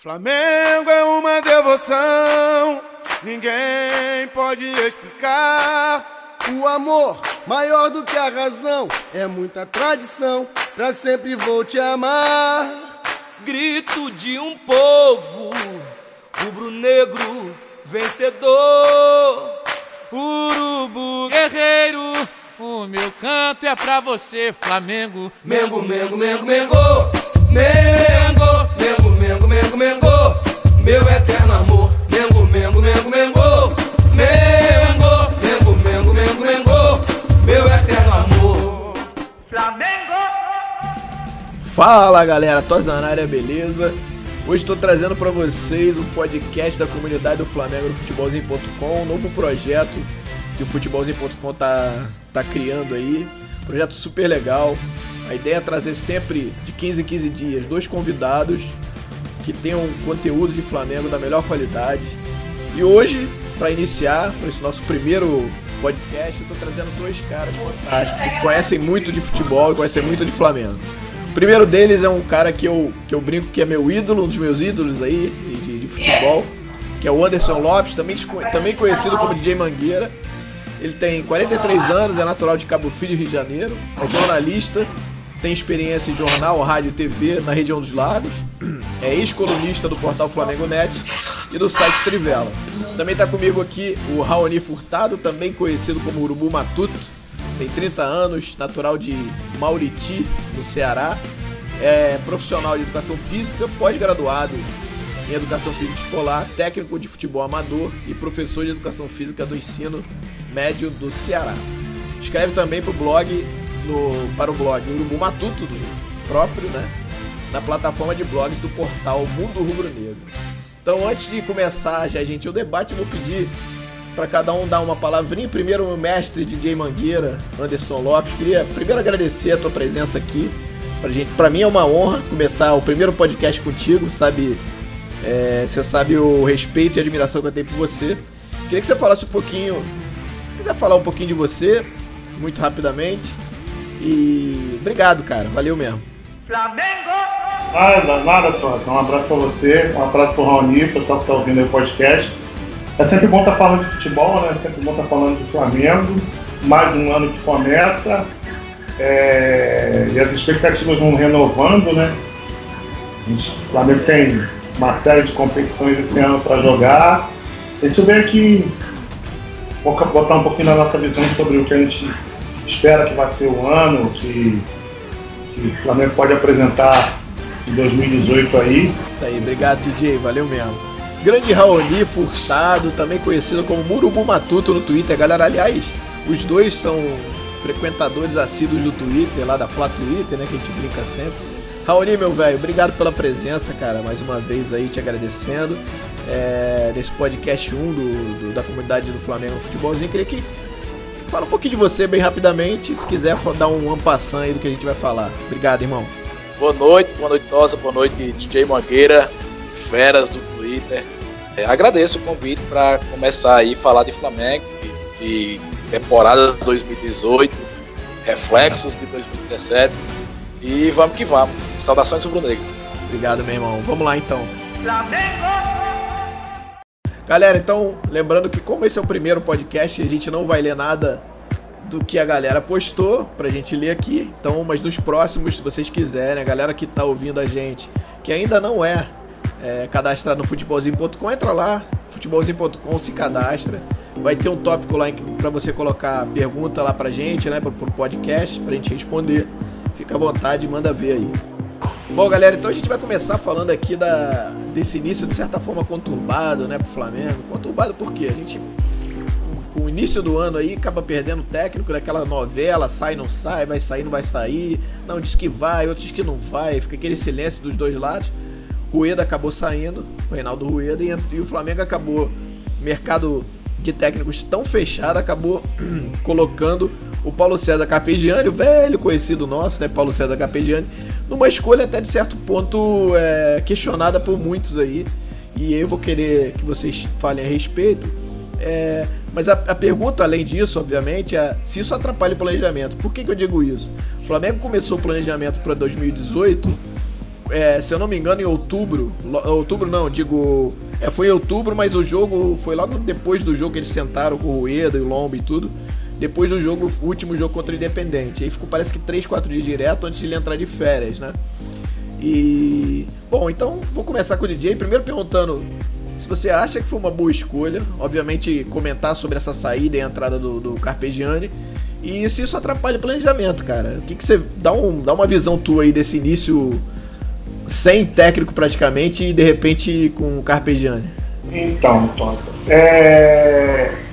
Flamengo é uma devoção, ninguém pode explicar. O amor, maior do que a razão, é muita tradição, pra sempre vou te amar. Grito de um povo, rubro-negro, vencedor. Urubu guerreiro, o meu canto é pra você, Flamengo. Mengo, Mengo, Mengo, Mengo, Mengo, Mengo, Mengo, Mengo, Mengo, meu eterno amor. Mengo, Mengo, Mengo, Mengo, Mengo, Mengo, Mengo, Mengo, Mengo, meu eterno amor. Flamengo! Fala galera, Tosa na área, beleza? Hoje estou trazendo para vocês o podcast da comunidade do Flamengo no Futebolzinho.com, um novo projeto que o Futebolzinho.com tá, tá criando aí. Projeto super legal. A ideia é trazer sempre de 15 em 15 dias dois convidados que tenham conteúdo de Flamengo da melhor qualidade. E hoje, para iniciar, para esse nosso primeiro podcast, eu tô trazendo dois caras fantásticos que conhecem muito de futebol e conhecem muito de Flamengo. O primeiro deles é um cara que eu, que eu brinco que é meu ídolo, um dos meus ídolos aí de, de futebol, que é o Anderson Lopes, também, também conhecido como DJ Mangueira. Ele tem 43 anos, é natural de Cabo Frio, Rio de Janeiro, é jornalista, tem experiência em jornal, rádio e TV na região dos lagos, é ex-colunista do portal Flamengo Net e do site Trivela. Também está comigo aqui o Raoni Furtado, também conhecido como Urubu Matuto, tem 30 anos, natural de Mauriti, no Ceará, é profissional de educação física, pós-graduado em educação física escolar, técnico de futebol amador e professor de educação física do ensino médio do Ceará. Escreve também para o blog no, para o blog Urubu Matuto do próprio, né? Na plataforma de blogs do portal Mundo Rubro Negro. Então, antes de começar já, gente, o debate, eu vou pedir para cada um dar uma palavrinha. Primeiro, o mestre DJ Mangueira, Anderson Lopes. Queria primeiro agradecer a tua presença aqui. Gente, pra mim é uma honra começar o primeiro podcast contigo, sabe? É, você sabe o respeito e admiração que eu tenho por você. Queria que você falasse um pouquinho. Se quiser falar um pouquinho de você, muito rapidamente. E obrigado, cara. Valeu mesmo. Flamengo! Nada, nada, só. Um abraço pra você, um abraço pro Raoni, pro pessoal que tá ouvindo aí o podcast. É sempre bom estar tá falando de futebol, né? É sempre bom estar tá falando do Flamengo. Mais um ano que começa. É... E as expectativas vão renovando, né? O Flamengo tem uma série de competições esse ano para jogar. Deixa eu ver aqui, botar um pouquinho na nossa visão sobre o que a gente espera que vai ser o ano, que, que o Flamengo pode apresentar em 2018 aí. Isso aí, obrigado DJ, valeu mesmo. Grande Raoni Furtado, também conhecido como Murubu Matuto no Twitter, galera. Aliás, os dois são frequentadores assíduos do Twitter, lá da Fla Twitter, né? Que a gente brinca sempre. Raoni, meu velho, obrigado pela presença, cara. Mais uma vez aí te agradecendo. É, nesse podcast 1 do, do, da comunidade do Flamengo Futebolzinho. Queria que fala um pouquinho de você bem rapidamente. Se quiser dar um ampassan aí do que a gente vai falar. Obrigado, irmão. Boa noite, boa noite, Tosa, boa noite, DJ Mangueira, feras do Twitter. É, agradeço o convite para começar aí a falar de Flamengo, de, de temporada 2018, reflexos de 2017 e vamos que vamos. Saudações rubro-negras. Obrigado, meu irmão. Vamos lá então. Flamengo! Galera, então, lembrando que como esse é o primeiro podcast, a gente não vai ler nada do que a galera postou pra gente ler aqui. Então, mas nos próximos, se vocês quiserem, a galera que tá ouvindo a gente, que ainda não é, é cadastrado no futebolzinho.com, entra lá, futebolzinho.com, se cadastra. Vai ter um tópico lá para você colocar pergunta lá pra gente, né, pro, pro podcast, pra gente responder. Fica à vontade, manda ver aí. Bom, galera, então a gente vai começar falando aqui da, desse início, de certa forma, conturbado, né, pro Flamengo. Conturbado por quê? A gente, com, com o início do ano aí, acaba perdendo o técnico daquela novela, sai, não sai, vai sair, não vai sair. Não, diz que vai, outro diz que não vai. Fica aquele silêncio dos dois lados. Rueda acabou saindo, o Reinaldo Rueda, e, e o Flamengo acabou, mercado de técnicos tão fechado, acabou colocando o Paulo César Carpegiani, o velho conhecido nosso, né, Paulo César Carpegiani, numa escolha até de certo ponto é, questionada por muitos aí. E eu vou querer que vocês falem a respeito. É, mas a, a, pergunta, além disso, obviamente, é se isso atrapalha o planejamento. Por que, que eu digo isso? O Flamengo começou o planejamento para 2018 é, se eu não me engano, em outubro. Outubro não, digo. É, foi em outubro, mas o jogo foi logo depois do jogo que eles sentaram com o Rueda e o Lombo e tudo. Depois do jogo, último jogo contra o Independente. Aí ficou parece que 3, 4 dias direto antes de ele entrar de férias, né? E. Bom, então vou começar com o DJ. Primeiro perguntando se você acha que foi uma boa escolha. Obviamente, comentar sobre essa saída e entrada do, do Carpegiani. E se isso atrapalha o planejamento, cara. O que, que você. Dá, um, dá uma visão tua aí desse início sem técnico praticamente e de repente com o Carpegiani. Então, Tota. É...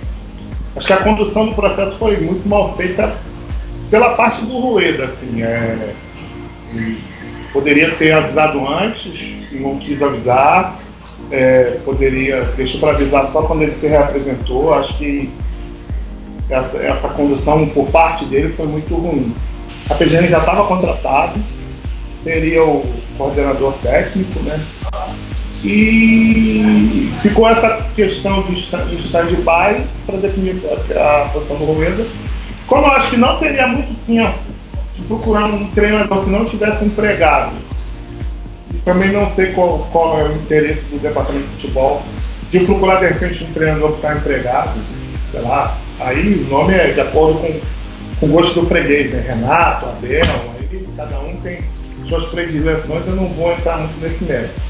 Acho que a condução do processo foi muito mal feita pela parte do Rueda, assim. É... Poderia ter avisado antes, não quis avisar. É, poderia, deixou para avisar só quando ele se reapresentou. Acho que essa, essa condução por parte dele foi muito ruim. A PGN já estava contratado, seria o coordenador técnico, né? E ficou essa questão de stand-by para definir a posição do Rueda. Como eu acho que não teria muito tempo de procurar um treinador que não tivesse empregado, e também não sei qual, qual é o interesse do departamento de futebol de procurar de repente um treinador que está empregado, sei lá, aí o nome é de acordo com, com o gosto do freguês, né? Renato, Abel, aí cada um tem suas predileções, eu não vou entrar muito nesse mérito.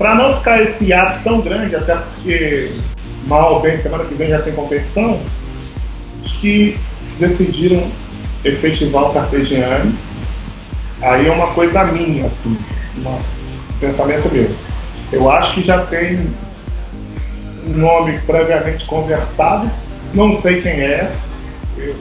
Para não ficar esse ato tão grande, até porque mal bem semana que vem já tem competição, que decidiram efetivar o Carpegiani, aí é uma coisa minha, assim, um pensamento meu. Eu acho que já tem um nome previamente conversado, não sei quem é, eu,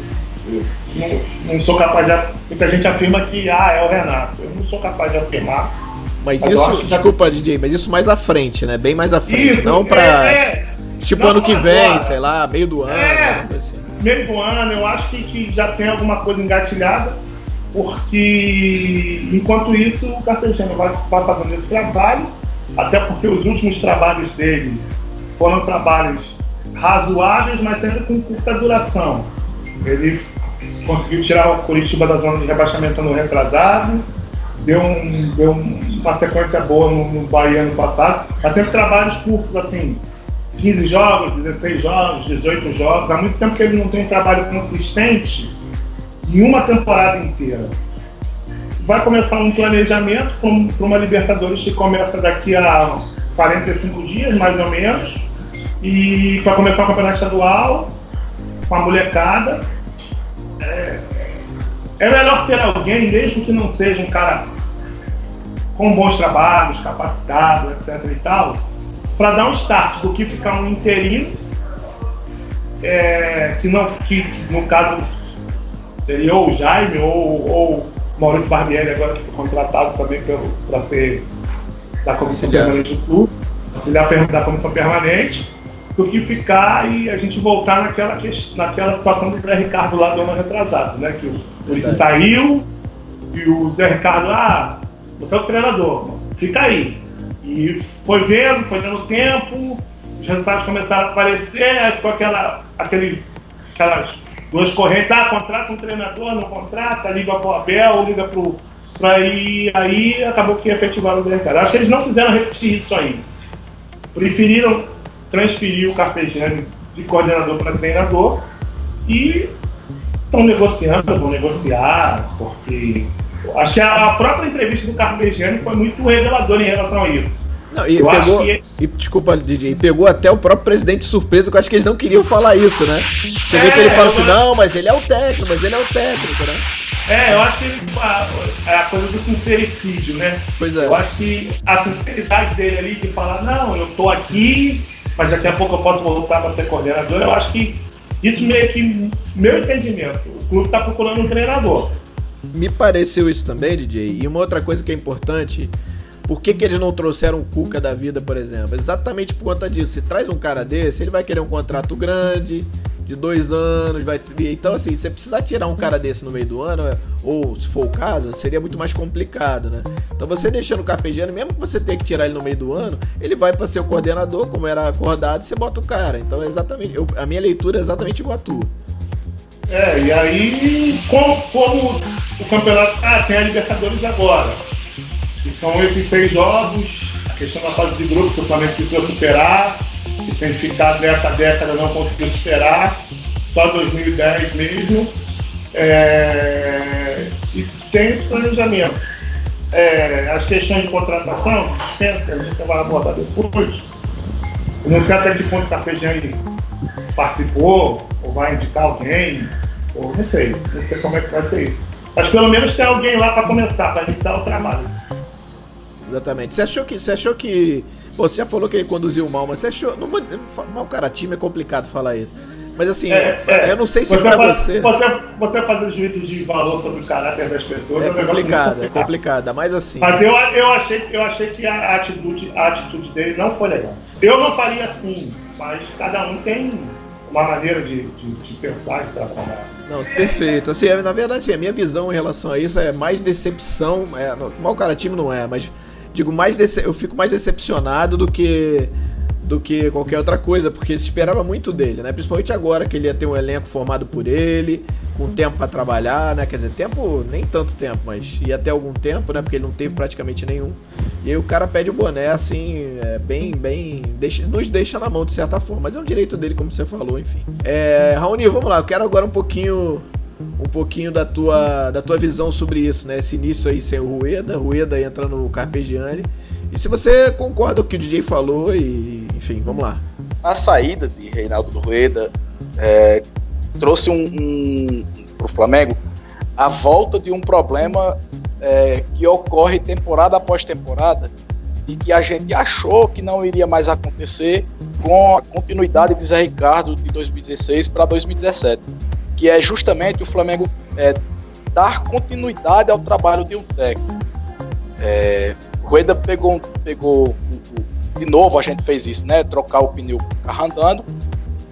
eu não, não, sou capaz de. Muita gente afirma que ah, é o Renato. Eu não sou capaz de afirmar. Mas, isso, desculpa, já... DJ, mas isso mais à frente, né? Bem mais à frente. Isso, não pra. É, é, tipo não ano que vem, agora. sei lá, meio do ano. É, assim. Meio do ano, eu acho que, que já tem alguma coisa engatilhada, porque enquanto isso o Cartesiano vai, vai fazendo esse trabalho, até porque os últimos trabalhos dele foram trabalhos razoáveis, mas sempre com curta duração. Ele conseguiu tirar o Curitiba da zona de rebaixamento no retrasado, deu, um, deu uma sequência boa no, no Bahia ano passado, mas sempre trabalhos curtos, assim, 15 jogos, 16 jogos, 18 jogos. Há muito tempo que ele não tem um trabalho consistente em uma temporada inteira. Vai começar um planejamento para uma Libertadores que começa daqui a 45 dias, mais ou menos, e vai começar o campeonato estadual com a molecada é, é melhor ter alguém, mesmo que não seja um cara com bons trabalhos, capacitado, etc e tal, para dar um start do que ficar um interino, é, que, não, que, que, no caso seria ou o Jaime ou, ou Maurício Barbieri, agora que foi contratado também para ser da comissão permanente do clube, auxiliar da comissão permanente do que ficar e a gente voltar naquela, naquela situação do Zé Ricardo lá do ano retrasado, né? Que o Ulisses saiu e o Zé Ricardo, ah, você é o treinador, fica aí. E foi vendo, foi dando tempo, os resultados começaram a aparecer, aí ficou aquela, aquele, aquelas duas correntes, ah, contrata um treinador, não contrata, liga para o Abel, liga para ir, aí acabou que efetivaram o Zé Ricardo. Acho que eles não quiseram repetir isso aí. Preferiram transferiu o Carpegiani de coordenador para treinador e estão negociando, vão negociar, porque acho que a, própria entrevista do Carpegiani foi muito reveladora em relação a isso. Não, e, pegou, que... e, desculpa, DJ, pegou até o próprio presidente de surpresa, que eu acho que eles não queriam falar isso, né? Você é, vê que ele fala assim, não, mas ele é o técnico, mas ele é o técnico, né? É, eu acho que ele, a, é a coisa do sincericídio, né? Pois é. Eu acho que a sinceridade dele ali de falar, não, eu tô aqui, mas daqui a pouco eu posso voltar para ser coordenador. Eu acho que isso meio que, meu entendimento, o clube está procurando um treinador. Me pareceu isso também, DJ. E uma outra coisa que é importante, por que, que eles não trouxeram o Cuca da vida, por exemplo? Exatamente por conta disso. Se traz um cara desse, ele vai querer um contrato grande, de dois anos, vai então assim, você precisar tirar um cara desse no meio do ano, é, ou se for o caso, seria muito mais complicado, né? Então você deixando o Carpegiani, mesmo que você tenha que tirar ele no meio do ano, ele vai para ser o coordenador, como era acordado, e você bota o cara. Então é exatamente, eu, a minha leitura é exatamente igual a tua. É, e aí, como, como o campeonato. Ah, tem a Libertadores agora. são esses seis jogos, a questão da fase de grupo que o Flamengo precisa superar, que tem ficado nessa década não conseguiu superar, só 2010 mesmo. É, e tem esse planejamento. É, as questões de contratação, dispensa, a gente vai abordar depois. Eu não sei até que ponto o Carpegiani participou, ou vai indicar alguém, ou não sei, não sei como é que vai ser isso. Mas pelo menos tem alguém lá para começar, para iniciar o trabalho. Exatamente. Você achou que. Você achou que. Pô, você já falou que ele conduziu mal, mas você achou. Não vou dizer. Mal cara time é complicado falar isso. Mas assim, é, é, eu não sei se você pra você. Você, você fazer juízo de valor sobre o caráter das pessoas é, é complicado, é complicado. Mas assim. Mas eu, eu, achei, eu achei que a atitude, a atitude dele não foi legal. Eu não faria assim, mas cada um tem uma maneira de, de, de pensar e trabalhar. Não, perfeito. Assim, na verdade, assim, a minha visão em relação a isso é mais decepção. É, mal cara time não é, mas digo mais dece... eu fico mais decepcionado do que do que qualquer outra coisa, porque se esperava muito dele, né? Principalmente agora que ele ia ter um elenco formado por ele, com tempo para trabalhar, né? Quer dizer, tempo, nem tanto tempo, mas ia ter algum tempo, né? Porque ele não teve praticamente nenhum. E aí o cara pede o boné, assim, é, bem, bem. Deixa, nos deixa na mão de certa forma, mas é um direito dele, como você falou, enfim. É, Raoni, vamos lá, eu quero agora um pouquinho um pouquinho da tua, da tua visão sobre isso, né? Esse início aí sem o Rueda, Rueda entra no Carpegiani. E se você concorda com o que o DJ falou, e enfim, vamos lá. A saída de Reinaldo Rueda é, trouxe um, um para o Flamengo a volta de um problema é, que ocorre temporada após temporada e que a gente achou que não iria mais acontecer com a continuidade de Zé Ricardo de 2016 para 2017 que é justamente o Flamengo é, dar continuidade ao trabalho de um técnico. É, Rueda pegou, pegou de novo a gente fez isso, né? Trocar o pneu carro andando.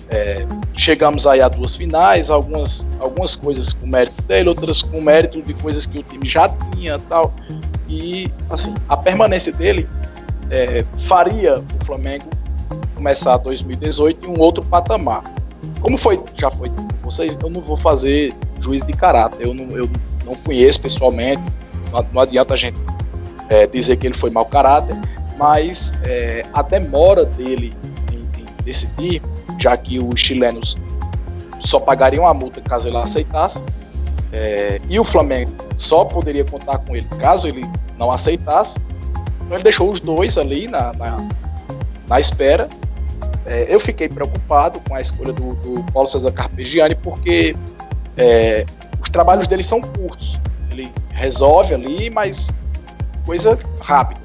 É, chegamos aí a duas finais, algumas, algumas coisas com mérito dele, outras com mérito de coisas que o time já tinha tal. E assim, a permanência dele é, faria o Flamengo começar 2018 em um outro patamar. Como foi, já foi vocês, eu não vou fazer juiz de caráter. Eu não, eu não conheço pessoalmente, não, não adianta a gente é, dizer que ele foi mau caráter, mas é, a demora dele em, em, decidir, já que os chilenos só pagariam a multa caso ele aceitasse, é, e o Flamengo só poderia contar com ele caso ele não aceitasse, então ele deixou os dois ali na, na, na espera é, eu fiquei preocupado com a escolha do, do Paulo César Carpegiani, porque é, os trabalhos dele são curtos. Ele resolve ali, mas coisa rápida.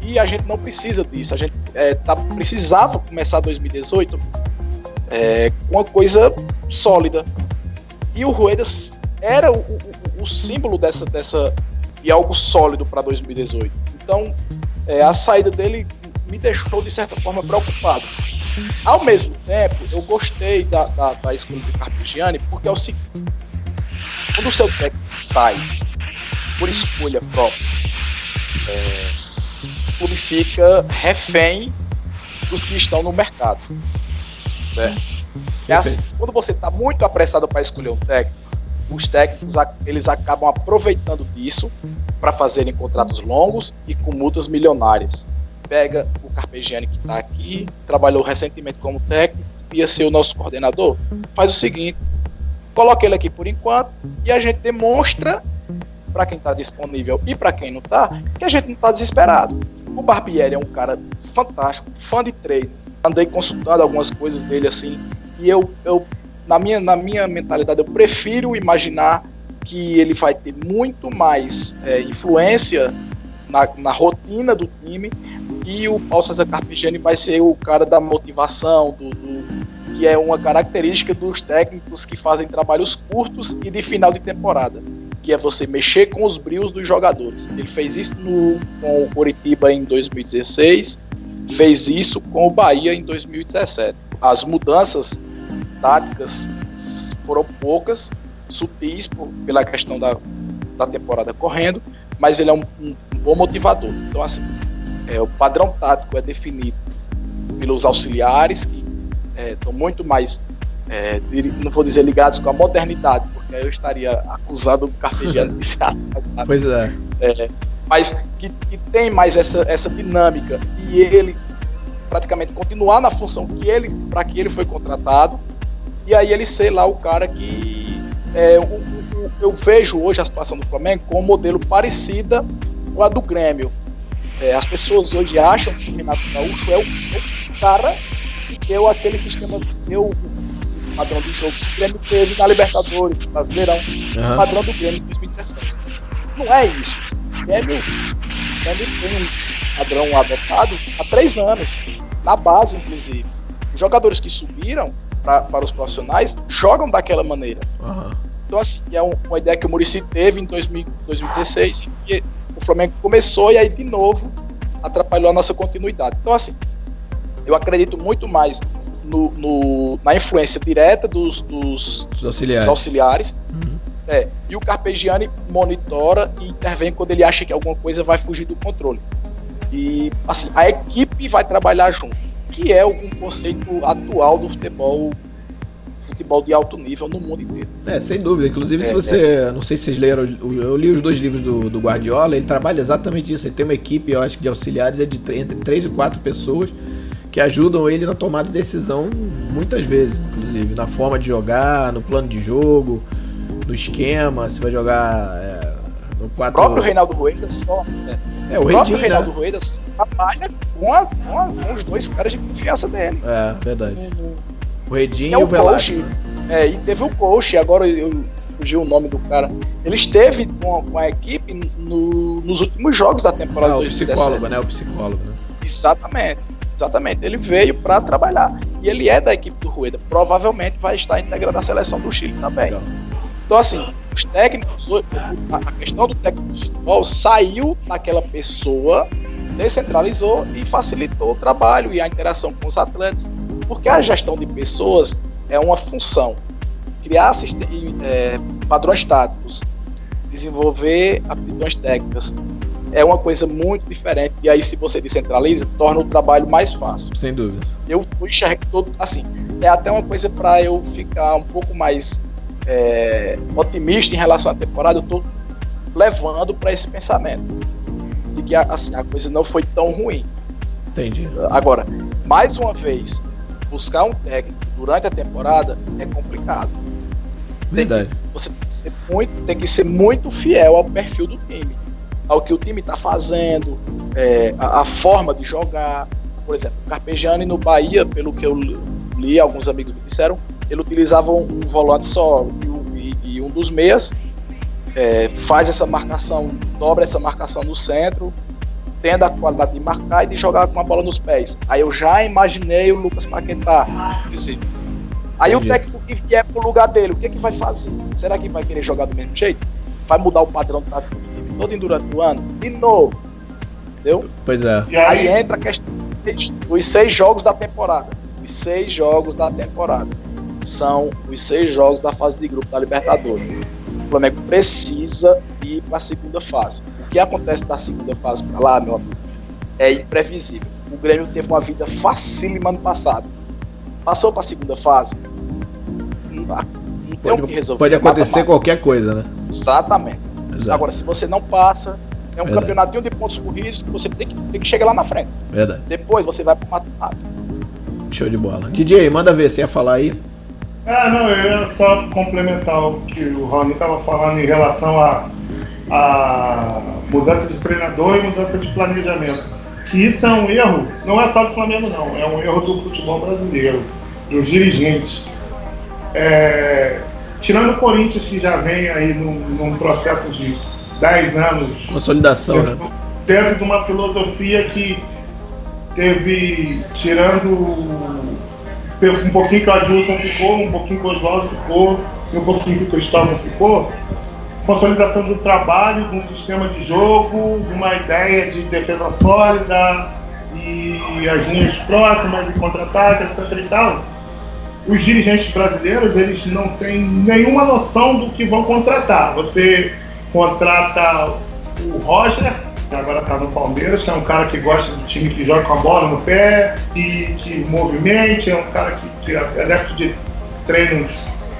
E a gente não precisa disso. A gente é, tá, precisava começar 2018 é, com uma coisa sólida. E o Ruedas era o, o, o símbolo dessa, dessa de algo sólido para 2018. Então, é, a saída dele me deixou, de certa forma, preocupado. Ao mesmo tempo, eu gostei da, da, da escolha de Carpegiani, porque é o seguinte: quando o seu técnico sai por escolha própria, é, o clube fica refém dos que estão no mercado. Certo? É assim, quando você está muito apressado para escolher um técnico, os técnicos eles acabam aproveitando disso para fazerem contratos longos e com multas milionárias pega o Carpegiani que está aqui, trabalhou recentemente como técnico, ia ser o nosso coordenador, faz o seguinte, coloca ele aqui por enquanto e a gente demonstra para quem está disponível e para quem não está, que a gente não está desesperado. O Barbieri é um cara fantástico, fã de treino. Andei consultando algumas coisas dele assim, e eu, eu na, minha, na minha mentalidade, eu prefiro imaginar que ele vai ter muito mais é, influência na, na rotina do time e o Paulo César Carpegiani vai ser o cara da motivação, do, do, que é uma característica dos técnicos que fazem trabalhos curtos e de final de temporada, que é você mexer com os brios dos jogadores. Ele fez isso no, com o Coritiba em 2016, fez isso com o Bahia em 2017. As mudanças táticas foram poucas, sutis por, pela questão da, da temporada correndo, mas ele é um, um, um bom motivador. Então, assim, é, o padrão tático é definido pelos auxiliares, que estão é, muito mais, é, não vou dizer ligados com a modernidade, porque aí eu estaria acusando o cartegiano de ser Pois é. é. mas que, que tem mais essa, essa dinâmica e ele praticamente continuar na função que ele para que ele foi contratado e aí ele ser lá o cara que é, o, o, eu vejo hoje a situação do Flamengo com um modelo parecida com a do Grêmio. É, as pessoas hoje acham que o Renato Gaúcho é o, é o cara que deu aquele sistema, deu o padrão de jogo que o Grêmio teve na Libertadores, no Brasileirão, Aham. o padrão do Grêmio em 2017. Não é isso. O Grêmio, o Grêmio tem um padrão adotado há três anos, na base, inclusive. Os jogadores que subiram pra, para os profissionais jogam daquela maneira. Aham. Então, assim, é um- uma ideia que o Murici teve em 2000 2016 e que o Flamengo começou e aí, de novo, atrapalhou a nossa continuidade. Então, assim, eu acredito muito mais no, no- na influência direta dos, dos, Os dos auxiliares. auxiliares. É, e o Carpegiani monitora e intervém quando ele acha que alguma coisa vai fugir do controle. E, assim, a equipe vai trabalhar junto, que é um conceito atual do futebol, futebol de alto nível no mundo inteiro. É, sem dúvida. Inclusive, se É, você. Não sei se vocês leram. o- Eu li os dois livros do, do Guardiola. Ele trabalha exatamente isso. Ele tem uma equipe, eu acho que de auxiliares, é de tre- entre três e quatro pessoas que ajudam ele na tomada de decisão muitas vezes, inclusive. Na forma de jogar, no plano de jogo, no esquema, se vai jogar é, no O 4. próprio Reinaldo Rueda só. né? É, O o próprio Redinho, Reinaldo né? Rueda trabalha com, a- com a- com os dois caras de confiança dele. É, verdade. O Redinho É e o o Velasco. coach. É, e teve o coach, agora eu fugiu o nome do cara. Ele esteve com a, com a equipe no- nos últimos jogos da temporada Ah, o 2017. psicólogo, né? O psicólogo, né? Exatamente. Exatamente. Ele veio para trabalhar. E ele é da equipe do Rueda. Provavelmente vai estar integrado à seleção do Chile também. Legal. Então, assim, os técnicos, a a questão do técnico de futebol saiu daquela pessoa, descentralizou e facilitou o trabalho e a interação com os atletas. Porque a gestão de pessoas é uma função. Criar é, padrões táticos, desenvolver aptidões técnicas, é uma coisa muito diferente. E aí, se você descentraliza, torna o trabalho mais fácil Sem dúvida. eu tô enxergando todo assim. É até uma coisa para eu ficar um pouco mais é, otimista em relação à temporada. Eu tô levando para esse pensamento de que assim, a coisa não foi tão ruim. Entendi. Agora, mais uma vez, buscar um técnico durante a temporada é complicado. Tem que- Verdade. você tem que, ser muito, tem que ser muito fiel ao perfil do time, ao que o time está fazendo, é, a, a forma de jogar. Por exemplo, o Carpegiani no Bahia, pelo que eu li, alguns amigos me disseram, ele utilizava um, um volante só e, e- e um dos meias é, faz essa marcação, dobra essa marcação no centro, tendo a qualidade de marcar e de jogar com a bola nos pés. Aí eu já imaginei o Lucas Paquetá. Esse, Aí Entendi. o técnico que vier pro lugar dele, o que, que vai fazer? Será que vai querer jogar do mesmo jeito? Vai mudar o padrão tático do time todo durante o ano? De novo. Entendeu? Pois é. E Aí aí, entra a questão dos seis, dos seis jogos da temporada. Os seis jogos da temporada. São os seis jogos da fase de grupo da Libertadores. O Flamengo precisa ir para a segunda fase. O que acontece da segunda fase para lá, meu amigo, é imprevisível. O Grêmio teve uma vida facílima ano passado. Passou para a segunda fase. Não, dá. não tem o que resolver. Pode acontecer Mata-mata. qualquer coisa, né? Exatamente. Exato. Agora, se você não passa, é um Verdade. campeonatinho de pontos corridos que você tem que, tem que chegar lá na frente. Verdade. Depois você vai pro mata-mata. Show de bola. DJ, manda ver, você ia falar aí? Ah, não, eu ia só complementar o que o Rony estava falando em relação a, a mudança de treinador e mudança de planejamento. Que isso é um erro, não é só do Flamengo não, é um erro do futebol brasileiro, dos dirigentes. É, tirando o Corinthians que já vem aí num, num processo de 10 anos Consolidação, né? dentro de uma filosofia que teve, tirando um pouquinho que o Adilson ficou, um pouquinho que o Oswaldo ficou e um pouquinho que o Cristóvão ficou, consolidação do trabalho, de um sistema de jogo, de uma ideia de defesa sólida e as linhas próximas e contra-ataque, etc e tal. Os dirigentes brasileiros, eles não têm nenhuma noção do que vão contratar. Você contrata o Roger, agora está no Palmeiras, que é um cara que gosta do time que joga com a bola no pé, e que movimente, é um cara que, que é adepto de treinos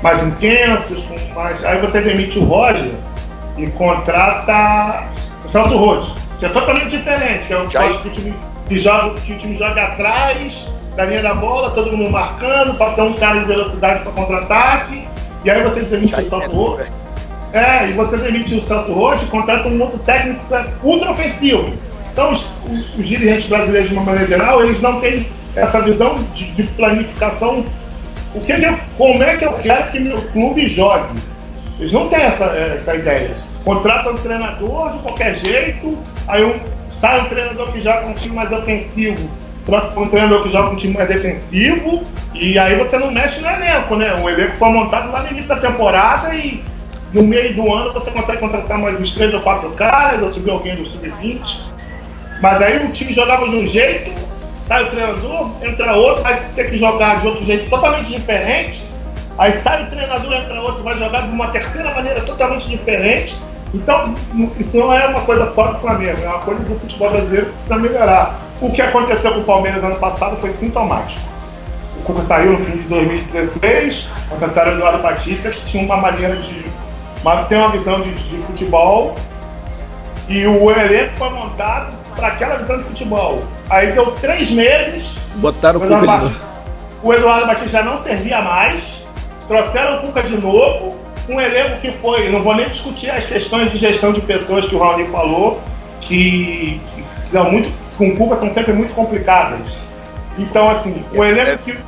mais intensos, com mais. Aí você demite o Roger e contrata, Celso Roth, que é totalmente diferente, que é o Já- que o time, que joga, que o time joga atrás da linha da bola, todo mundo marcando, para ter um cara de velocidade para contra-ataque, e aí você demite o Celso Roth. É, e você demite o Celso Roth e contrata um outro técnico é ultra ofensivo. Então, os, os- dirigentes brasileiros, de uma maneira geral, eles não têm essa visão de, de planificação. O que que eu- como é que eu quero que meu clube jogue? Eles não têm essa, essa ideia. Contrata um treinador de qualquer jeito, aí um, sai um treinador que joga um time mais ofensivo, troca um treinador que joga um time mais defensivo, e aí você não mexe no elenco, né? O elenco foi montado lá no início da temporada e no meio do ano você consegue contratar mais uns três ou quatro caras, ou subir alguém do sub-20. Mas aí o time jogava de um jeito, sai o treinador, entra outro, vai ter que jogar de outro jeito totalmente diferente. Aí sai o treinador, entra outro, vai jogar de uma terceira maneira totalmente diferente. Então, isso não é uma coisa só do Flamengo, é uma coisa do futebol brasileiro que precisa melhorar. O que aconteceu com o Palmeiras ano passado foi sintomático. O Cuca saiu no fim de 2016, contrataram o Eduardo Batista, que tinha uma maneira de. Mas tem uma visão de, de futebol e o elenco foi montado para aquela visão de futebol. Aí deu três meses, Botaram o Cuca de Eduardo, novo. o Eduardo Batista já não servia mais, trouxeram o Cuca de novo, um elenco que foi, não vou nem discutir as questões de gestão de pessoas que o Raoni falou, que, que são muito, com o Cuca são sempre muito complicadas. Então, assim, o elenco que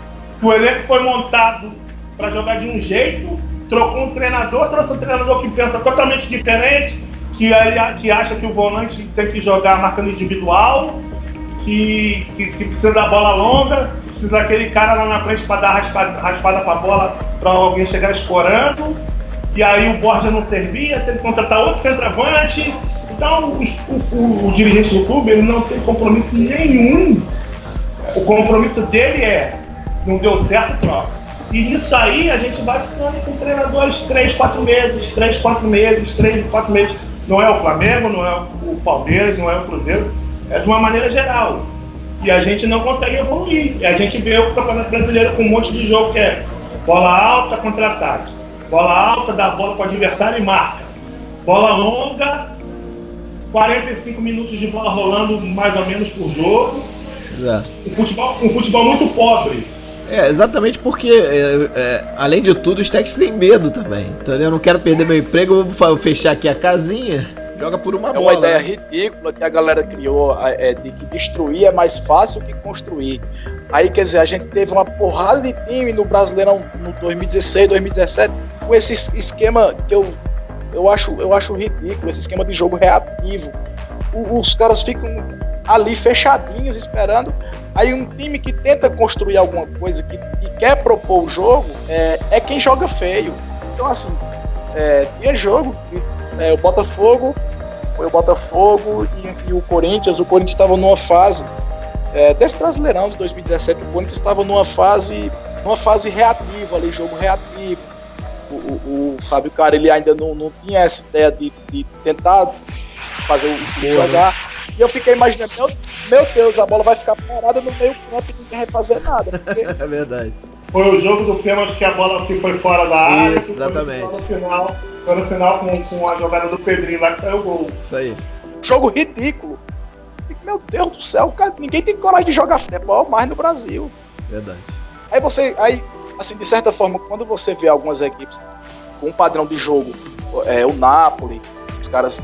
o elenco foi montado para jogar de um jeito, trocou um treinador, trouxe um treinador que pensa totalmente diferente, que, ele- que acha que o volante tem que jogar marcando individual, que, que, que precisa da bola longa, precisa daquele cara lá na frente para dar raspada, raspada para a bola para alguém chegar escorando. E aí o Borja não servia, teve que contratar outro centroavante. Então o, o- o dirigente do clube ele não tem compromisso nenhum. O compromisso dele é não deu certo, troca. E nisso aí a gente vai ficando com treinadores 3, 4 meses, 3, 4 meses, 3, 4 meses. Não é o Flamengo, não é o Palmeiras, não é o Cruzeiro, é de uma maneira geral. E a gente não consegue evoluir. E a gente vê o Campeonato Brasileiro com um monte de jogo que é bola alta, contra-ataque. Bola alta, dá bola para o adversário e marca. Bola longa, 45 minutos de bola rolando mais ou menos por jogo. Exato. Um futebol, um futebol muito pobre. É, exatamente porque, é, é, além de tudo, os técnicos têm medo também. Então eu não quero perder meu emprego, vou fechar aqui a casinha, joga por uma É bola. uma ideia né? ridícula que a galera criou é, de que destruir é mais fácil que construir. Aí, quer dizer, a gente teve uma porrada de time no Brasileirão no 2016, 2017, com esse es- esquema que eu, eu, acho, eu acho ridículo, esse esquema de jogo reativo. O- os caras ficam ali fechadinhos esperando. Aí um time que tenta construir alguma coisa, que, que quer propor o jogo, é, é quem joga feio. Então, assim, é, tinha jogo, que, é, o Botafogo foi o Botafogo e, e o Corinthians. O Corinthians estava numa fase é, desse Brasileirão de 2017. O Corinthians estava numa fase, numa fase reativa ali, jogo reativo. O, o, o Fábio Cara ele ainda não, não tinha essa ideia de, de tentar fazer o time jogar. E eu fiquei imaginando, meu, meu Deus, a bola vai ficar parada no meio campo e ninguém vai fazer nada. Porque É verdade. Foi o jogo do pênalti que a bola que foi fora da área. Isso, foi exatamente. Só no final, foi no final com, com a jogada do Pedrinho lá que saiu o gol. Isso aí. jogo ridículo. Meu Deus do céu, cara, ninguém tem coragem de jogar futebol mais no Brasil. Verdade. Aí você, aí, assim, de certa forma, quando você vê algumas equipes com um padrão de jogo, é, o Napoli, os caras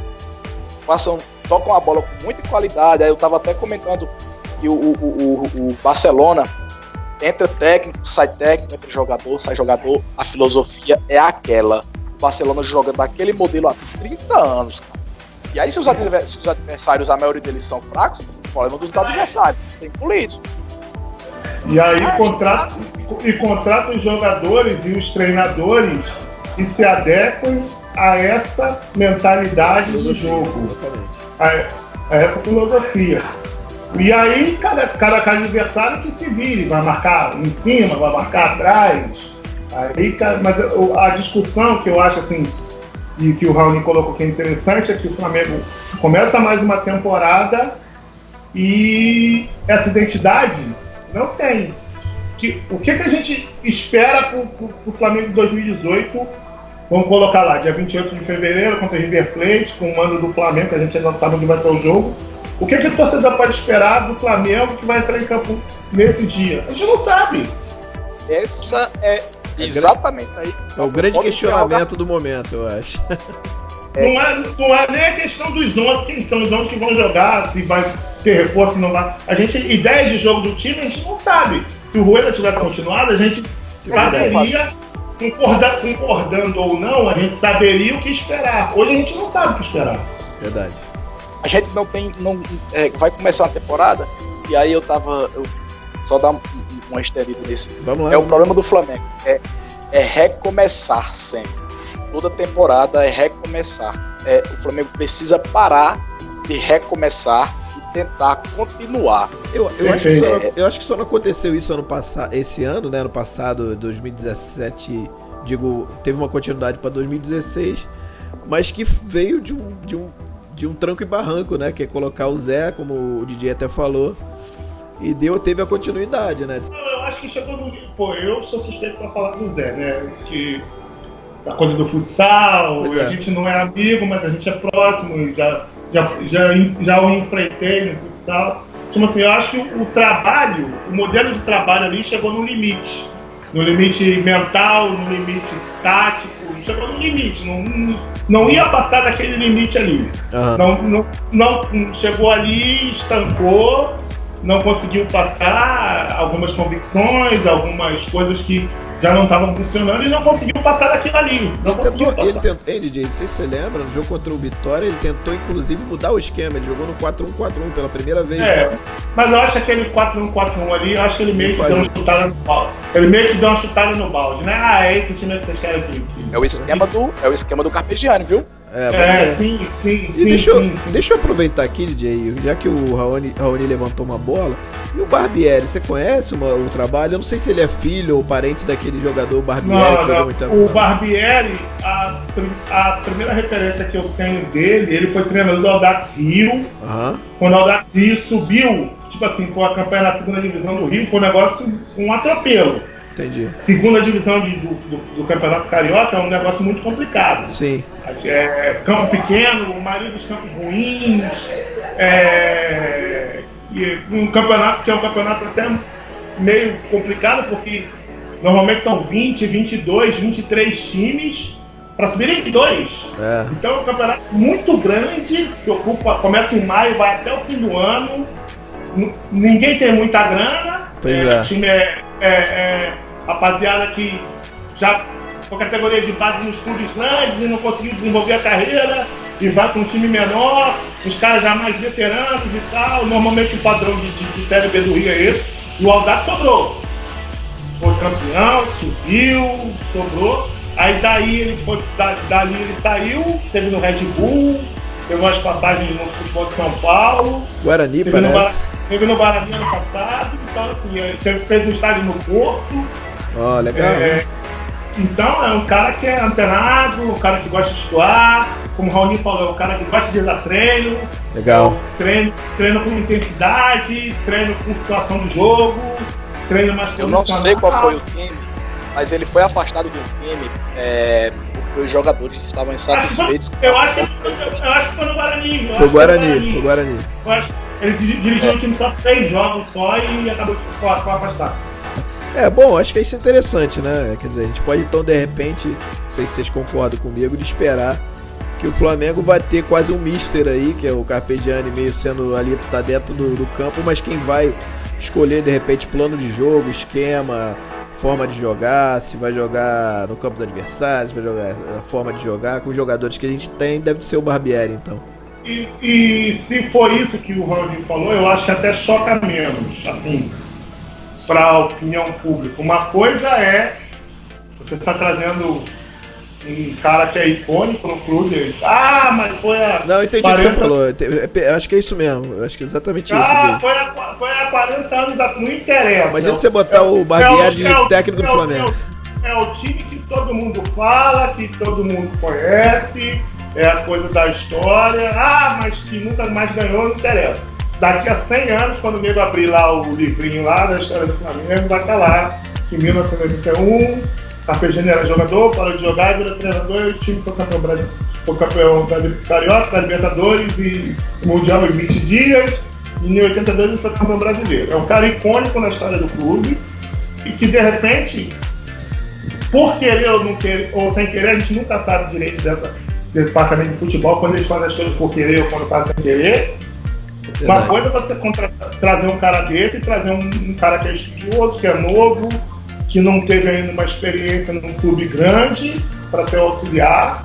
passam, tocam a bola com muita qualidade. Aí eu tava até comentando que o, o, o, o Barcelona entra técnico, sai técnico, entra jogador, sai jogador. A filosofia é aquela. O Barcelona joga daquele modelo há 30 anos, cara. E aí, se os, adver- se os adversários, a maioria deles são fracos, o problema dos adversários, tem polido. E aí contrata, e contrata os jogadores e os treinadores que se adequem a essa mentalidade do jogo. A, a essa filosofia. E aí, cada, cada, cada adversário que se vire, vai marcar em cima, vai marcar atrás. Aí, mas a discussão que eu acho assim, e que o Raul colocou que é interessante, é que o Flamengo começa mais uma temporada e essa identidade não tem. Que, o que, que a gente espera para o Flamengo de 2018 Vamos colocar lá, dia 28 de fevereiro, contra o River Plate, com o mando do Flamengo, que a gente ainda não sabe onde vai ter o jogo. O que, que o torcedor pode esperar do Flamengo que vai entrar em campo nesse dia? A gente não sabe. Essa é exatamente aí. É o grande questionamento do momento, eu acho. É. Não, é, não é nem a questão dos 11, quem são os 11 que vão jogar, se vai ter reforço, se não vai. A gente, ideia de jogo do time, a gente não sabe. Se o Rueda tivesse continuado, a gente saberia, concorda, concordando ou não, a gente saberia o que esperar. Hoje a gente não sabe o que esperar. Verdade. A gente não tem. Não, é, vai começar a temporada, e aí eu tava. Eu, só dar um- um- uma estendida nesse. Vamos lá. É o problema do Flamengo. É, é recomeçar sempre. Toda temporada é recomeçar. É, o Flamengo precisa parar de recomeçar tentar continuar. Eu, eu, acho que só, eu acho que só não aconteceu isso ano passado, esse ano, né? Ano passado, 2017, digo, teve uma continuidade para 2016, mas que veio de um, de um, de um tranco e barranco, né? Que é colocar o Zé, como o DJ até falou, e deu, teve a continuidade, né? Eu acho que chegou no. Pô, eu sou suspeito pra falar do Zé, né? Que a coisa do futsal, é. a gente não é amigo, mas a gente é próximo, já, já, já, já o enfrentei no futsal. Tipo assim, eu acho que o, o trabalho, o modelo de trabalho ali chegou no limite. No limite mental, no limite tático, chegou no limite. Não, não, ia passar daquele limite ali. Aham. Não, não, não chegou ali, estancou, não conseguiu passar algumas convicções, algumas coisas que já não estavam funcionando e não conseguiu passar daquilo ali. Não Ele conseguiu tentou, ele tentou, ei, DJ, não sei se você lembra, no jogo contra o Vitória, ele tentou inclusive mudar o esquema, ele jogou no 4-1-4-1 pela primeira vez. É, mas eu acho que aquele 4-1-4-1 ali, eu acho que ele meio que deu uma chutada no balde. Ele meio que deu uma chutada no balde, né? Ah, é esse time que vocês querem aqui. É o esquema do, é o esquema do Carpegiani, viu? É, É, sim, sim, E sim, deixa, eu, sim, sim. deixa eu aproveitar aqui, DJ, já que o Raoni, Raoni levantou uma bola. E o Barbieri, você conhece uma- o trabalho? Eu não sei se ele é filho ou parente daquele jogador Barbieri Não, que jogou muito tempo. O Barbieri, a, a primeira referência que eu tenho dele, ele foi treinador do Audax Rio. Aham, Quando o Audax Rio subiu, tipo assim, com a campanha na segunda divisão do Rio, foi um negócio, um atropelo. Entendi. Segunda divisão de- do, do- do Campeonato Carioca é um negócio muito complicado. Sim, É, campo pequeno, maioria dos campos ruins, é, e um campeonato que é um campeonato até meio complicado, porque normalmente são 20, 22, 23 times para subirem dois. é. Então é um campeonato muito grande, que ocupa, começa em maio, vai até o fim do ano. Ninguém tem muita grana. Pois é. O time é, é- é rapaziada que já com categoria de base nos clubes grandes e não conseguiu desenvolver a carreira e vai para um time menor, os caras já mais veteranos e tal. Normalmente o padrão de, de, de Série B do Rio é esse. E o Aldax sobrou. Foi campeão, subiu, sobrou. Aí daí ele foi, da- dali ele saiu, teve no Red Bull, teve umas passagens no futebol de São Paulo, Guarani parece. Teve no Guarani ano passado, então assim, teve- fez um estádio no Porto. Ó, legal. É, então é um cara que é antenado, um cara que gosta de estudar, como o Raoni falou, é um cara que gosta de dar treino, Legal. treino, treino com intensidade, treino com situação do jogo, treino mais Eu não sei qual foi o time, mas ele foi afastado do time é, porque os jogadores estavam insatisfeitos. Eu acho que, eu acho que foi no Guarani. eu Foi Guarani, foi Guarani. Ele diri- dirigiu o time só três jogos só e acabou de ficou afastado. É, bom, acho que isso é interessante, né? Quer dizer, a gente pode então, de repente, não sei se vocês concordam comigo, de esperar que o Flamengo vai ter quase um mister aí, que é o Carpegiani meio sendo ali, tá dentro do, do campo, mas quem vai escolher, de repente, plano de jogo, esquema, forma de jogar, se vai jogar no campo do adversário, se vai jogar a forma de jogar, com os jogadores que a gente tem, deve ser o Barbieri, então. E, e se for isso que o Raul falou, eu acho que até choca menos, assim, para a opinião pública. Uma coisa é você está trazendo um cara que é icônico no clube. Ah, mas foi a. Não, eu entendi o que você 40 falou, eu acho que é isso mesmo, eu acho que é exatamente isso. Ah, foi há, foi há 40 anos, não interessa. Imagina você botar o Barbieri de o- técnico do é Flamengo. É o, é o time que todo mundo fala, que todo mundo conhece, é a coisa da história. Ah, mas que nunca mais ganhou, não interessa. Daqui a 100 anos, quando o nego abrir lá o livrinho lá da história do Flamengo, vai estar lá, em 1991, Carpegiani era jogador, parou de jogar, virou treinador e o time foi campeão, Brasil, foi campeão da Carioca, da Libertadores e Mundial em 20 dias. E em 82 ele foi campeão brasileiro. É um cara icônico na história do clube e que de repente, por querer ou querer, ou sem querer, a gente nunca sabe direito dessa, departamento de futebol, quando eles fazem as coisas por querer ou quando fazem sem querer. Uma Verdade. coisa é você trazer um cara desse e trazer um, um cara que é estudioso, que é novo, que não teve ainda uma experiência num clube grande para ser auxiliar.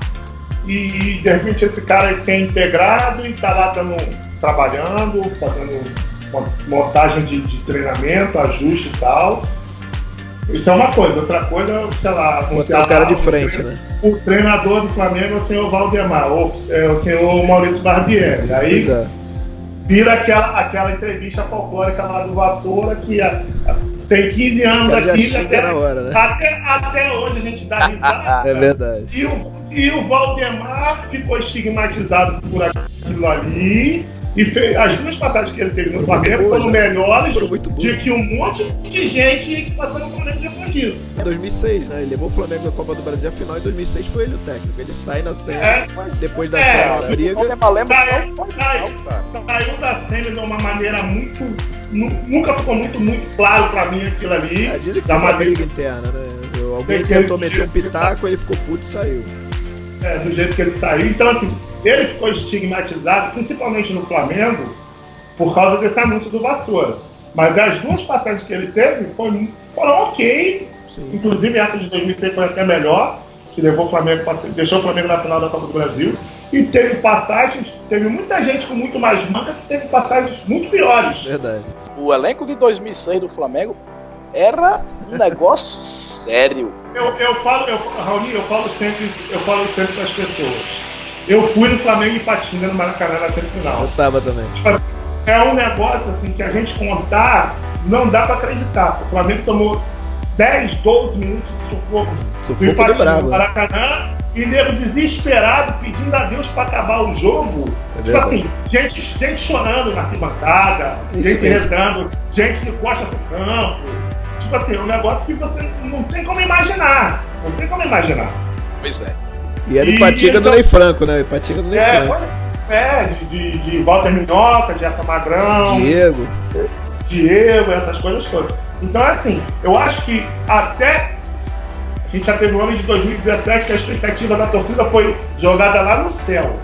E de repente esse cara tem integrado e está lá dando, trabalhando, fazendo uma montagem de, de treinamento, ajuste e tal. Isso é uma coisa, outra coisa, sei lá, Botar o cara de frente, né? O treinador do Flamengo é o senhor Valdemar, ou é o senhor Maurício Barbieri. Aí é. vira aquela, aquela entrevista folclórica lá do Vassoura que a- a- tem 15 anos aqui, até, hora, né? até, até hoje a gente dá risada. É verdade. E o, e o Valdemar ficou estigmatizado por aquilo ali. E fez, as duas passagens que ele teve no Foram Flamengo boas, foram né? melhores Foram de que um monte de gente que passou no Flamengo depois disso. Em 2006, né? Ele levou o Flamengo na Copa do Brasil, a final em 2006 foi ele o técnico. Ele sai na cena, É, depois da é, cena, briga. Saiu, saiu, saiu da cena de uma maneira muito. nu- Nunca ficou muito, muito claro pra mim aquilo ali. É, dizem que da foi uma maneira- briga interna, né? Alguém tentou meter um pitaco, ele ficou puto e saiu. é, do jeito que ele saiu. Então, assim, ele ficou estigmatizado, principalmente no Flamengo, por causa desse anúncio do Vassoura. Mas as duas passagens que ele teve foram, foram ok. Sim. Inclusive essa de 2006 foi até melhor, que levou o Flamengo, pra- deixou o Flamengo na final da Copa do Brasil. E teve passagens, teve muita gente com muito mais manca que teve passagens muito piores. Verdade. O elenco de 2006 do Flamengo era um negócio sério. Eu, eu falo, eu, Raoni, eu falo sempre, eu falo sempre para as pessoas. Eu fui no Flamengo e Patinga no Maracanã na semifinal. Eu tava também. É um negócio assim que a gente contar não dá para acreditar. O Flamengo tomou 10, 12 minutos de sufoco do Sufoco do brabo. né? Maracanã e nego desesperado pedindo a Deus para acabar o jogo. É tipo assim, gente, gente chorando na arquibancada, Isso gente mesmo. rezando, gente que gosta do campo. Tipo assim, é um negócio que você não tem como imaginar. Não tem como imaginar. Pois é. E era o E Ipatinga do então- Ney Franco, né? Ipatinga do Ney É, Franco. é de, de, Walter Minhoca, de Essa Magrão. Diego. Diego, essas coisas todas. Então, é assim, eu acho que até. A gente já teve o ano de 2017 que a expectativa da torcida foi jogada lá no céu.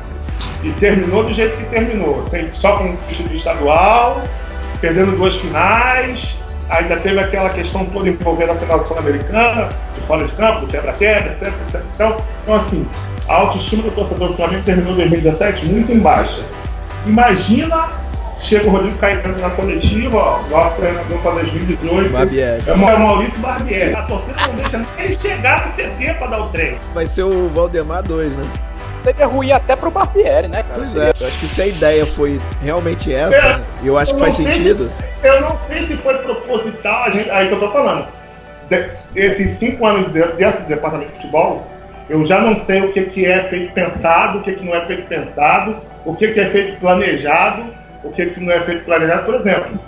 E terminou do jeito que terminou. Sem- Só com o título estadual, perdendo duas finais. Ainda teve aquela questão toda envolvendo a final sul-americana, de fora de campo, quebra-quebra, etc, etc. Então, então, assim, a autoestima do torcedor do Flamengo terminou 2017 muito em baixa. Imagina, chega o Rodrigo Caetano na coletiva, ó, nosso treinador para 2018. Barbieri. É o Ma- Maurício Barbieri. A torcida não deixa nem ele chegar no CT para dar o treino. Vai ser o Valdemar 2, né? Seria ruim até pro Barbieri, né, cara? Pois Seria- é. Eu acho que se a ideia foi realmente essa, É. e eu acho que Eu faz não sei sentido. se- eu não sei se foi proposital, a gente, aí que eu tô falando. De- esses cinco anos de- desse departamento de futebol, eu já não sei o que, que é feito pensado, o que, que não é feito pensado, o que, que é feito planejado, o que, que não é feito planejado. Por exemplo,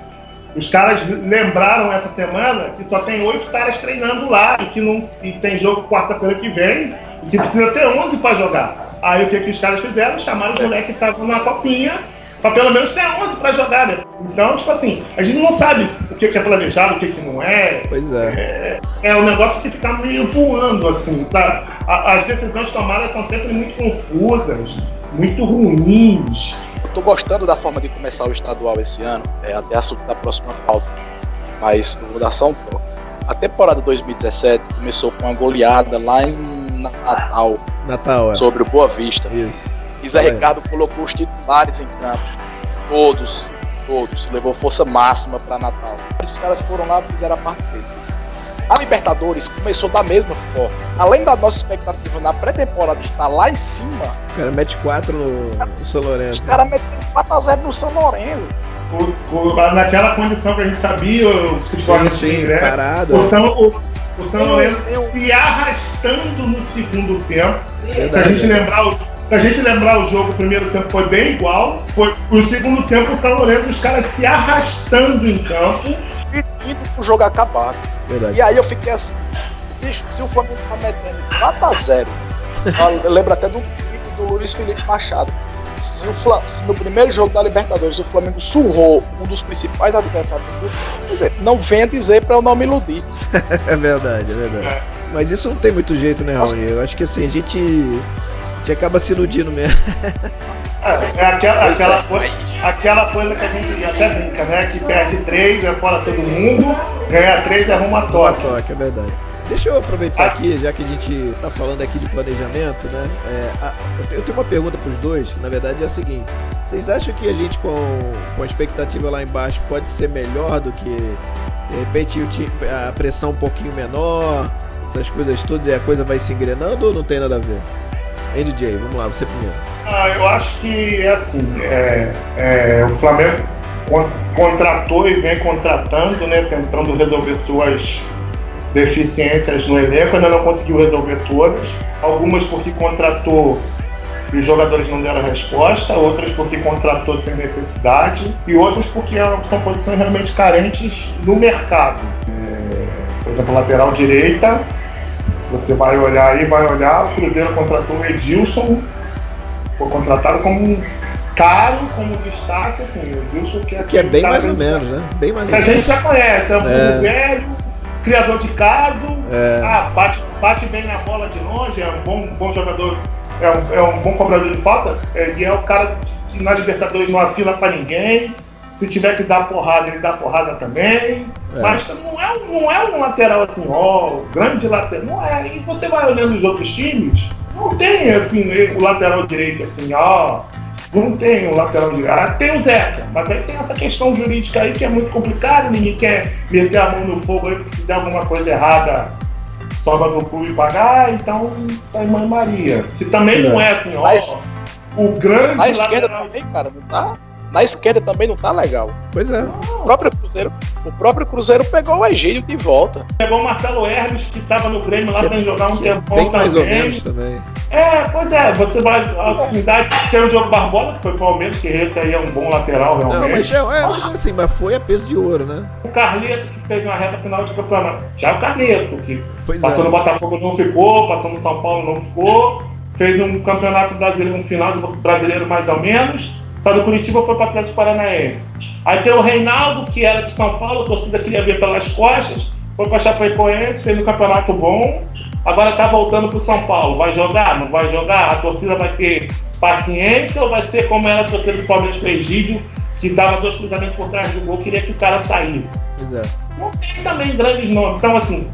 os caras lembraram essa semana que só tem oito caras treinando lá e que não e tem jogo quarta-feira que vem que precisa ter 11 para jogar. Aí o que, que os caras fizeram? Chamaram os moleques que estavam na copinha para pelo menos ter 11 para jogar, né? Então, tipo assim, a gente não sabe o que, que é planejado, o que, que não é. Pois é. É, é um negócio que fica meio voando, assim, sabe? A- As decisões tomadas são sempre muito confusas, muito ruins. Eu tô gostando da forma de começar o estadual esse ano, é até assunto da próxima pauta. Mas eu vou dar só um toque. A temporada 2017 começou com uma goleada lá em Natal Natal, é. sobre o Boa Vista. Isso. E Zé É. Ricardo colocou os titulares em campo. Todos, todos. Levou força máxima para Natal. Os caras foram lá e fizeram a parte deles. A Libertadores começou da mesma forma. Além da nossa expectativa na pré-temporada estar lá em cima, O cara mete 4 no, no São os Lourenço. caras meteram 4x0 no São Lourenço. O- o- naquela condição que a gente sabia, o futebol Sim, argentino, sim, né? parado. O São, o, o São Lourenço se arrastando no segundo tempo. Se a Verdade. gente lembrar o, se a gente lembrar o jogo, o primeiro tempo foi bem igual. Foi o segundo tempo, o São Lourenço, os caras se arrastando em campo. pedindo pro jogo acabar. Verdade. E aí eu fiquei assim, bicho, se o Flamengo tá metendo 4x0, eu lembro até do do Luiz Felipe Machado. Se, o Fla, se no primeiro jogo da Libertadores o Flamengo surrou um dos principais adversários do grupo, quer dizer, não venha dizer pra eu não me iludir. É verdade, é verdade. Mas isso não tem muito jeito, né, Raoni? Eu acho que assim, a gente, a gente acaba se iludindo mesmo. É, é aquela, aquela, é. coisa, aquela coisa que a gente até brinca, né? Que perde três, é fora todo mundo, ganha três, arruma toque. toque, é verdade. Deixa eu aproveitar aqui, já que a gente tá falando aqui de planejamento, né? É, a- eu te- eu tenho uma pergunta pros dois, que na verdade é a seguinte. Vocês acham que a gente com, com a expectativa lá embaixo pode ser melhor do que de repente a pressão um pouquinho menor, essas coisas todas e a coisa vai se engrenando ou não tem nada a ver? DJ, vamos lá, você primeiro. Ah, eu acho que é assim, é, é, o Flamengo con- contratou e vem contratando, né, tentando resolver suas deficiências no elenco, ainda não conseguiu resolver todas. Algumas porque contratou e os jogadores não deram resposta, outras porque contratou sem necessidade e outras porque são posições realmente carentes no mercado. É, por exemplo, lateral direita, você vai olhar aí, vai olhar, o Cruzeiro contratou o Edilson, foi contratado como um caro, como destaque, assim, o Edilson que é, Que é bem cara mais ou menos, né? Bem mais que a gente já conhece, é um É. velho, criador de caso, É. ah, bate, bate bem na bola de longe, é um bom, bom jogador, é um, é um bom cobrador de falta, é, e é o cara que na Libertadores não afila pra ninguém. Se tiver que dar porrada, ele dá porrada também. É. Mas não é, não é um lateral assim, ó, grande lateral. Não é. E você vai olhando os outros times, não tem assim, o lateral direito assim, ó. Não tem o lateral direito. Ah, tem o Zeca, mas aí tem essa questão jurídica aí que é muito complicada, ninguém quer meter a mão no fogo aí, porque se der alguma coisa errada, sobra do clube pagar, então tá Mãe Maria. Se também não é assim, ó, Mas- o grande Na esquerda lateral também, cara, não tá. Na esquerda também não tá legal. Pois é. O próprio Cruzeiro, o próprio Cruzeiro pegou o Egídio de volta. Pegou o Marcelo Hermes, que estava no Grêmio lá Que- pra jogar um é tempão bem mais ou também. menos também. É, pois é, você vai. A cidade tem o jogo Barbosa, que foi pro Palmeiras, que esse aí é um bom lateral Não, realmente. mas é, é, mas assim, mas foi a peso de ouro, né? O Carleto, que fez uma reta final de campeonato. Já é o Carleto, que Pois passou é. no Botafogo não ficou, passou no São Paulo não ficou, fez um campeonato brasileiro, um final de brasileiro mais ou menos. Saiu do Curitiba foi para Atlético Paranaense. Aí tem o Reinaldo, que era de São Paulo, a torcida queria ver pelas costas, foi para Chapecoense, fez um campeonato bom. Agora tá voltando pro São Paulo. Vai jogar? Não vai jogar? A torcida vai ter paciência ou vai ser como era a torcida do Palmeiras com o Egídio, que dava dois cruzamentos por trás do gol, queria que o cara saísse? Pois é. não tem também grandes nomes. Então, assim,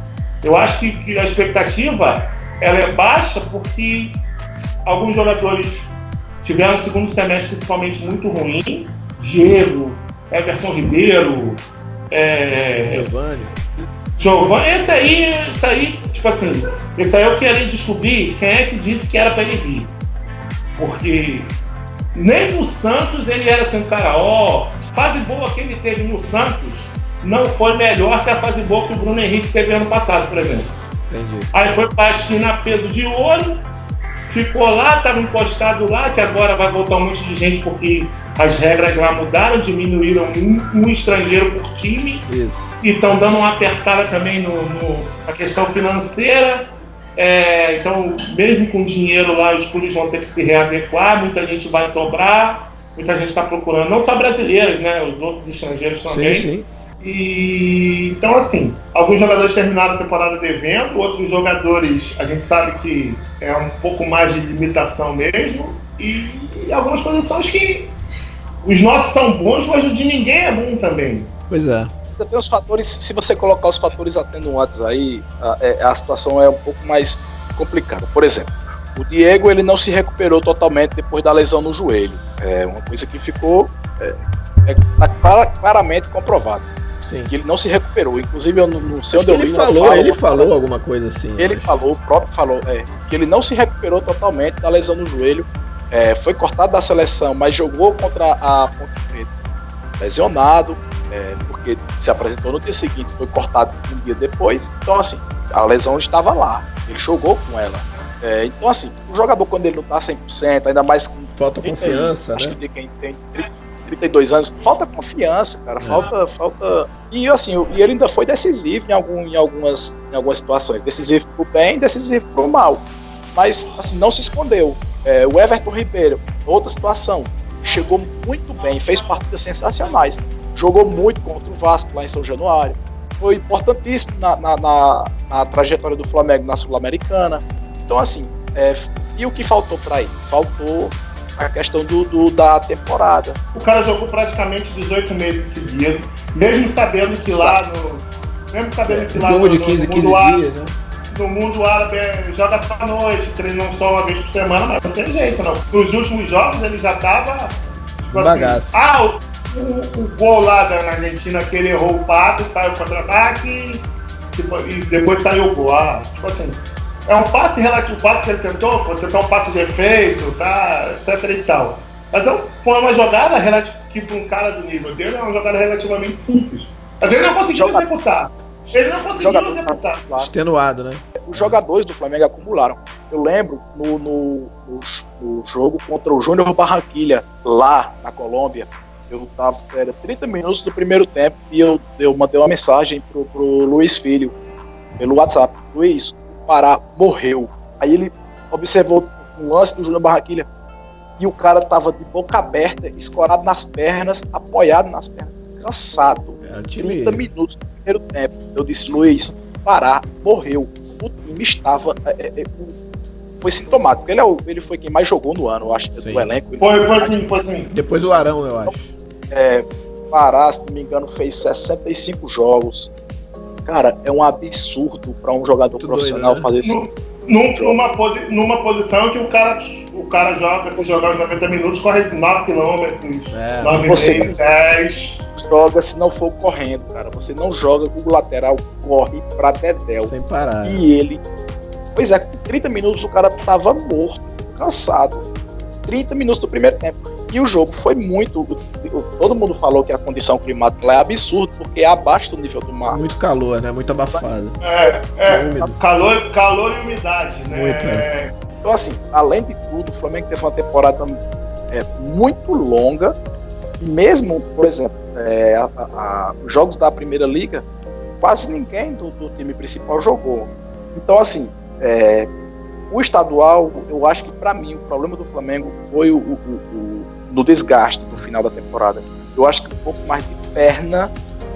eu acho que, que a expectativa ela é baixa porque alguns jogadores tiveram um segundo semestre principalmente muito ruim. Diego, Everton Ribeiro, é, Giovanni. Giovanni, esse aí, esse aí, tipo assim, esse aí eu queria descobrir quem é que disse que era pra ele vir. Porque nem no Santos ele era assim, cara, ó, fase boa que ele teve no Santos não foi melhor que a fase boa que o Bruno Henrique teve ano passado, por exemplo. Entendi. Aí foi pra China peso de ouro, ficou lá, estava encostado lá, que agora vai voltar um monte de gente porque as regras lá mudaram, diminuíram um, um estrangeiro por time Isso. e estão dando uma apertada também no, no- na questão financeira. É, então, mesmo com dinheiro lá, os clubes vão ter que se readequar, muita gente vai sobrar, muita gente está procurando, não só brasileiros, né? Os outros estrangeiros também. Sim, sim. E então assim, alguns jogadores terminaram a temporada devendo, outros jogadores a gente sabe que é um pouco mais de limitação mesmo, e, e algumas posições que os nossos são bons, mas o de ninguém é bom também. Pois é. Tem os fatores, se você colocar os fatores atenuantes aí, a, é- a situação é um pouco mais complicada. Por exemplo, o Diego ele não se recuperou totalmente depois da lesão no joelho. É uma coisa que ficou é, é, tá clara- claramente comprovado. Sim. Que ele não se recuperou. Inclusive, eu não, não sei Acho onde eu ele li uma falou, fala, ele falou alguma coisa assim. Ele falou, o próprio falou, é, que ele não se recuperou totalmente da lesão no joelho. É, foi cortado da seleção, mas jogou contra a Ponte Preta lesionado, é, porque se apresentou no dia seguinte, foi cortado um dia depois. Então, assim, a lesão estava lá. Ele jogou com ela. É, então, assim, o jogador, quando ele não tá 100%, ainda mais com Falta 30 confiança, acho né? que quem tem 30, 32 anos, falta confiança, cara, falta, falta. E assim, e ele ainda foi decisivo em, algum, em, algumas, em algumas situações, decisivo pro bem, decisivo pro mal. Mas assim, não se escondeu. É, o Everton Ribeiro, outra situação, chegou muito bem, fez partidas sensacionais, jogou muito contra o Vasco lá em São Januário, foi importantíssimo na, na, na, na trajetória do Flamengo na Sul-Americana. Então, assim, é, e o que faltou para ele? Faltou a questão do, do, da temporada. O cara jogou praticamente 18 meses seguidos, mesmo sabendo que lá no. Mesmo sabendo que lá Jogo no, de 15, no 15 mundo árabe, dias, né? no mundo árabe é, joga só à noite, treinam só uma vez por semana, mas não tem jeito não. Nos últimos jogos ele já tava. Tipo Bagaço. ah, o, o, o gol lá da na Argentina que ele errou o passe, saiu o contra-ataque tipo, e depois saiu o gol. Ah, tipo assim. É um passe relativo, o passe que ele tentou, pode tentar um passe de efeito, tá, etc e tal. Mas é foi uma jogada que para um cara do nível dele é uma jogada relativamente simples. Mas ele não conseguiu Joga- executar. Ele não conseguiu Jogador executar. lá. Extenuado, né? os jogadores do Flamengo acumularam. Eu lembro no, no, no, no jogo contra o Júnior Barranquilha, lá na Colômbia, eu tava, era 30 minutos do primeiro tempo e eu, eu mandei uma mensagem pro, pro Luiz Filho, pelo WhatsApp. Luiz, Pará morreu. Aí ele observou um lance do Júnior Barranquilha e o cara tava de boca aberta, escorado nas pernas, apoiado nas pernas, cansado. É, o time. 30 minutos do primeiro tempo. Eu disse, Luiz, Pará morreu. O time estava. é, é, é, o- foi sintomático. Ele, é o- ele foi quem mais jogou no ano, eu acho, Sim. do elenco. Ele- Foi, foi foi. Depois o Arão, eu acho. É, Pará, se não me engano, fez 65 jogos. Cara, é um absurdo para um jogador Muito profissional doido, fazer Num- isso. num- numa, posi- numa posição que o cara, o cara joga, se jogar os 90 minutos, corre 9 km, É. 9 Você- 10. Joga se não for correndo, cara. Você não joga com o lateral, corre pra Dedel. Sem parar. E ele. Pois é, com 30 minutos o cara tava morto, cansado. 30 minutos do primeiro tempo. E o jogo foi muito. Todo mundo falou que a condição climática lá é absurda, porque é abaixo do nível do mar. Muito calor, né? Muito abafado. É, é, calor, calor e umidade, né? Muito, É, Então, assim, além de tudo, o Flamengo teve uma temporada é, muito longa. E mesmo, por exemplo, é, a- a- a- os jogos da Primeira Liga, quase ninguém do, do time principal jogou. Então, assim, é, o estadual, eu acho que para mim o problema do Flamengo foi o, o, o- o- no desgaste no final da temporada. Eu acho que um pouco mais de perna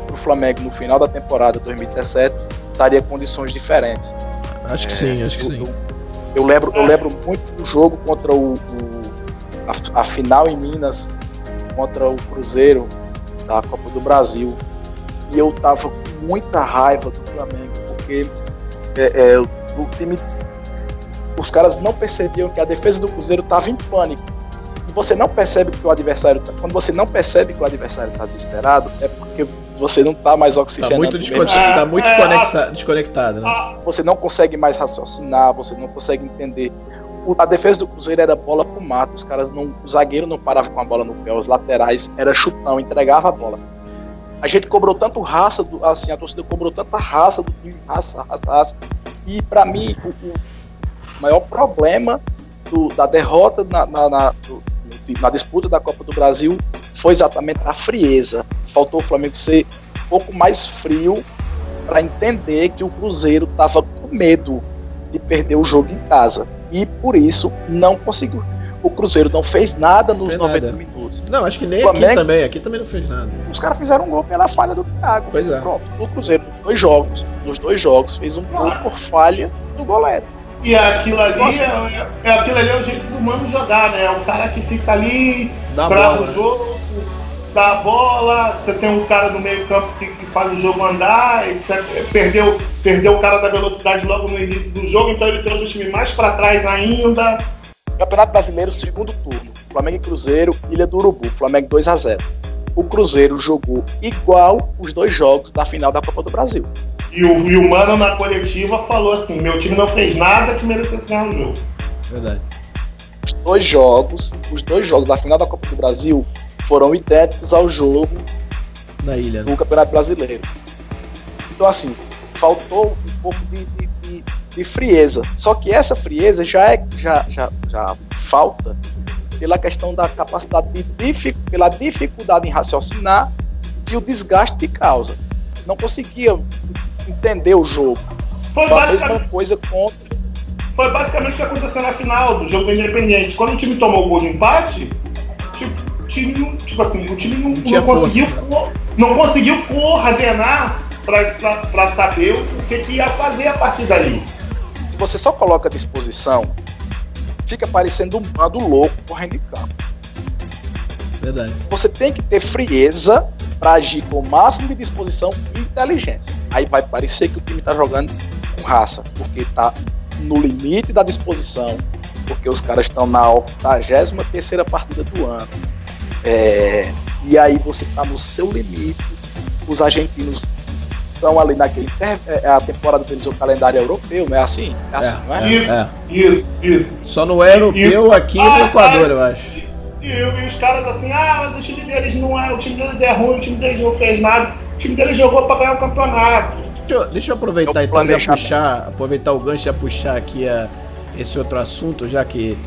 pro Flamengo no final da temporada 2017 daria condições diferentes. Acho que sim, acho que Eu- sim. Eu, eu lembro, eu lembro muito do jogo contra o, o- a, a final em Minas contra o Cruzeiro da Copa do Brasil e eu tava com muita raiva do Flamengo porque é, é, o time os caras não percebiam que a defesa do Cruzeiro tava em pânico você não percebe que o adversário tá, quando você não percebe que o adversário tá desesperado é porque você não tá mais Tá oxigenando muito, o desco- mesmo tá muito É, desconectado, né? você não consegue mais raciocinar, você não consegue entender. O- a defesa do Cruzeiro era bola pro mato, os caras não, o zagueiro não parava com a bola no pé, os laterais era chutão, entregava a bola. A gente cobrou tanto raça, do, assim, a torcida cobrou tanta raça do time, raça, raça, raça. E pra mim, o, o maior problema do- da derrota na, na, na- do- na disputa da Copa do Brasil foi exatamente a frieza. Faltou o Flamengo ser um pouco mais frio para entender que o Cruzeiro estava com medo de perder o jogo em casa e por isso não conseguiu. O Cruzeiro não fez nada nos Fez 90 nada. minutos. Não, acho que nem Flamengo- aqui também. Aqui também não fez nada. Os caras fizeram um gol pela falha do Thiago. Pois é. Pronto. O Cruzeiro, nos dois jogos, nos dois jogos, fez um gol por falha do goleiro. E aquilo ali Nossa. é, é, aquilo ali é o jeito do mano jogar, né? É o cara que fica ali, Dá trava bola, o né? jogo, dá a bola, você tem um cara no meio campo que, que faz o jogo andar, e perdeu, perdeu o cara da velocidade logo no início do jogo, então ele trouxe o time mais pra trás ainda. Campeonato Brasileiro, segundo turno. Flamengo e Cruzeiro, Ilha do Urubu. Flamengo 2 a 0 O Cruzeiro jogou igual os dois jogos da final da Copa do Brasil. E o, e o Mano na coletiva falou assim: meu time não fez nada que merecesse ganhar o jogo. Verdade. Os dois jogos, os dois jogos da final da Copa do Brasil foram idênticos ao jogo Na ilha, né? do Campeonato Brasileiro. Então, assim, faltou um pouco de, de, de- de frieza. Só que essa frieza já é já, já, já falta pela questão da capacidade de pela dificuldade em raciocinar e o desgaste que causa. Não conseguia entender o jogo. Foi, Foi a mesma coisa contra. Foi basicamente o que aconteceu na final do jogo do Independente. Quando o time tomou o gol de empate, tipo, o time, tipo assim, o time não, não conseguiu, não conseguiu coordenar para saber o que, que ia fazer a partir dali. Se você só coloca disposição, fica parecendo um bando louco correndo em campo. Verdade. Você tem que ter frieza para agir com o máximo de disposição e inteligência. Aí vai parecer que o time está jogando com raça, porque está no limite da disposição, porque os caras estão na 83 terceira partida do ano. É, e aí você está no seu limite. Os argentinos estão ali naquele. É, é a temporada deles, o calendário europeu, não é assim? É assim, não é? Isso, isso, isso. Só no europeu aqui no Equador, eu acho. E, e, os caras assim, ah, mas o time deles não é, o time deles é ruim, o time deles não fez nada, o time deles jogou para ganhar o campeonato. Deixa eu, deixa eu aproveitar eu então já puxar, aproveitar o gancho e já puxar aqui a, esse outro assunto, já que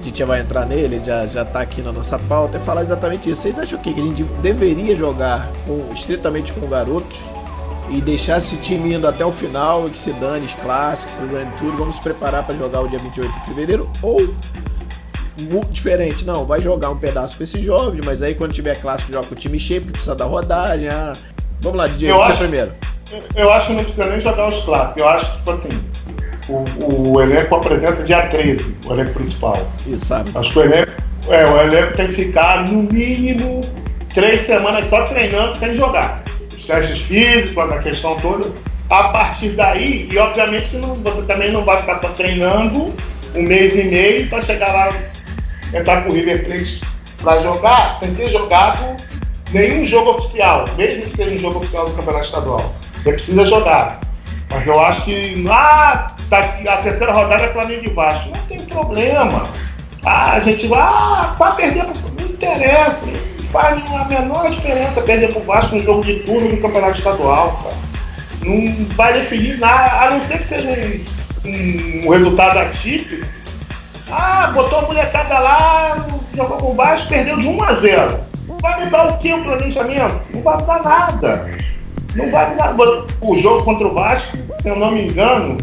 a gente já vai entrar nele, já, já tá aqui na nossa pauta, e falar exatamente isso. Vocês acham que a gente deveria jogar com, estritamente com garotos? e deixar esse time indo até o final e que se dane os clássicos, que se dane tudo, vamos se preparar para jogar o dia 28 de fevereiro ou diferente, não, vai jogar um pedaço com esse jovem, mas aí quando tiver clássico joga com o time cheio, porque precisa dar rodagem. Ah. Vamos lá, DJ, eu você acho, primeiro. Eu acho que não precisa nem jogar os clássicos, eu acho que, tipo assim, o, o elenco apresenta dia 13, o elenco principal. Isso, sabe? Acho que o elenco, é, o elenco tem que ficar no mínimo três semanas só treinando sem jogar testes físicos, a questão toda. A partir daí, e obviamente que não, você também não vai ficar só treinando um mês e meio para chegar lá, entrar com o River Plate para jogar, sem ter jogado nenhum jogo oficial, mesmo que seja um jogo oficial do Campeonato Estadual. Você precisa jogar. Mas eu acho que ah, tá, a terceira rodada é Flamengo e Vasco. Não tem problema. Ah, a gente vai, ah, vai perder, não interessa faz a menor diferença perder pro Vasco no jogo de turno no Campeonato Estadual, cara. Não vai definir nada, a não ser que seja um, um resultado atípico. Ah, botou a molecada lá, jogou com o Vasco, perdeu de 1 a 0. Vai me dar o que o planejamento? Não vai dar nada. Não vai me dar. O jogo contra o Vasco, se eu não me engano,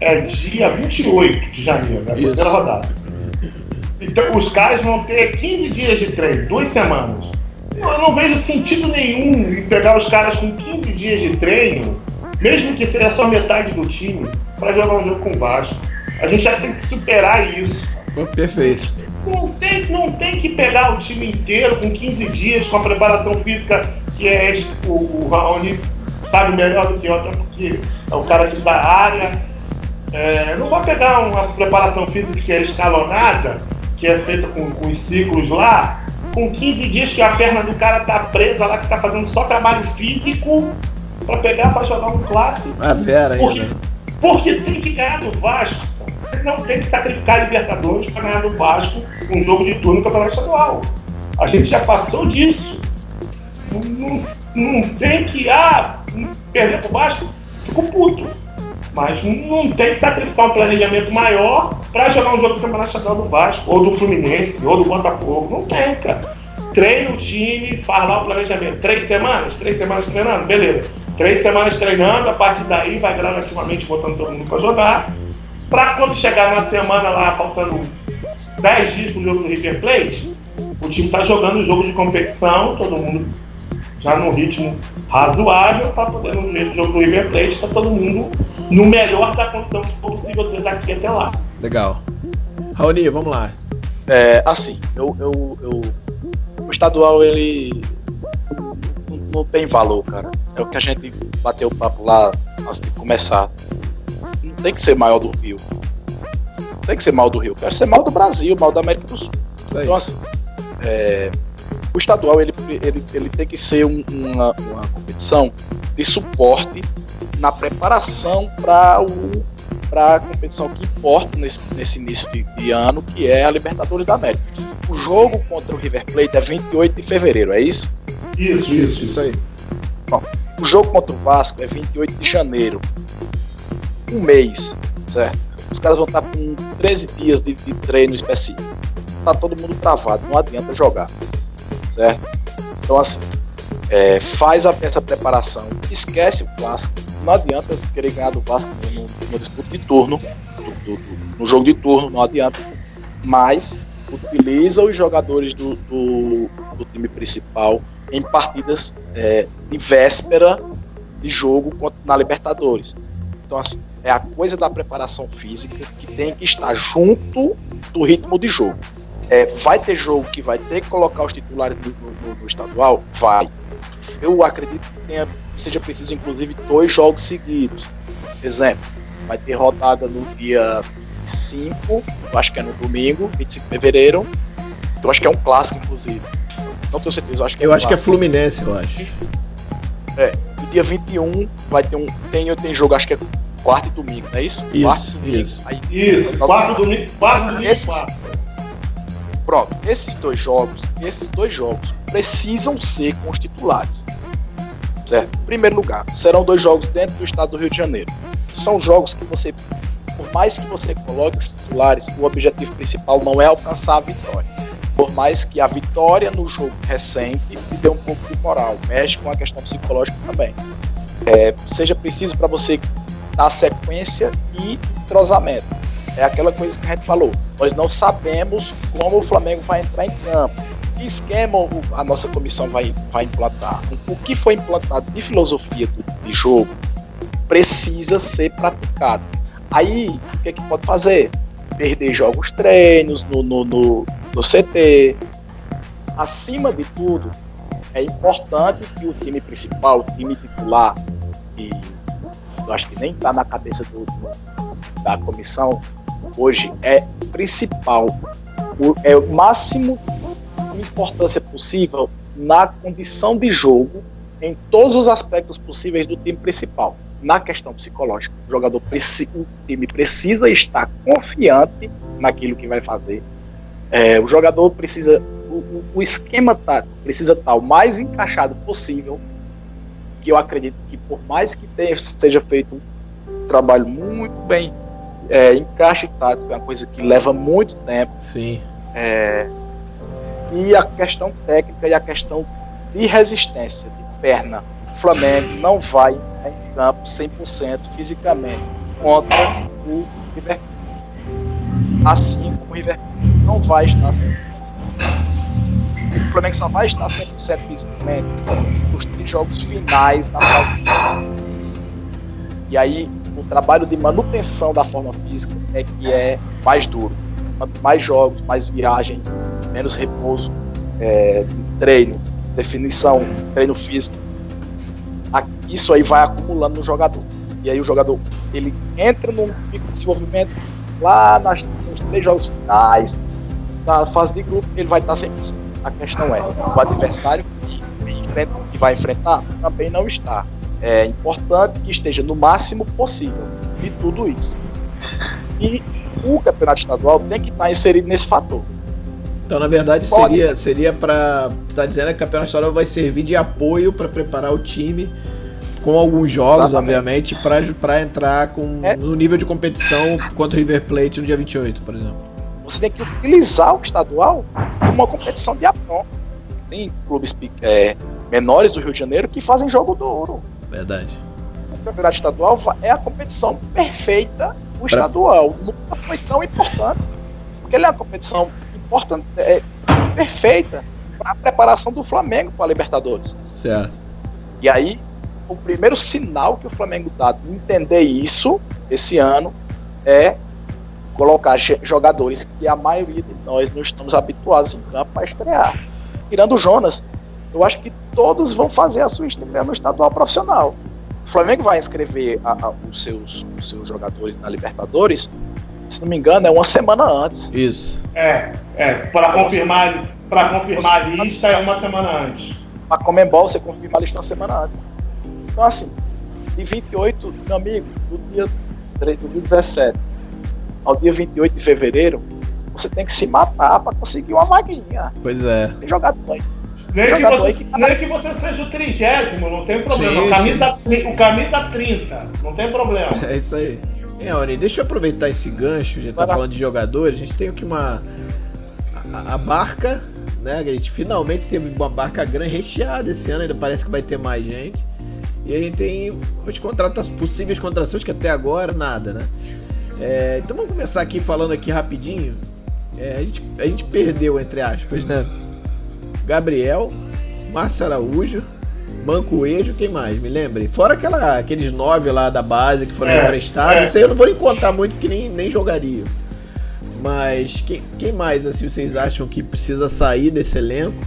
é dia 28 de janeiro, é a primeira rodada. Então, os caras vão ter 15 dias de treino, duas semanas. Eu não vejo sentido nenhum em pegar os caras com 15 dias de treino, mesmo que seja só metade do time, para jogar um jogo com o Vasco. A gente já tem que superar isso. Perfeito. Não tem, não tem que pegar o time inteiro com 15 dias, com a preparação física que é o, o Raoni sabe melhor do que outra, porque é o cara que da área. É, não vai pegar uma preparação física que é escalonada que é feita com, com os ciclos lá, com 15 dias que a perna do cara tá presa lá, que tá fazendo só trabalho físico para pegar para jogar um clássico. A Vera porque, ainda. Porque tem que ganhar do Vasco. Não tem que sacrificar a Libertadores para ganhar do Vasco um jogo de turno no Campeonato Estadual. A gente já passou disso. Não, não, não tem que, ah, perder pro Vasco, fico puto. Mas não tem que sacrificar um planejamento maior para jogar um jogo do Campeonato Estadual do Vasco, ou do Fluminense, ou do Botafogo. Não tem, cara. Treina o time, faz lá o planejamento. Três semanas? Três semanas treinando? Beleza. Três semanas treinando, a partir daí vai gradativamente botando todo mundo para jogar. Para quando chegar na semana lá, faltando 10 dias pro jogo do River Plate, o time tá jogando o jogo de competição, todo mundo já no ritmo razoável para poder no meio do jogo do River Plate, tá todo mundo no melhor da condição que possível daqui até lá. Legal. Raoni, vamos lá. É, assim, eu, eu, eu, o estadual ele não, não tem valor, cara. É o que a gente bateu o papo lá antes de começar. Não tem que ser maior do Rio. Não tem que ser mal do Rio, quero ser mal do Brasil, mal da América do Sul. Então, assim, é, o estadual ele, ele, ele tem que ser um, uma, uma competição de suporte na preparação para a competição que importa nesse, nesse início de, de, ano, que é a Libertadores da América. O jogo contra o River Plate é 28 de fevereiro, é isso? Isso, isso, isso aí. Bom, o jogo contra o Vasco é 28 de janeiro. Um mês, certo? Os caras vão estar com 13 dias de, de treino específico. tá todo mundo travado, não adianta jogar. Certo? Então assim, é, faz a, essa preparação, esquece o clássico, não adianta querer ganhar do Vasco no, disputa de turno, do, do, no jogo de turno, não adianta. Mas utiliza os jogadores do, do, do time principal em partidas é, de véspera de jogo na Libertadores. Então, assim, é a coisa da preparação física que tem que estar junto do ritmo de jogo. É, vai ter jogo que vai ter que colocar os titulares no, no, no estadual? Vai. Eu acredito que tenha, seja preciso, inclusive, dois jogos seguidos. Exemplo, vai ter rodada no dia 5, eu acho que é no domingo, 25 de fevereiro. Eu acho que é um clássico, inclusive. Não tenho certeza, eu acho que é Eu um acho que é clássico. Fluminense, eu acho. É, e dia 21 vai ter um. Tem, tem jogo, acho que é quarto e domingo, não é isso? quarto e Isso, domingo. isso. Aí, Isso, quarto domingo, quarto domingo, Esses- pronto, esses dois jogos, esses dois jogos precisam ser com os titulares. Certo? Em primeiro lugar, serão dois jogos dentro do estado do Rio de Janeiro. São jogos que você, por mais que você coloque os titulares, o objetivo principal não é alcançar a vitória. Por mais que a vitória no jogo recente lhe dê um pouco de moral, mexe com a questão psicológica também. É, seja preciso para você dar sequência e entrosamento. É aquela coisa que a gente falou. Nós não sabemos como o Flamengo vai entrar em campo. Que esquema a nossa comissão vai, vai implantar? O que foi implantado de filosofia do, de jogo precisa ser praticado. Aí, o que, é que pode fazer? Perder jogos treinos no, no, no, no CT. Acima de tudo, é importante que o time principal, o time titular, que eu acho que nem está na cabeça do, do- da comissão hoje, é principal, o, é o máximo de importância possível na condição de jogo em todos os aspectos possíveis do time principal. Na questão psicológica, o jogador o time precisa estar confiante naquilo que vai fazer. É, o jogador precisa, o, o- esquema tático precisa estar o mais encaixado possível. Que eu acredito que por mais que tenha, seja feito um trabalho muito bem é, encaixe tático, é uma coisa que leva muito tempo. Sim. É, e a questão técnica e a questão de resistência, de perna. O Flamengo não vai em campo 100% fisicamente contra o River. Assim como o River não vai estar 100%. O Flamengo só vai estar 100% fisicamente nos três jogos finais da fase. E aí, o trabalho de manutenção da forma física é que é mais duro. Quanto mais jogos, mais viagem, menos repouso, é, treino, definição, treino físico. Isso aí vai acumulando no jogador. E aí o jogador ele entra num pico de desenvolvimento lá nas, nos três jogos finais, na fase de grupo, ele vai estar 100%. A questão é, o adversário que, vai enfrentar também não está. É importante que esteja no máximo possível de tudo isso. E o campeonato estadual tem que estar inserido nesse fator. Então, na verdade, Pode. seria, seria para. Você tá dizendo que o campeonato estadual vai servir de apoio para preparar o time com alguns jogos, Exatamente. obviamente, para entrar com, É. no nível de competição contra o River Plate no dia 28, por exemplo. Você tem que utilizar o estadual como uma competição de apoio. Tem clubes é, menores do Rio de Janeiro que fazem jogo duro. Verdade. O campeonato estadual é a competição perfeita, o estadual. Nunca foi tão importante. Porque ele é uma competição importante, é, perfeita para a preparação do Flamengo para a Libertadores. Certo. E aí, o primeiro sinal que o Flamengo dá de entender isso esse ano é colocar jogadores que a maioria de nós não estamos habituados em campo para estrear. Tirando o Jonas, eu acho que todos vão fazer a sua estreia no estadual profissional. O Flamengo vai inscrever a- a- os, seus, os seus jogadores na Libertadores, se não me engano, é uma semana antes. Isso. É, é, para confirmar, para confirmar a lista é uma semana antes. A Comembol você confirma a lista uma semana antes. Então, assim, de 28, meu amigo, do dia, do dia 17 ao dia 28 de fevereiro, você tem que se matar para conseguir uma vaguinha. Pois é. Tem jogador aí. Nem que, Jogador você, aí que tá- nem que você seja o trigésimo, não tem problema. Sim, o, camisa, o camisa 30, não tem problema. É isso aí. É, Oni, deixa eu aproveitar esse gancho, já tá falando de jogadores, a gente tem aqui uma. a, a barca, né? A gente finalmente teve uma barca grande recheada esse ano, ainda parece que vai ter mais gente. E a gente tem as contratas, possíveis contratações que até agora nada, né? É, então vamos começar aqui falando aqui rapidinho. É, a, gente, a gente perdeu, entre aspas, né? Gabriel, Márcio Araújo, Mancoejo, quem mais? Me lembre. Fora aquela, aqueles nove lá da base que foram É, emprestados. é. Isso aí eu não vou nem contar muito porque nem, nem jogaria. Mas quem, quem mais assim vocês acham que precisa sair desse elenco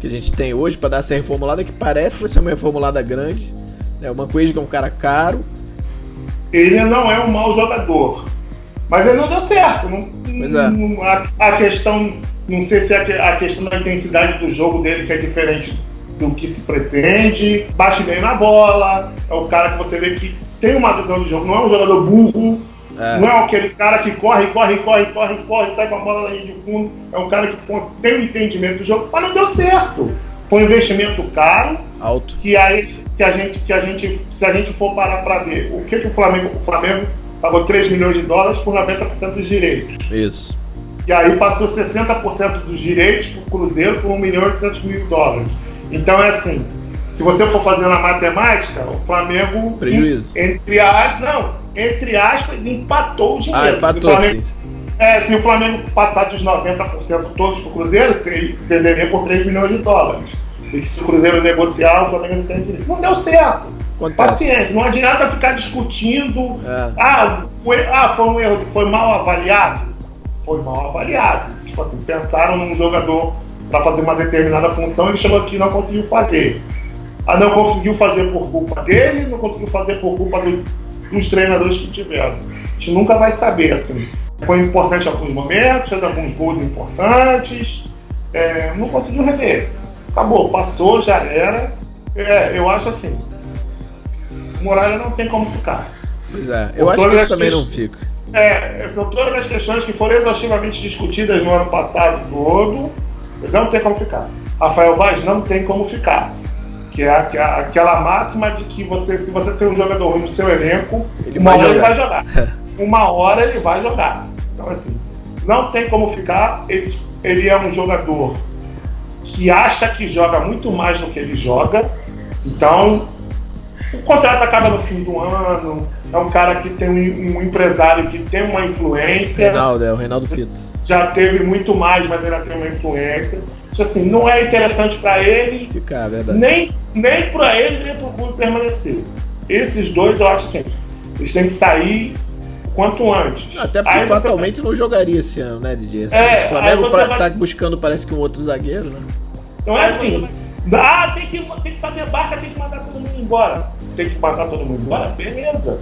que a gente tem hoje para dar essa reformulada que parece que vai ser uma reformulada grande? É, o Mancoejo que é um cara caro. Ele não é um mau jogador. Mas ele não deu certo. Não, é. não- a, a questão, não sei se é a, que- a questão da intensidade do jogo dele que é diferente do que se pretende. Bate bem na bola. É o cara que você vê que tem uma visão de jogo. Não é um jogador burro. É. Não é aquele cara que corre, corre, corre, corre, corre, sai com a bola na linha de fundo. É um cara que tem um entendimento do jogo, mas não deu certo. Foi um investimento caro Alto. que aí que a gente que a gente se a gente for parar para ver o que, que o Flamengo o Flamengo pagou 3 milhões de dólares por 90% dos direitos Isso. e aí passou 60% dos direitos para o Cruzeiro por 1 milhão e 800 mil dólares então é assim se você for fazendo a matemática o Flamengo Prejuízo. entre aspas não entre aspas empatou o dinheiro Ah, empatou Flamengo- sim. É, se o Flamengo passasse os 90% todos para o Cruzeiro, venderia por 3 milhões de dólares. E se o Cruzeiro negociar, o Flamengo não tem direito. Não deu certo. Acontece. Paciência, não adianta ficar discutindo. É. Ah, foi, ah, foi um erro, foi mal avaliado. Foi mal avaliado. Tipo assim, pensaram num jogador para fazer uma determinada função, ele chegou aqui e não conseguiu fazer. Ah, não conseguiu fazer por culpa dele, não conseguiu fazer por culpa do- dos treinadores que tiveram. A gente nunca vai saber, assim. Foi importante em alguns momentos, fez alguns gols importantes, é, não conseguiu rever. Acabou, passou, já era. É, eu acho assim. Muralha não tem como ficar. Pois é. Eu acho que isso também não fica. É, são todas as questões que foram exaustivamente discutidas no ano passado todo. Não tem como ficar. Rafael Vaz não tem como ficar. Que é aqu- aquela máxima de que você, se você tem um jogador ruim no seu elenco, Ele uma hora ele vai jogar. uma hora ele vai jogar. Então, assim, não tem como ficar. Ele, ele é um jogador que acha que joga muito mais do que ele joga. Então, o contrato acaba no fim do ano. É um cara que tem um, um empresário que tem uma influência. Reinaldo, é o Reinaldo Pito. Já teve muito mais, mas ainda tem uma influência. Então, assim, não é interessante para ele, Ficar, é verdade. nem, nem para ele, nem para o clube permanecer. Esses dois, eu acho que eles têm que sair quanto antes. Até porque Aí fatalmente não jogaria esse ano, né, DJ? Assim, É, o Flamengo pra- vai- tá buscando, parece que um outro zagueiro, né? Não é assim. Ah, tem que, tem que fazer barca, tem que mandar todo mundo embora. Tem que mandar todo mundo embora? Beleza.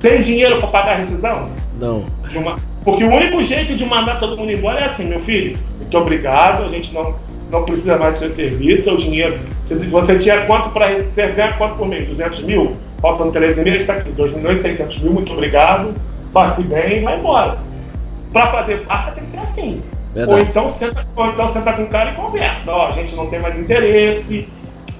Tem dinheiro para pagar a rescisão? Não. Uma- Porque o único jeito de mandar todo mundo embora é assim, meu filho, muito obrigado, a gente não, não precisa mais do seu serviço, o dinheiro. Você, tinha quanto para ganha quanto por mês? 200 mil? Faltam 13 meses, está aqui, 2 milhões e 600 mil, muito obrigado, passe bem, vai embora. Para fazer barca tem que ser assim. Verdade. Ou então, senta, ou então senta com o cara e conversa. Ó, a gente não tem mais interesse,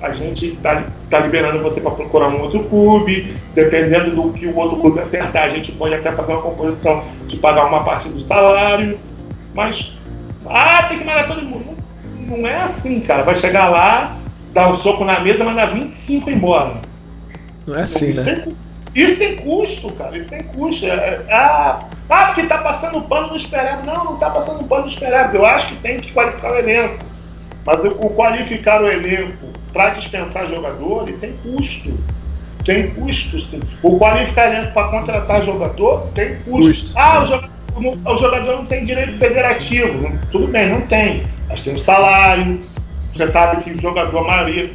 a gente tá, tá liberando você para procurar um outro clube, dependendo do que o outro clube acertar, a gente pode até fazer uma composição de pagar uma parte do salário, mas ah, tem que mandar todo mundo. Não, não é assim, cara. Vai chegar lá, dar um soco na mesa, mandar 25 embora. Não é assim, né? Isso tem custo, cara. Isso tem custo. Ah, ah, porque tá passando pano no esperado. Não, não tá passando pano no esperado. Eu acho que tem que qualificar o elenco. Mas o, o qualificar o elenco para dispensar jogador, ele tem custo. Tem custo, sim. O qualificar elenco para contratar jogador tem custo. Custo. Ah, o jogador, não- o jogador não tem direito federativo. Tudo bem, não tem. Mas tem o salário. Você sabe que o jogador, a maioria,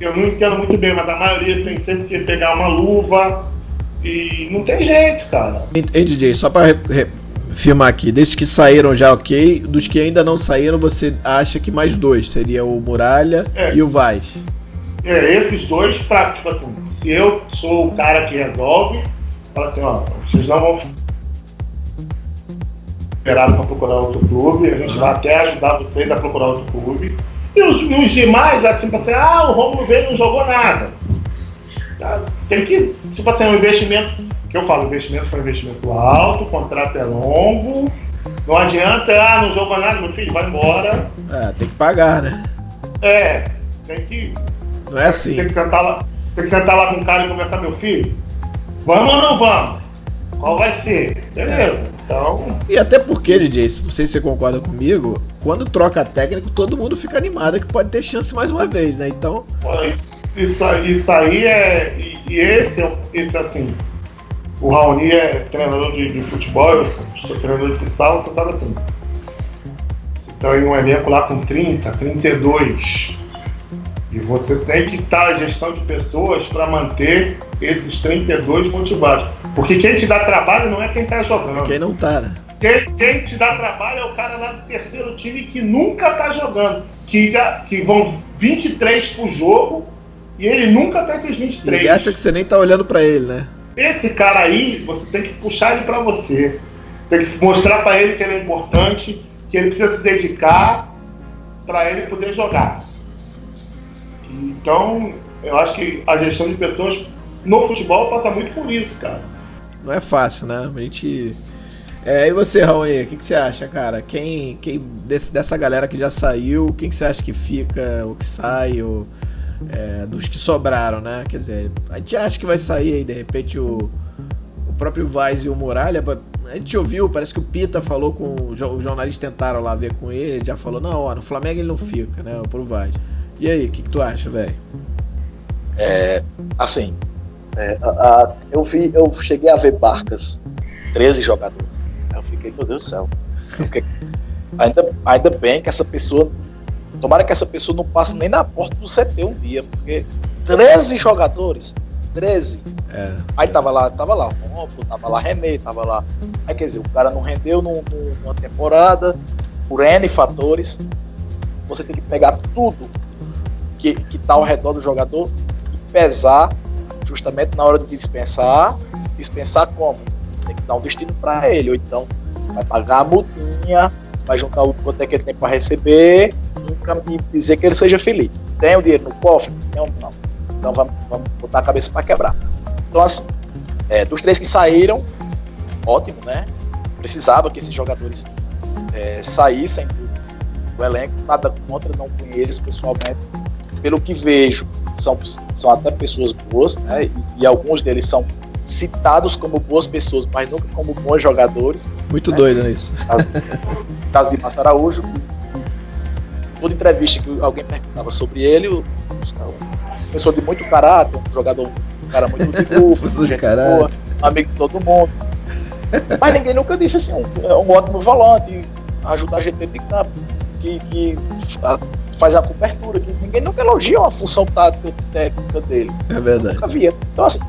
eu não entendo muito bem, mas a maioria tem sempre que pegar uma luva. E não tem jeito, cara. Ei, DJ, só pra firmar aqui, desses que saíram já ok, dos que ainda não saíram, você acha que mais dois? Seria o Muralha É. e o Vaz. É, esses dois, pra, tipo assim, se eu sou o cara que resolve, fala assim, ó, vocês não vão esperar para procurar outro clube, a gente vai até ajudar vocês a procurar outro clube. E os, os demais, assim, assim, ah, o Romulo veio e não jogou nada. Tá? Tem que, tipo assim, um investimento, que eu falo, investimento foi um investimento alto, o contrato é longo, Não adianta, ah, não joga nada, meu filho, vai embora. É, tem que pagar, né? É, tem que. Não é assim. Tem que sentar lá, tem que sentar lá com o cara e conversar, meu filho. Vamos ou não vamos? Qual vai ser? Beleza. Então. E até porque, DJ, não sei se você concorda comigo, quando troca técnico, todo mundo fica animado que pode ter chance mais uma vez, né? Então. Isso, aí- isso aí é. E, esse é esse assim. O Raoni é treinador de, de futebol, eu sou treinador de futsal, você sabe assim. Você tá em um elenco lá com 30, 32. E você tem que estar a gestão de pessoas para manter esses 32 motivados. Porque quem te dá trabalho não é quem está jogando. Quem não tá, né? Quem, quem te dá trabalho é o cara lá do terceiro time que nunca tá jogando. Que, que vão 23 pro jogo e ele nunca tá entre os 23. Ninguém acha que você nem tá olhando pra ele, né? Esse cara aí, você tem que puxar ele pra você. Tem que mostrar pra ele que ele é importante, que ele precisa se dedicar pra ele poder jogar. Então, eu acho que a gestão de pessoas no futebol passa muito por isso, cara. Não é fácil, né? A gente. É, e você, Raoni, o que, que você acha, cara? Quem, quem desse, dessa galera que já saiu, quem que você acha que fica, ou que sai, ou é, dos que sobraram, né? Quer dizer, a gente acha que vai sair aí, de repente, o, o próprio Vaz e o Muralha. A gente ouviu, parece que o Pita falou com. o Os jornalistas tentaram lá ver com ele, ele já falou, não, ó, no Flamengo ele não fica, né? Pro Vaz. E aí, o que, que tu acha, velho? Assim, é, a- a- eu vi, eu cheguei a ver Barcas, 13 jogadores. Eu fiquei, meu Deus do céu. Fiquei- ainda, ainda bem que essa pessoa. Tomara que essa pessoa não passe nem na porta do CT um dia, porque 13 jogadores. 13. É, Aí tava lá, tava lá o Ronco, tava lá René, tava lá. Aí quer dizer, o cara não rendeu num- numa temporada, por N fatores. Você tem que pegar tudo que, que tá ao redor do jogador e pesar justamente na hora de dispensar. Dispensar como? Tem que dar um destino para ele, ou então vai pagar a multinha, vai juntar o quanto é que ele tem para receber e dizer que ele seja feliz. Tem o dinheiro no cofre? Ou não? Então vamos, vamos botar a cabeça para quebrar. Então, assim, é, dos três que saíram, ótimo, né? Precisava que esses jogadores é, saíssem do, do elenco, nada contra, não conheço pessoalmente. Pelo que vejo, são, são até pessoas boas, né? E, e alguns deles são citados como boas pessoas, mas nunca como bons jogadores. muito doido, né? Isso. De Márcio Araújo, toda entrevista que alguém perguntava sobre ele, o, uma pessoa de muito caráter, um jogador, um cara muito de grupo, de boa, amigo de todo mundo. Mas ninguém nunca disse assim, um, é um ótimo volante, ajuda a gente dentro de campo, que, que a- faz a cobertura, que ninguém nunca elogia uma função tática técnica dele. É verdade. Nunca via. Então assim,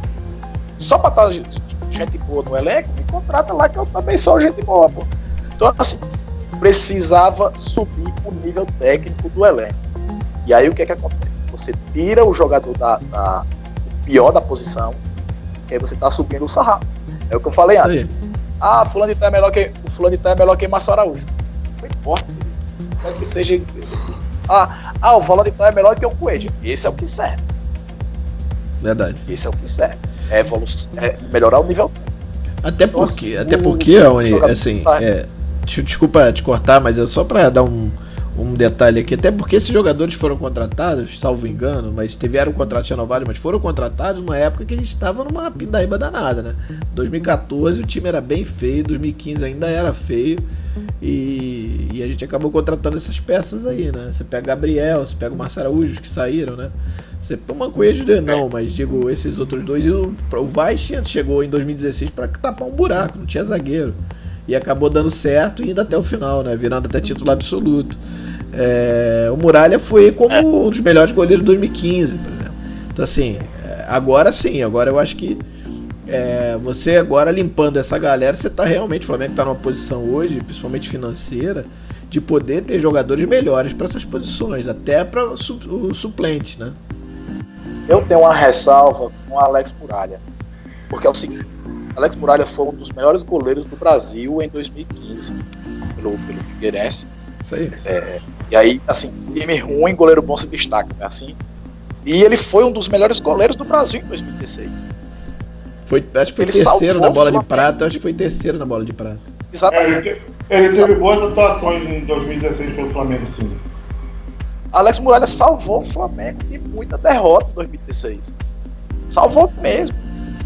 só pra estar gente boa no elenco, me contrata lá que eu também sou gente boa, pô. Então assim, precisava subir o nível técnico do elenco. E aí o que é que acontece? Você tira o jogador da, da- pior da posição, e aí você tá subindo o sarrafo. É o que eu falei antes. Ah, fulano de tal é melhor que. O fulano de tal é melhor que Márcio Araújo. Não importa. Quero que seja. Ah, ah, o de tal é melhor que o Coelho. Esse é o que serve. Verdade. Esse é o que serve. É, evolução, é melhorar o nível. Até porque, até o- porque, jogador assim, é, des- desculpa te cortar, mas é só pra dar um, um detalhe aqui. Até porque esses jogadores foram contratados, salvo engano, mas tiveram contratos renovados, mas foram contratados numa época que a gente estava numa pindaíba danada, né? 2014 o time era bem feio, 2015 ainda era feio. E, e a gente acabou contratando essas peças aí, né? Você pega Gabriel, você pega o Marcelo Araújo que saíram, né? Você o Mancoejo não, mas digo, esses outros dois. E o, o Vaz chegou em 2016 para tapar um buraco, não tinha zagueiro. E acabou dando certo e indo até o final, né? Virando até título absoluto. É, o Muralha foi como um dos melhores goleiros de 2015, por exemplo. Então, assim, é, agora sim, agora eu acho que é, você agora limpando essa galera, você tá realmente, o Flamengo tá numa posição hoje, principalmente financeira, de poder ter jogadores melhores para essas posições, até para o suplente, né? Eu tenho uma ressalva com o Alex Muralha. Porque é o seguinte: Alex Muralha foi um dos melhores goleiros do Brasil em 2015, pelo, pelo Figueirense. Isso aí. E aí, assim, time ruim, goleiro bom se destaca, né? Assim. E ele foi um dos melhores goleiros do Brasil em 2016. Foi, acho que foi Ele terceiro na bola de prata, acho que foi terceiro na bola de prata. Exatamente. É, Ele teve boas atuações em 2016 pelo Flamengo, sim. Alex Muralha salvou o Flamengo de muita derrota em 2016. Salvou mesmo.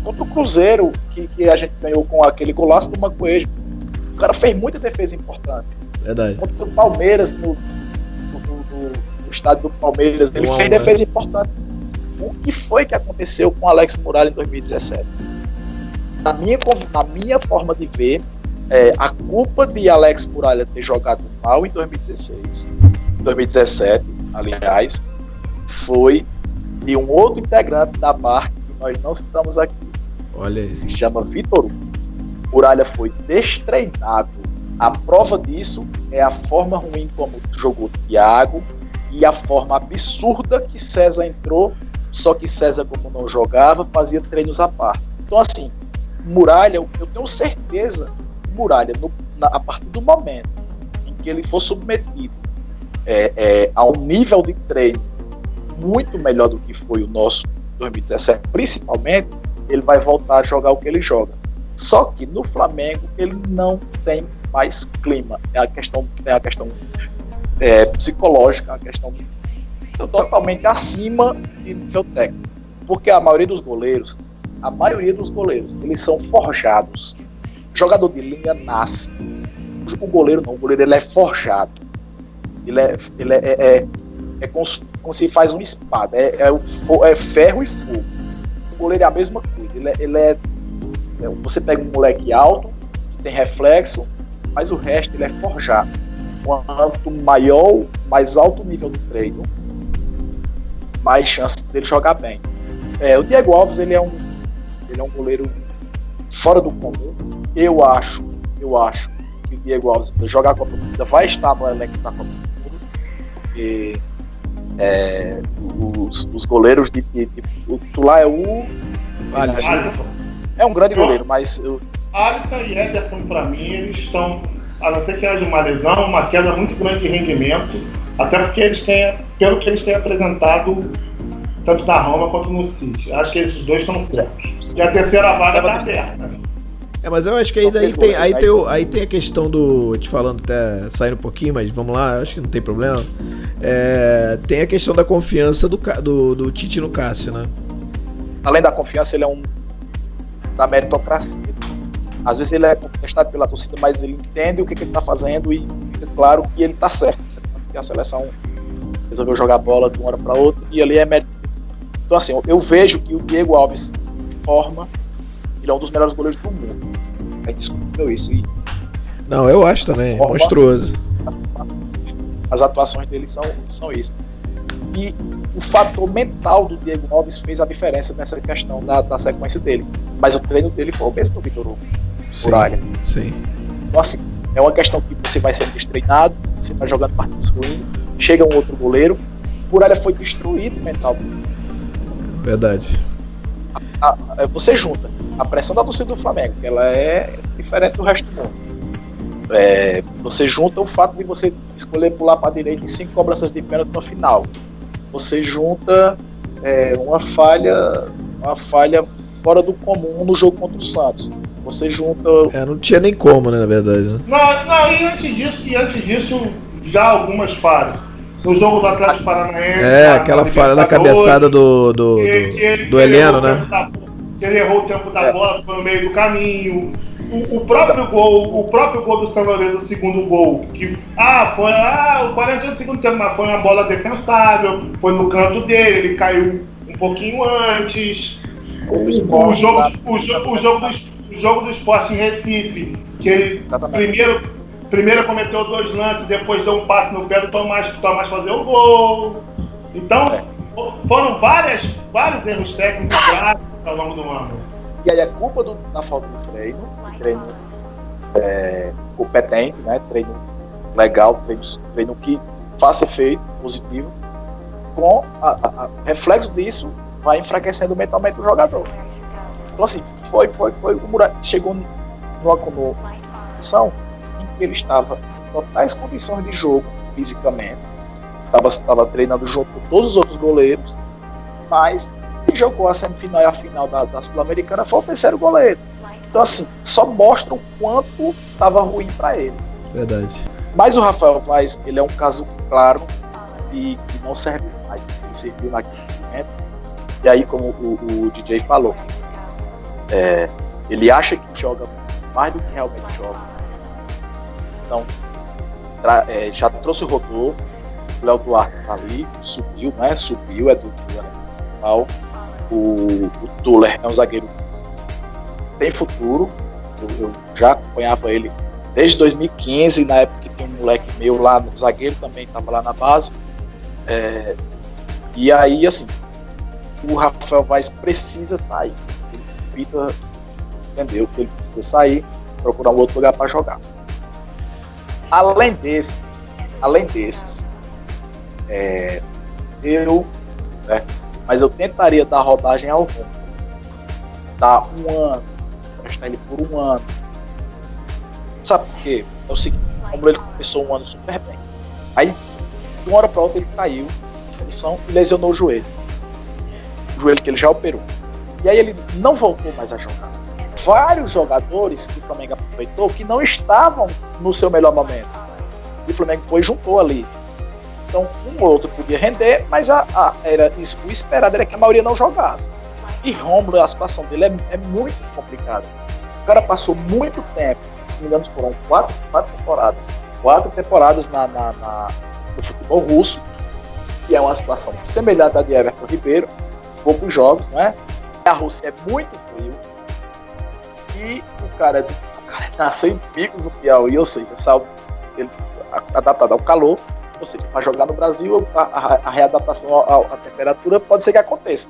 Contra o Cruzeiro, que, que a gente ganhou com aquele golaço do Mancoejo. O cara fez muita defesa importante. Verdade. Contra o Palmeiras, no, no, no- no estádio do Palmeiras, ele fez defesa importante. O que foi que aconteceu com o Alex Muralha em 2017? Na minha, na minha forma de ver, é, a culpa de Alex Muralha ter jogado mal em 2016, 2017, aliás, foi de um outro integrante da barca que nós não citamos aqui, Olha aí. se chama Vitor Hugo. Muralha foi destreinado. A prova disso é a forma ruim como jogou Thiago e a forma absurda que César entrou, só que César, como não jogava, fazia treinos à parte. Então, assim, Muralha, eu tenho certeza, Muralha, no- na- a partir do momento em que ele for submetido é, é, a um nível de treino muito melhor do que foi o nosso 2017, principalmente, ele vai voltar a jogar o que ele joga. Só que no Flamengo ele não tem mais clima. É a questão, é a questão é, psicológica, é a questão totalmente acima de nível técnico. Porque a maioria dos goleiros, a maioria dos goleiros, eles são forjados. Jogador de linha nasce. O goleiro não, o goleiro ele é forjado. Ele é, ele é, é, é, é como, se- como se faz uma espada. É, é, é ferro e fogo. O goleiro é a mesma coisa. Ele é, ele é- você pega um moleque alto, tem reflexo, mas o resto ele é forjado. Quanto maior, mais alto o nível do treino, mais chance dele jogar bem. É, o Diego Alves ele é um ele é um goleiro fora do comum. Eu acho, eu acho que o Diego Alves jogar a Copa do Mundo vai estar no elenco da Copa do Mundo, porque é, os, os goleiros de, de, de- o titular é o. Alisson, é um grande goleiro, mas eu, Alisson e Ederson, pra mim, eles estão, a não ser que haja uma lesão, uma queda muito grande de rendimento, até porque eles têm, pelo que eles têm apresentado, tanto na Roma quanto no City. Acho que esses dois estão certos. E a terceira vaga está aberta. É, mas eu acho que aí, daí tem, aí, né? tem o- aí tem a questão do. Te falando até saindo um pouquinho, mas vamos lá, acho que não tem problema. É, tem a questão da confiança do, do, do Tite no Cássio, né? além da confiança, ele é um da meritocracia. Às vezes ele é contestado pela torcida, mas ele entende o que, que ele está fazendo e fica claro que ele está certo. Tanto que a seleção resolveu jogar bola de uma hora para outra e ali é mérito. Então, assim, eu, vejo que o Diego Alves forma, ele é um dos melhores goleiros do mundo. É indiscutível isso. E Não, eu acho também, Forma. monstruoso. as atuações dele são, são isso. E o fator mental do Diego Alves fez a diferença nessa questão da, da sequência dele. Mas o treino dele foi o mesmo do Vitor Hugo, Sim, Muralha. sim. Então, assim, é uma questão que você vai sendo destreinado, você vai jogando partidas ruins, chega um outro goleiro, Muralha foi destruído mentalmente. Verdade. A- a- você junta a pressão da torcida do Flamengo, que ela é diferente do resto do mundo. É, você junta o fato de você escolher pular para a direita em cinco cobranças de pênalti no final. Você junta é, uma falha, uma falha fora do comum no jogo contra o Santos. Você junta É, não tinha nem como, né, na verdade. Né? Não, não, e antes disso, e antes disso, já algumas falhas. No jogo do Atlético Paranaense. É, aquela falha da cabeçada do, do, que- do, que ele- do Heleno, o né? da- que ele errou o tempo da É. bola pelo meio do caminho. O, o próprio gol, o próprio gol do São Lourenço, o segundo gol, que ah, foi ah, o 40 do segundo tempo, mas foi uma bola defensável, foi no canto dele, ele caiu um pouquinho antes. O, o jogo, o, jo- o jogo do, o jogo do esporte em Recife, que ele Exatamente. primeiro, primeiro cometeu dois lances, depois deu um passe no pé do Tomás, pro Tomás fazer o gol. Então, É. fo- foram várias, vários erros técnicos ao longo do ano. E aí é culpa do- da falta de treino, de treino é, competente, né? treino legal, treino, treino que faça efeito positivo. Com a, a- a- reflexo disso, vai enfraquecendo mentalmente o jogador. Então assim, foi, foi, foi. O Muralha chegou numa condição em que ele estava em totais condições de jogo, fisicamente. Estava, estava treinando junto com todos os outros goleiros, mas quem jogou a semifinal e a final da, da Sul-Americana foi o terceiro goleiro. Então, assim, só mostra o quanto estava ruim para ele. Verdade. Mas o Rafael Vaz, ele é um caso claro e que não serve mais. Ele serviu naquele momento. E aí, como o, o DJ falou, é, ele acha que joga mais do que realmente joga. Então, é, já trouxe o Rodolfo, o Léo Duarte tá ali, subiu, né? Subiu, é do, elenco principal. O, o Tuller é um zagueiro que tem futuro. Eu, eu já acompanhava ele desde 2015, na época que tinha um moleque meu lá, zagueiro também, estava lá na base. É, e aí, assim, o Rafael Vaz precisa sair. Vitor entendeu que ele precisa sair, procurar um outro lugar para jogar. Além desse, além desses, é, eu, né, mas eu tentaria dar rodagem ao. Dar um ano, prestar ele por um ano. Sabe por quê? É o seguinte, o ele começou um ano super bem. Aí, de uma hora para outra, ele caiu condição e lesionou o joelho. O joelho que ele já operou. E aí ele não voltou mais a jogar. Vários jogadores que o Flamengo aproveitou que não estavam no seu melhor momento. E o Flamengo foi e juntou ali. Então, um ou outro podia render, mas a, a- era o esperado era que a maioria não jogasse. E Romulo, a situação dele é, é muito complicada. O cara passou muito tempo, se não me engano, foram quatro, quatro temporadas. Quatro temporadas na, na- na- no futebol russo, que é uma situação semelhante à de Everton Ribeiro, poucos jogos, né? A Rússia é muito frio. E o cara, é do- o cara nasceu em Picos, no Piauí, ou seja, sabe, ele adaptado ao calor, ou seja, para jogar no Brasil, a, a- a readaptação à, temperatura pode ser que aconteça.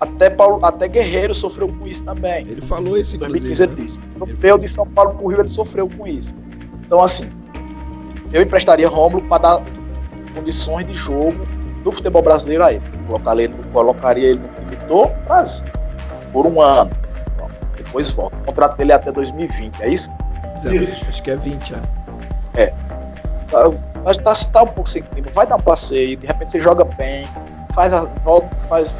Até, Paulo, até Guerreiro sofreu com isso também. Ele falou isso, Em inclusive. 2015 ele disse. Sofreu de São Paulo pro Rio, ele sofreu com isso. Então, assim, eu emprestaria Rômulo para dar condições de jogo do futebol brasileiro a ele. Colocaria ele, colocaria ele no time do Brasil por um ano. Bom, Depois volta. O contrato dele é até 2020, é isso? Acho que é 20, já. Tá, mas tá, tá um pouco sem clima. Vai dar um passeio, de repente você joga bem, faz a volta, faz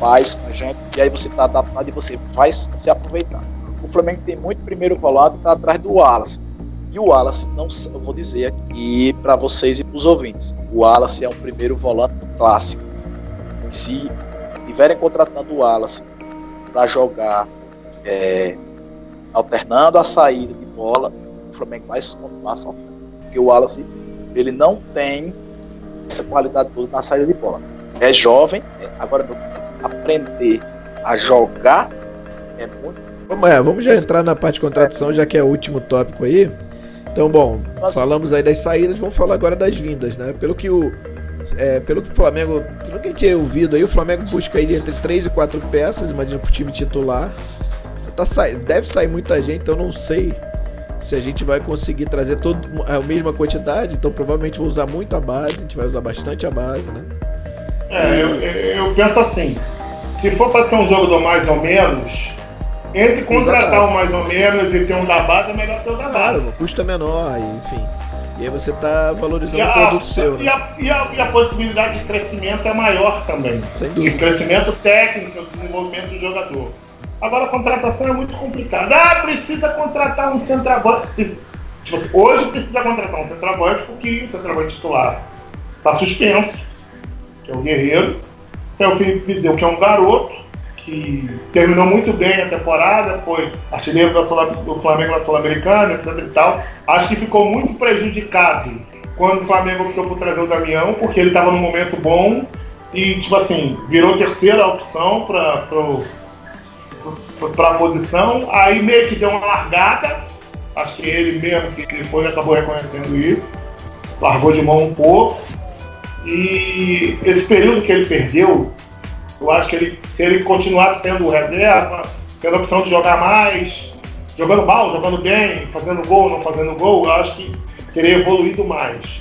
faz com a gente, e aí você tá adaptado e você vai se aproveitar. O Flamengo tem muito primeiro volante, tá atrás do Wallace. E o Wallace, não, eu vou dizer aqui para vocês e para os ouvintes, o Wallace é um primeiro volante clássico. Se tiverem contratando o Wallace para jogar é, alternando a saída de bola, o Flamengo vai se continuar sofrendo. Porque o Wallace, ele não tem essa qualidade toda na saída de bola. É jovem, é- agora aprender a jogar é muito. Vamos, é, vamos já entrar na parte de contratação, já que é o último tópico aí. Então, bom, Nossa. falamos aí das saídas, vamos falar agora das vindas, né? Pelo que o. é, pelo que o Flamengo. Pelo que a gente tinha ouvido aí, o Flamengo busca aí entre 3 e 4 peças, imagina pro time titular. Tá sa... Deve sair muita gente, então eu não sei se a gente vai conseguir trazer todo, a mesma quantidade, então provavelmente vou usar muito a base, a gente vai usar bastante a base, né? É, eu, eu penso assim, se for para ter um jogo do mais ou menos, entre contratar um mais ou menos e ter um da base, é melhor ter um da base. Claro, o custo é menor, enfim. E aí você tá valorizando E o a, produto seu, e, né? a, e, a, e a possibilidade de crescimento é maior também. Sem De dúvida. crescimento técnico, desenvolvimento do jogador. Agora a contratação é muito complicada. Ah, precisa contratar um centroavante. Tipo, hoje precisa contratar um centroavante porque o centroavante titular está suspenso, que é o Guerreiro. Tem o Felipe Viseu, que é um garoto, que terminou muito bem a temporada, foi artilheiro do Flamengo na Sul-Americana, etc e tal. Acho que ficou muito prejudicado quando o Flamengo optou por trazer o Damião, porque ele estava num momento bom e, tipo assim, virou terceira opção para para a posição. Aí meio que deu uma largada, acho que ele mesmo que depois acabou reconhecendo isso, largou de mão um pouco. E esse período que ele perdeu, eu acho que ele, se ele continuar sendo reserva, tendo a opção de jogar mais, jogando mal, jogando bem, fazendo gol, não fazendo gol, eu acho que teria evoluído mais.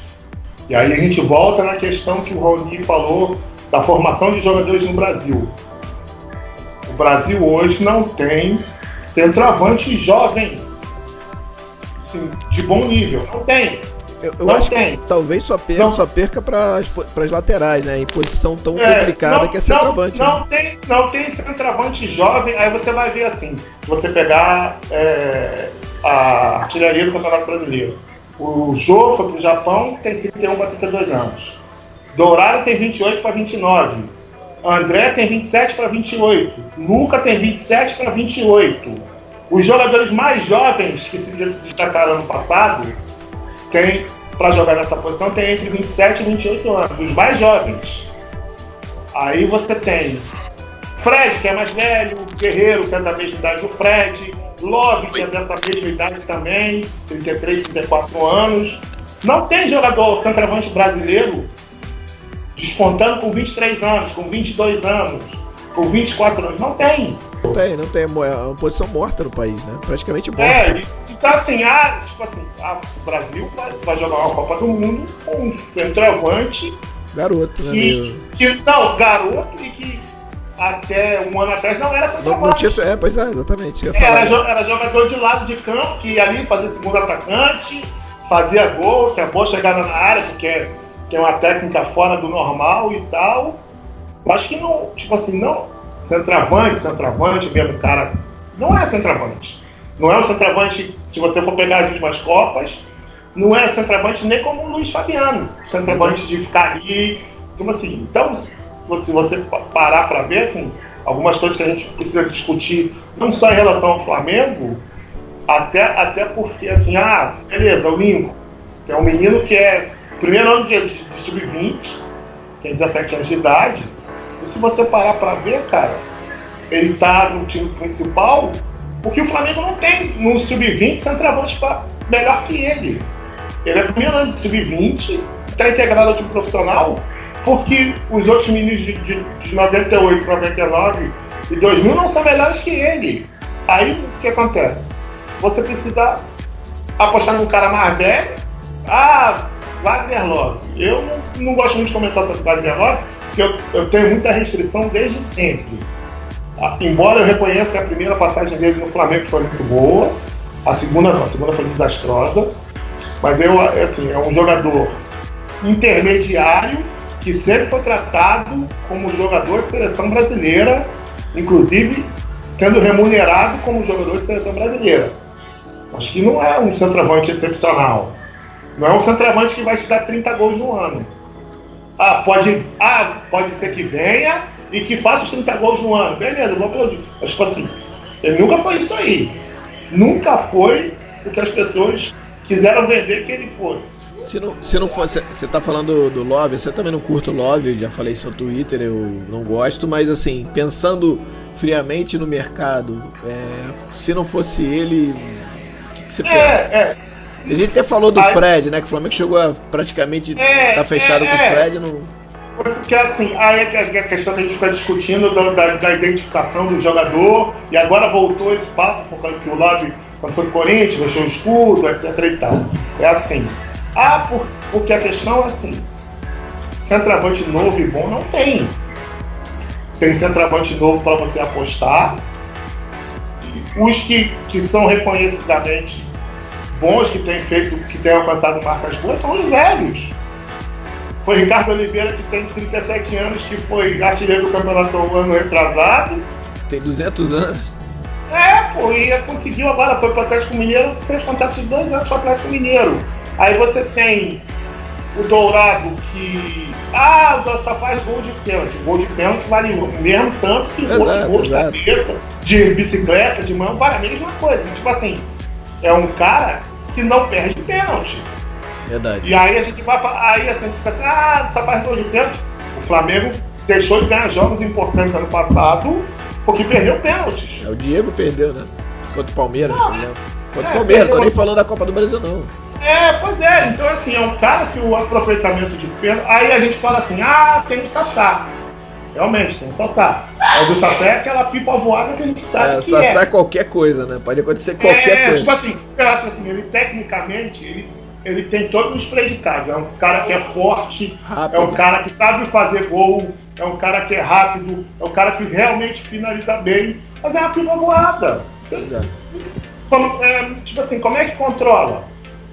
E aí a gente volta na questão que o Raoni falou da formação de jogadores no Brasil. O Brasil hoje não tem centroavante jovem de bom nível. Não tem. Eu, eu acho tem. que talvez só perca, Não. só perca para as laterais, né? Em posição tão É, complicada não- que é centroavante. Não, né? não tem, não tem centroavante jovem, aí você vai ver assim, você pegar é, a artilharia do Campeonato Brasileiro. O Jô foi pro Japão, tem 31 para 32 anos. Dourado tem 28 para 29. André tem 27 para 28. Luca tem 27 para 28. Os jogadores mais jovens que se destacaram no passado tem para jogar nessa posição tem entre 27 e 28 anos, os mais jovens. Aí você tem Fred, que é mais velho, Guerreiro, que é da mesma idade do Fred, Love, que é dessa mesma idade também, 33, 34 anos. Não tem jogador centroavante brasileiro despontando com 23 anos, com 22 anos, com 24 anos. Não tem. Não tem, não tem. É uma posição morta no país, né? Praticamente morta. É, então assim, ah, tipo assim, ah, o Brasil vai, vai, jogar uma Copa do Mundo com um centroavante. Garoto, né? Que, que, não, garoto e que até um ano atrás não era centroavante. Não, tinha, é, pois é, exatamente. Era, jo, era jogador de lado de campo, que ia ali fazer segundo atacante, fazia gol, tinha boa chegada na área, porque tem uma técnica fora do normal e tal. Eu acho que não, tipo assim, não. Centroavante, centroavante, mesmo cara. Não é centroavante. Não é um centroavante, se você for pegar as últimas Copas, não é centroavante nem como o Luiz Fabiano. Centroavante de ficar ali. Como assim? Então, se você parar para ver, assim, algumas coisas que a gente precisa discutir, não só em relação ao Flamengo, até, até porque, assim, ah, beleza, o Lincoln, é um menino que é primeiro ano de, de, de sub-20, tem 17 anos de idade, se você parar para ver, cara, ele tá no time principal, porque o Flamengo não tem no sub-20 centroavante melhor que ele. Ele é primeiro ano de sub-20, está integrado ao time profissional, porque os outros meninos de, de, de 98, 99 e 2000 não são melhores que ele. Aí o que acontece? Você precisa apostar num cara mais velho. Ah, Wagner Love. Eu não, não gosto muito de comentar sobre Wagner Love, porque eu, eu tenho muita restrição desde sempre. Ah, embora eu reconheça que a primeira passagem dele no Flamengo foi muito boa, a segunda a segunda foi desastrosa, mas eu, assim, é um jogador intermediário que sempre foi tratado como jogador de seleção brasileira, inclusive sendo remunerado como jogador de seleção brasileira. Acho que não é um centroavante excepcional. Não é um centroavante que vai te dar 30 gols no ano. Ah, pode, ah, pode ser que venha e que faça os 30 gols no ano. Beleza, vou aplaudir. Mas, tipo assim, nunca foi isso aí. Nunca foi o que as pessoas quiseram vender que ele fosse. Se não, se não fosse, você tá falando do Love, você também não curto o Love, já falei isso no Twitter, eu não gosto, mas assim, pensando friamente no mercado, é, se não fosse ele, o que, que você é, pensa? É, a gente até falou do aí, Fred, né? Que o Flamengo chegou a praticamente é, tá fechado é, com o Fred. Não... Porque assim, aí é, é a questão que a gente fica discutindo da, da, da, identificação do jogador, e agora voltou esse papo, porque o Love, quando foi Corinthians, deixou o escudo, etc e tal. É assim. Ah, por, porque a questão é assim, centroavante novo e bom não tem. Tem centroavante novo para você apostar. Os que, que são reconhecidamente bons que têm feito, que têm alcançado marcas boas são os velhos. Foi Ricardo Oliveira, que tem 37 anos, que foi artilheiro do campeonato ano retrasado. Tem 200 anos. É, pô, e conseguiu agora, foi para o Atlético Mineiro, fez contrato de dois anos com o Atlético Mineiro. Aí você tem o Dourado, que. Ah, só faz gol de pênalti. Gol de pênalti vale mesmo tanto que exato, gol, gol de cabeça, de bicicleta, de mão, vale a mesma coisa. Tipo assim, é um cara que não perde pênalti. Verdade. E aí a gente vai. Aí a gente fica assim, ah, faz gol de pênalti. O Flamengo deixou de ganhar jogos importantes ano passado porque perdeu pênaltis. É, o Diego perdeu, né? Contra o Palmeiras, por exemplo. Contra o é, Palmeiras, tô nem falando da Copa do Brasil, não. É, pois é, então assim, é um cara que o aproveitamento de pênalti. Aí a gente fala assim, ah, tem que caçar. Realmente, tem que Sassá. O do Sassá é aquela pipa voada que a gente sabe é, que Sassá é. é qualquer coisa, né? Pode acontecer qualquer é, coisa. Tipo assim, eu acho assim, ele tecnicamente, ele, ele tem todos os predicados. É um cara que é forte, rápido. é um cara que sabe fazer gol, é um cara que é rápido, é um cara que realmente finaliza bem, mas é uma pipa voada. Exato. Como, é, tipo assim, como é que controla?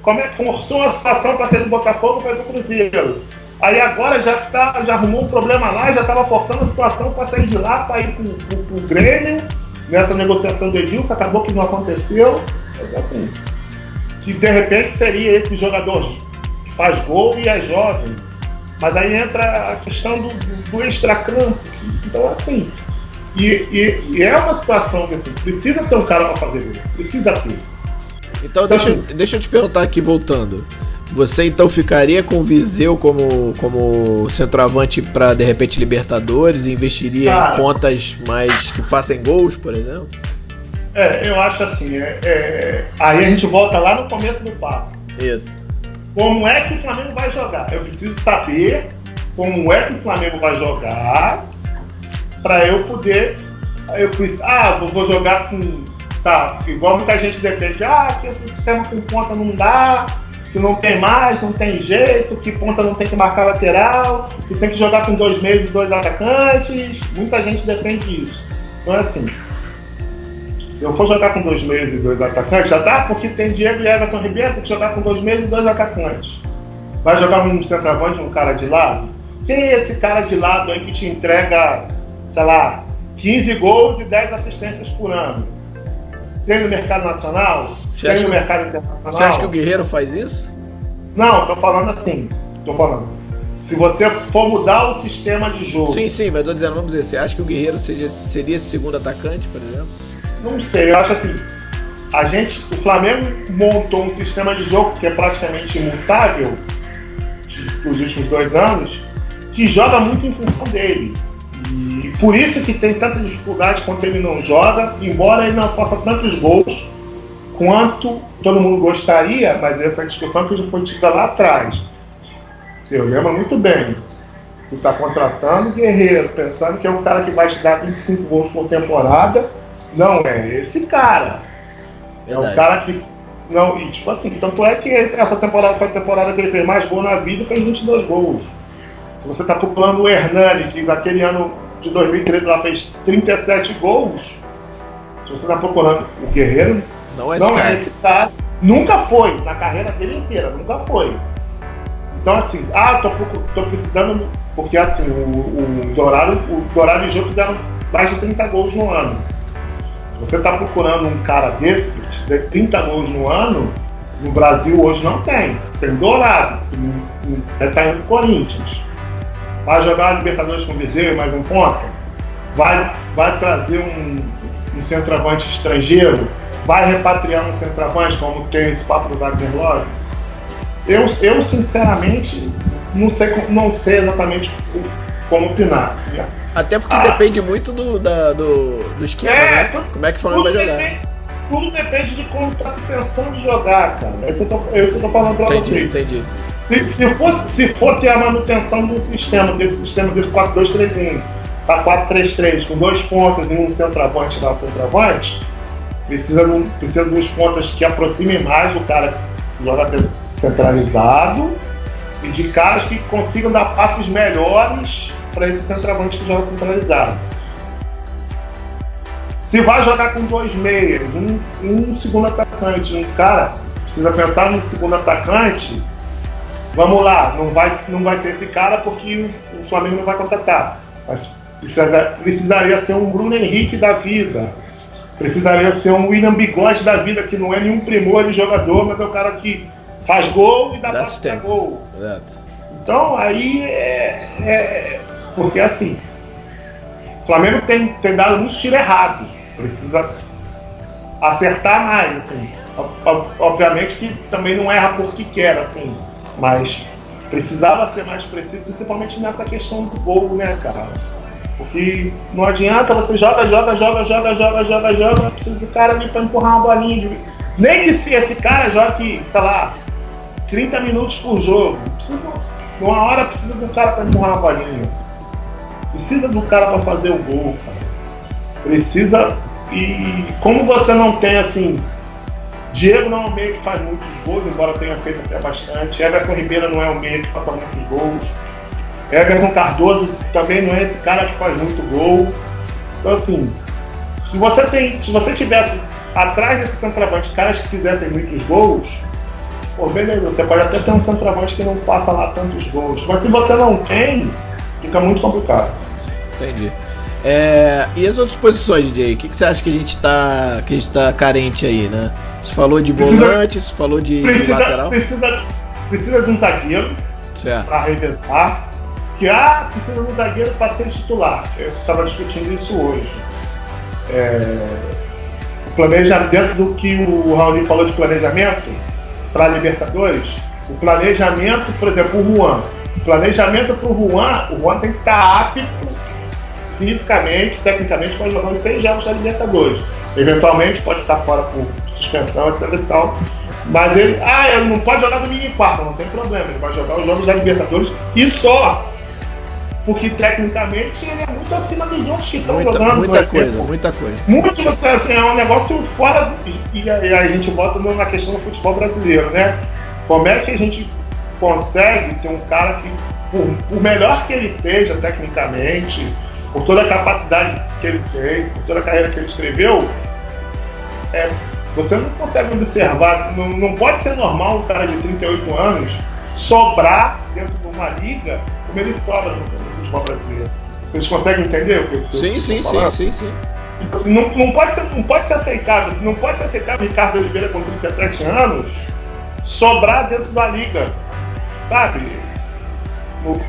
Como é que forçou a situação para ser do Botafogo para ir do Cruzeiro? Aí agora já, tá, já arrumou um problema lá, já estava forçando a situação para sair de lá, para ir para o Grêmio, nessa negociação do Edilson, acabou que não aconteceu. Assim, que de repente seria esse jogador que faz gol e é jovem. Mas aí entra a questão do, do, do extracampo. Então, assim, e, e, e, é uma situação que assim, precisa ter um cara para fazer gol. Precisa ter. Então, deixa, então, deixa eu te perguntar aqui, voltando. Você então ficaria com o Viseu como, como centroavante para de repente Libertadores e investiria em pontas mais que façam gols, por exemplo? É, eu acho assim. É, é, aí a gente volta lá no começo do papo. Isso. Como é que o Flamengo vai jogar? Eu preciso saber como é que o Flamengo vai jogar para eu poder. Eu preciso, ah, vou jogar com. Tá, igual muita gente defende, ah, que o sistema com ponta não dá, que não tem mais, não tem jeito, que ponta não tem que marcar lateral, que tem que jogar com dois meios e dois atacantes. Muita gente defende isso. Então, é assim, se eu for jogar com dois meios e dois atacantes, já dá, porque tem Diego e Everton Ribeiro, tem que jogar com dois meios e dois atacantes. Vai jogar um centroavante, um cara de lado? Quem é esse cara de lado aí que te entrega, sei lá, 15 gols e 10 assistências por ano? Tem no mercado nacional? Você tem no mercado internacional? Você acha que o Guerreiro faz isso? Não, tô falando assim. Tô falando. Se você for mudar o sistema de jogo. Sim, sim, mas tô dizendo, vamos dizer, você acha que o Guerreiro seja, seria esse segundo atacante, por exemplo? Não sei, eu acho assim. A gente, o Flamengo montou um sistema de jogo que é praticamente imutável nos últimos dois anos, que joga muito em função dele. E por isso que tem tanta dificuldade quando ele não joga, embora ele não faça tantos gols quanto todo mundo gostaria, mas essa discussão que já foi tida lá atrás. Eu lembro muito bem. Você está contratando o Guerreiro, pensando que é o cara que vai te dar 25 gols por temporada. Não é esse cara. Verdade. É o cara que. Não, e tipo assim, tanto é que essa temporada foi a temporada que ele fez mais gol na vida, fez 22 gols. Se você está procurando o Hernani, que naquele ano de 2013 lá fez 37 gols, se você está procurando o Guerreiro, não é esse, não. É esse cara. Nunca foi, na carreira dele inteira, nunca foi. Então assim, ah, tô, tô precisando, porque assim, o, o Dourado, o Dourado e o Jô fizeram mais de 30 gols no ano. Se você está procurando um cara desse, que te 30 gols no ano, no Brasil hoje não tem. Tem Dourado, que está indo Corinthians. Vai jogar a Libertadores com o Viseu mais um ponto. Vai, vai trazer um, um centroavante estrangeiro vai repatriar um centroavante, como tem esse papo do Wagner Love? Eu, eu sinceramente não sei, não sei exatamente como opinar. Até porque ah, depende muito do, da, do, do esquema, é, né? Tudo, como é que o Flamengo vai jogar. Depende, tudo depende de como está pensando de jogar, cara. É isso que eu tô, falando pra entendi, vocês. Entendi. Se, se, for, se for ter a manutenção do sistema, desse sistema desse 4-2-3-1 para 4-3-3, com dois pontos e um centroavante lá, centroavante, precisa, de, precisa de uns pontas que aproximem mais do cara que joga centralizado e de caras que consigam dar passos melhores para esse centroavante que joga centralizado. Se vai jogar com dois meias, um, um segundo atacante, um cara, precisa pensar no segundo atacante. Vamos lá, não vai, não vai ser esse cara porque o Flamengo não vai contratar. Mas precisa, precisaria ser um Bruno Henrique da vida, Precisaria ser um William Bigode da vida, que não é nenhum primor de jogador, mas é o cara que faz gol e dá passe para gol. Exato. Então aí é, é, Porque assim, o Flamengo tem, tem dado muito tiro errado. Precisa acertar mais. Assim. Obviamente que também não erra porque quer, assim, mas precisava ser mais preciso, principalmente nessa questão do gol, né, cara? Porque não adianta você joga, joga, joga, joga, joga, joga, joga, precisa do cara ali para empurrar uma bolinha. De... Nem que se esse cara jogue, sei lá, 30 minutos por jogo. Precisa, numa hora precisa do cara para empurrar uma bolinha. Precisa do cara para fazer o gol, cara. Precisa. E como você não tem assim. Diego não é um meio que faz muitos gols, embora tenha feito até bastante. Everton Ribeiro não é um meio que faz muitos gols. Everton Cardoso também não é esse cara que faz muito gol. Então assim, se você tem, se você tivesse atrás desse centroavante caras que fizessem muitos gols, pô, beleza, você pode até ter um centroavante que não faça lá tantos gols. Mas se você não tem, fica muito complicado. Entendi. É, e as outras posições, DJ? O que, que você acha que a gente tá, que a gente tá carente aí, né? Você falou de volante, você falou de Precisa, lateral. precisa, precisa de um zagueiro Certo. para reventar. Que ah, precisa de um zagueiro para ser titular. Eu estava discutindo isso hoje. É, planejamento, dentro do que o Raul falou de planejamento para Libertadores, o planejamento, por exemplo, o Juan. O planejamento para o Juan, o Juan tem que estar apto fisicamente, tecnicamente, para jogar seis jogos da Libertadores. Eventualmente pode estar fora por suspensão, etc e tal. Mas ele, ah, ele não pode jogar domingo em quarta, não tem problema, ele vai jogar os jogos da Libertadores e só. Porque tecnicamente ele é muito acima dos outros que estão jogando. muita coisa, exemplo. muita coisa. Muito, assim, é um negócio fora. do- E, e a e a gente bota na questão do futebol brasileiro, né? Como é que a gente consegue ter um cara que, por, por melhor que ele seja tecnicamente, por toda a capacidade que ele tem, por toda a carreira que ele escreveu, é, você não consegue observar, não, não pode ser normal um cara de 38 anos sobrar dentro de uma liga como ele sobra no, no futebol brasileiro. Vocês conseguem entender o que eu Sim, sim, sim, sim, sim. Não, não pode ser, não pode ser aceitável, não pode ser aceitável Ricardo Oliveira com 37 anos sobrar dentro da liga, sabe? O, o-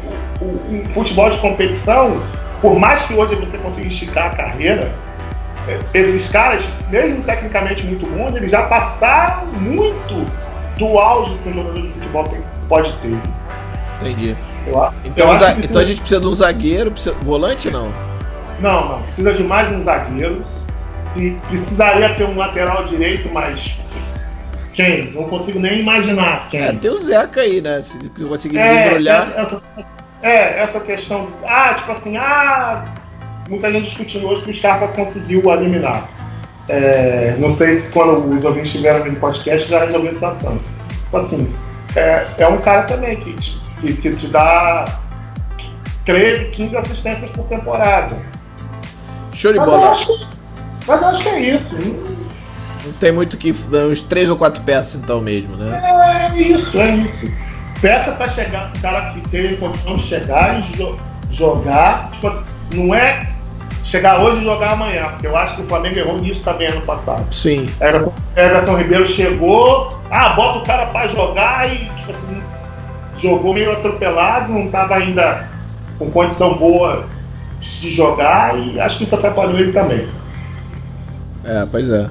o- um futebol de competição, por mais que hoje você consiga esticar a carreira, é, esses caras, mesmo tecnicamente muito bons, eles já passaram muito do auge que um jogador de futebol tem- pode ter. Entendi. A- Então, eu o acho za- que então a gente precisa de um zagueiro, precisa... volante não? Não, não. Precisa de mais um zagueiro. Se precisaria ter um lateral direito, mas quem? Não consigo nem imaginar quem. É, tem o Zeca aí, né? Se conseguir É, desembrulhar. essa, é, essa questão. Ah, tipo assim, ah, muita gente discutindo hoje que o Scarpa conseguiu eliminar. É, não sei se quando os ouvintes estiveram no podcast já resolveu a situação. Tipo assim, é, é um cara também que, que, que te dá 13, 15 assistências por temporada. Show de Mas eu bola. acho que, mas eu acho que é isso. Não tem muito que. Uns três ou quatro peças então mesmo, né? É isso, é isso. Peça pra chegar, o cara que tem condição de chegar e jo- jogar. Tipo, não é chegar hoje e jogar amanhã, porque eu acho que o Flamengo errou nisso também ano passado. Sim. Everton, Everton Ribeiro chegou, ah, bota o cara pra jogar e tipo jogou meio atropelado, não tava ainda com condição boa de jogar e acho que isso atrapalhou ele também. É, pois é.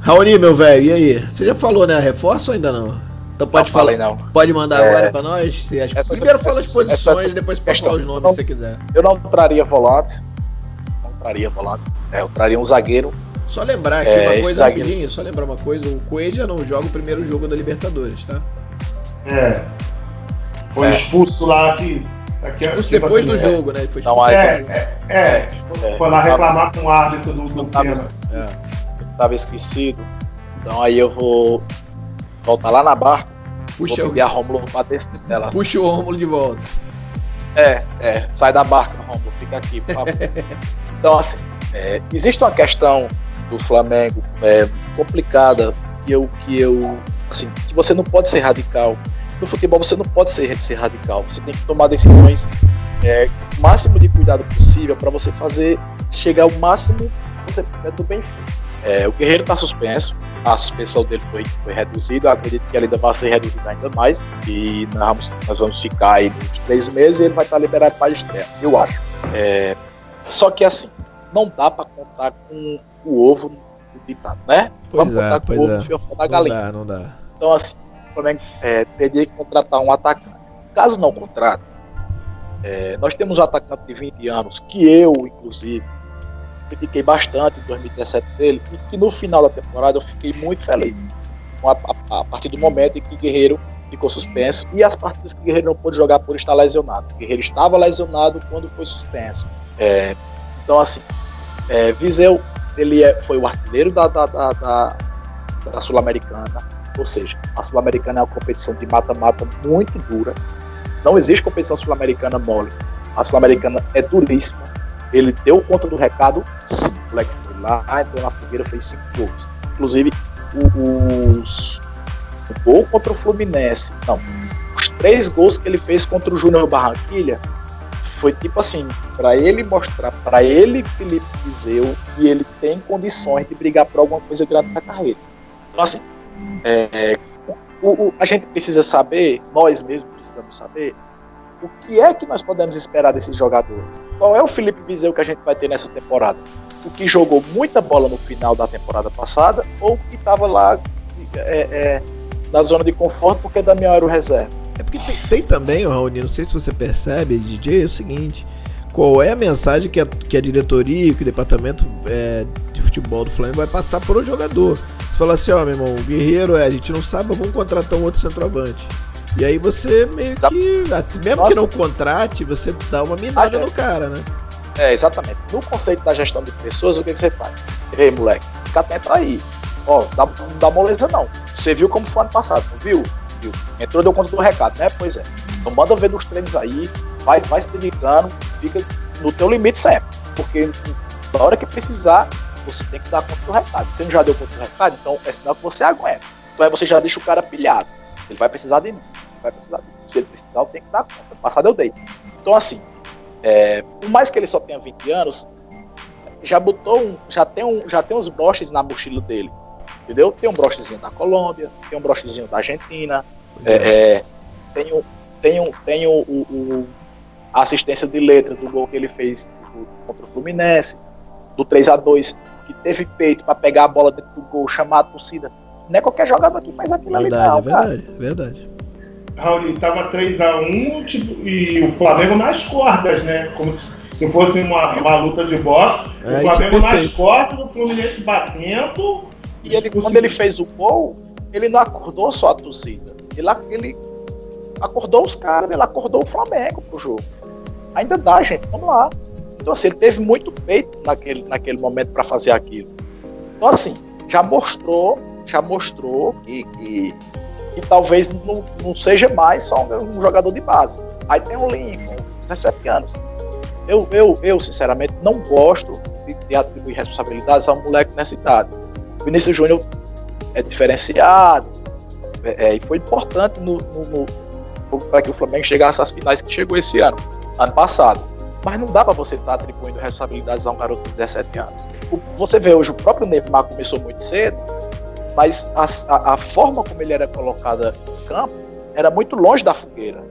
Raoni, meu velho, e aí? Você já falou, né? Reforço ou ainda não? Então pode Não falar. falei, não. Pode mandar É. agora pra nós? Se as- Essa- Primeiro fala as posições, essa- depois pode falar os nomes Não. se você quiser. Eu não traria volante. Não traria volante. É, eu traria um zagueiro. Só lembrar aqui É, uma coisa zagueiro- rapidinho, só lembrar uma coisa, o Coelho não joga o primeiro jogo da Libertadores, tá? É. Foi É. expulso lá aqui. aqui aqui depois do jogo, né? Ele foi Não, expulso. aí- É, é, é. É, Foi lá reclamar com o árbitro do, do não tava. É. tava esquecido. Então aí eu vou voltar lá na barca. Puxa, vou o- pedir a Romulo pra descer dela. puxa o Rômulo de volta. É, é, sai da barca, Romulo, fica aqui, por favor. então, assim, é, existe uma questão do Flamengo é, complicada que eu, que eu, assim, que você não pode ser radical. No futebol você não pode ser, ser radical. Você tem que tomar decisões é, o máximo de cuidado possível para você fazer chegar ao máximo que você puder do bem feito. É, o Guerreiro está suspenso, a suspensão dele foi, foi reduzida, acredito que ela ainda vai ser reduzida ainda mais, e nós vamos, nós vamos ficar aí uns três meses e ele vai estar liberado para a estreia, eu acho. É, só que assim, não dá para contar com o ovo no ditado, né? Pois vamos é, contar com o ovo é. fiofó da Não galinha. dá, não dá. Então, assim, o Flamengo é, teria que contratar um atacante. Caso não contrate, é, nós temos um atacante de 20 anos, que eu, inclusive, critiquei bastante em 2017 dele, e que no final da temporada eu fiquei muito feliz. A, a- a partir do momento em que o Guerreiro ficou suspenso e as partidas que o Guerreiro não pôde jogar por estar lesionado. O Guerreiro estava lesionado quando foi suspenso. É, então, assim, é, Viseu ele é- foi o artilheiro da, da, da- da Sul-Americana, ou seja, a Sul-Americana é uma competição de mata-mata muito dura. Não existe competição sul-americana mole. A sul-americana é duríssima. Ele deu conta do recado, sim. O moleque foi lá, entrou na fogueira, fez cinco gols. Inclusive, o, os, o gol contra o Fluminense, não, os três gols que ele fez contra o Júnior Barranquilha foi tipo assim, para ele mostrar, para ele, Felipe Viseu, que ele tem condições de brigar por alguma coisa grande na carreira. Então, assim, é, o, o, a gente precisa saber, nós mesmos precisamos saber, o que é que nós podemos esperar desses jogadores. Qual é o Felipe Viseu que a gente vai ter nessa temporada? O que jogou muita bola no final da temporada passada ou que estava lá é, é, na zona de conforto porque Damião era o reserva? É porque tem, tem também, Raoni, não sei se você percebe, DJ, é o seguinte: qual é a mensagem que a, que a diretoria que o departamento é, de futebol do Flamengo vai passar para o jogador? Você fala assim: ó, meu irmão, o Guerreiro é, a gente não sabe, vamos contratar um outro centroavante. E aí você meio que, mesmo Nossa. que não contrate, você dá uma minada ah, é. no cara, né? É, exatamente. No conceito da gestão de pessoas, o que, que você faz? Ei, moleque, fica atento aí. Ó, dá, não dá moleza não. Você viu como foi ano passado, não viu? Entrou, deu conta do recado, né? Pois é. Então manda ver nos treinos aí, vai, vai se dedicando, fica no teu limite sempre. Porque na hora que precisar, você tem que dar conta do recado. Você não já deu conta do recado, então é sinal que você aguenta. Então aí você já deixa o cara pilhado. Ele vai precisar de mim vai precisar. Se ele precisar, eu tenho que dar conta. Passado eu dei. Então, assim, é, por mais que ele só tenha 20 anos, já botou um, já tem um, já tem uns broches na mochila dele, entendeu? Tem um brochezinho da Colômbia, tem um brochezinho da Argentina, é, é, tem um, tem um, tem o, a assistência de letra do gol que ele fez contra o Fluminense, do 3 a 2 que teve peito para pegar a bola dentro do gol, chamar a torcida. Não é qualquer jogador que faz aquilo verdade, ali, não, é verdade, cara. verdade. Raul, tava 3x1 tipo, e o Flamengo nas cordas, né? Como se fosse uma, uma luta de boxe. É, o Flamengo nas cordas, o Fluminense batendo. E ele, quando ele fez o gol, ele não acordou só a torcida. Ele, ele acordou os caras, ele acordou o Flamengo pro jogo. Ainda dá, gente, vamos lá. Então, assim, ele teve muito peito naquele, naquele momento para fazer aquilo. Então, assim, já mostrou, já mostrou que, que que talvez não, não seja mais só um, um, jogador de base. Aí tem o Lincoln, 17 anos. Eu, eu, eu sinceramente, não gosto de, de atribuir responsabilidades a um moleque nessa idade. O Vinícius Júnior é diferenciado é, é, e foi importante no, no, no para que o Flamengo chegasse às finais que chegou esse ano, ano passado. Mas não dá para você estar tá atribuindo responsabilidades a um garoto de 17 anos. Você vê hoje, o próprio Neymar começou muito cedo, mas a, a, a, forma como ele era colocado em campo era muito longe da fogueira.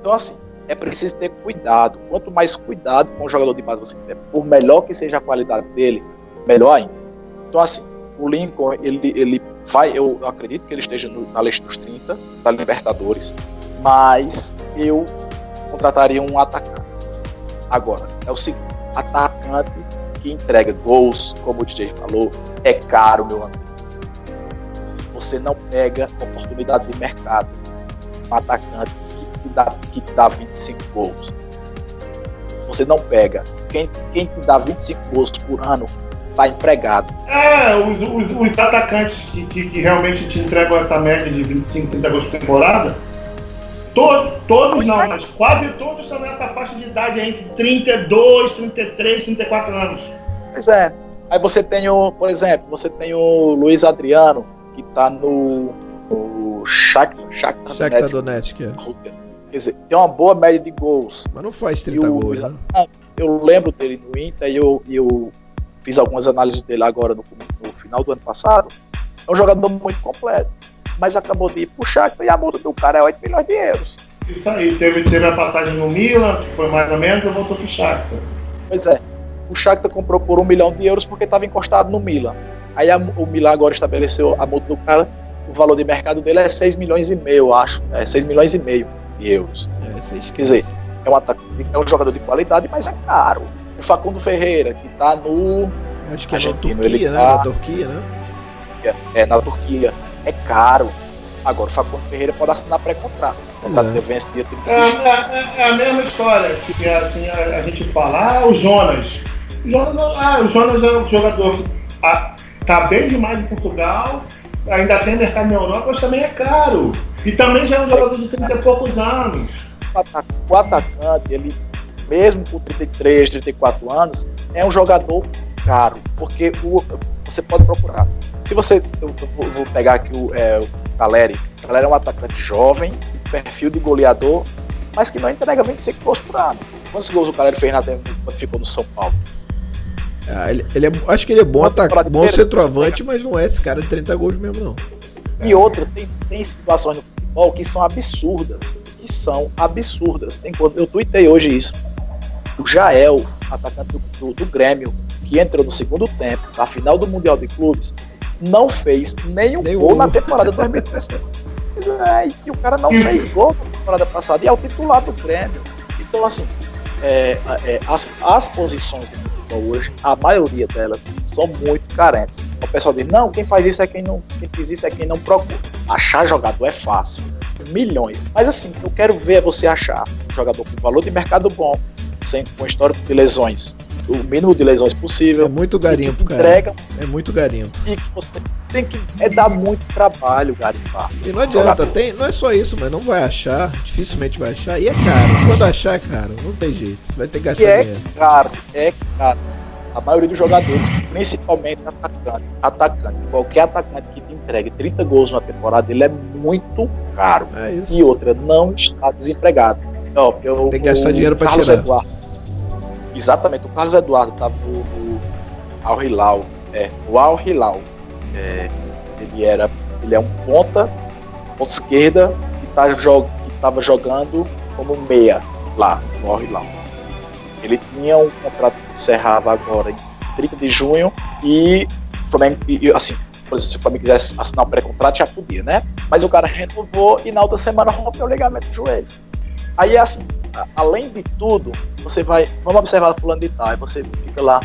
Então, assim, é preciso ter cuidado. Quanto mais cuidado com o jogador de base você tiver, por melhor que seja a qualidade dele, melhor ainda. Então, assim, o Lincoln, ele, ele vai, eu acredito que ele esteja no, na lista dos 30 da Libertadores, mas eu contrataria um atacante. Agora, é o seguinte: atacante que entrega gols, como o DJ falou, é caro, meu amigo você não pega oportunidade de mercado. Um atacante que te dá, que te dá 25 gols. Você não pega. Quem, quem te dá 25 gols por ano está empregado. É, os, os, os atacantes que, que, que, realmente te entregam essa média de 25, 30 gols por temporada, to, todos não, mas quase todos estão nessa faixa de idade entre 32, 33, 34 anos. Pois é. Aí você tem o, por exemplo, você tem o Luiz Adriano, que tá no, no Shakhtar, Shakhtar, Shakhtar Donetsk, é. Quer dizer, tem uma boa média de gols. Mas não faz 30 o, gols, né? Eu lembro dele no Inter e eu, eu fiz algumas análises dele agora no, no, final do ano passado. É um jogador muito completo. Mas acabou de ir pro Shakhtar e a multa do cara é 8 milhões de euros. Isso aí, teve, teve a passagem no Milan, que foi mais ou menos, e voltou pro Shakhtar. Pois é. O Shakhtar comprou por um milhão de euros porque estava encostado no Milan. Aí a, o Milan agora estabeleceu a multa do cara, o valor de mercado dele é 6 milhões e meio, eu acho. É 6 milhões e meio de euros. É, Quer dizer, é um, é um jogador de qualidade, mas é caro. Facundo Ferreira, que tá no. Acho que é na Turquia, né? Tá, na Turquia, né? É, na Turquia. É caro. Agora, o Facundo Ferreira pode assinar pré-contrato. É. É, é, é, a mesma história que assim, a, a gente fala, ah, o Jonas. O Jonas, ah, o Jonas é um jogador. Ah, Tá bem demais em Portugal, ainda tem mercado na Europa, mas também é caro. E também já é um jogador de 30 e poucos anos. O atacante, ele, mesmo com 33, 34 anos, é um jogador caro. Porque o, você pode procurar. Se você. Eu, eu vou pegar aqui o, é, o Caleri. O Caleri é um atacante jovem, perfil de goleador, mas que não entrega 25 gols por ano. Quantos gols o cara fez na quando ficou no São Paulo? Ah, ele, ele é, acho que ele é bom, pra bom centroavante, mas não é esse cara de 30 gols mesmo, não. E outra, tem, tem situações no futebol que são absurdas. Que são absurdas. Tem, eu tuitei hoje isso. O Jael, atacante do, do, do Grêmio, que entrou no segundo tempo, na final do Mundial de Clubes, não fez nenhum Nenhum gol na temporada 2017. É, e o cara não fez gol na temporada passada e é o titular do Grêmio. Então, assim, é, é, as, as posições do futebol hoje, a maioria delas são muito carentes. O pessoal diz, não, quem faz isso é quem não. Quem faz isso é quem não procura. Achar jogador é fácil. Milhões. Mas assim, eu quero ver você achar um jogador com valor de mercado bom, sem, com histórico de lesões, o mínimo de lesões É possível. muito e que garimpo, cara. entrega É muito garimpo. e que você tem que é dar muito trabalho, garimpar. E não adianta, tem, não é só isso, mas não vai achar, dificilmente vai achar. E é caro. Quando achar é caro, não tem jeito. Vai ter que gastar Que é dinheiro. caro, é caro. A maioria dos jogadores, principalmente atacante, atacante, qualquer atacante que te entregue 30 gols na temporada, ele é muito caro. É isso. E outra, não está desempregado. Ó, eu, Tem que gastar o dinheiro Carlos tirar. Eduardo. Exatamente, o Carlos Eduardo estava no, no Al Hilal. É, o Al Hilal. É, ele era. Ele é um ponta, ponta esquerda, que tá jo- que estava jogando como meia lá no Al Hilal. Ele tinha um contrato que encerrava agora em 30 de junho e o Flamengo, e, assim, por exemplo, se o Flamengo quisesse assinar o pré-contrato, já podia, né? Mas o cara renovou e na outra semana rompeu o ligamento do joelho. Aí, assim, além de tudo, você vai, vamos observar o fulano de tal, aí você fica lá,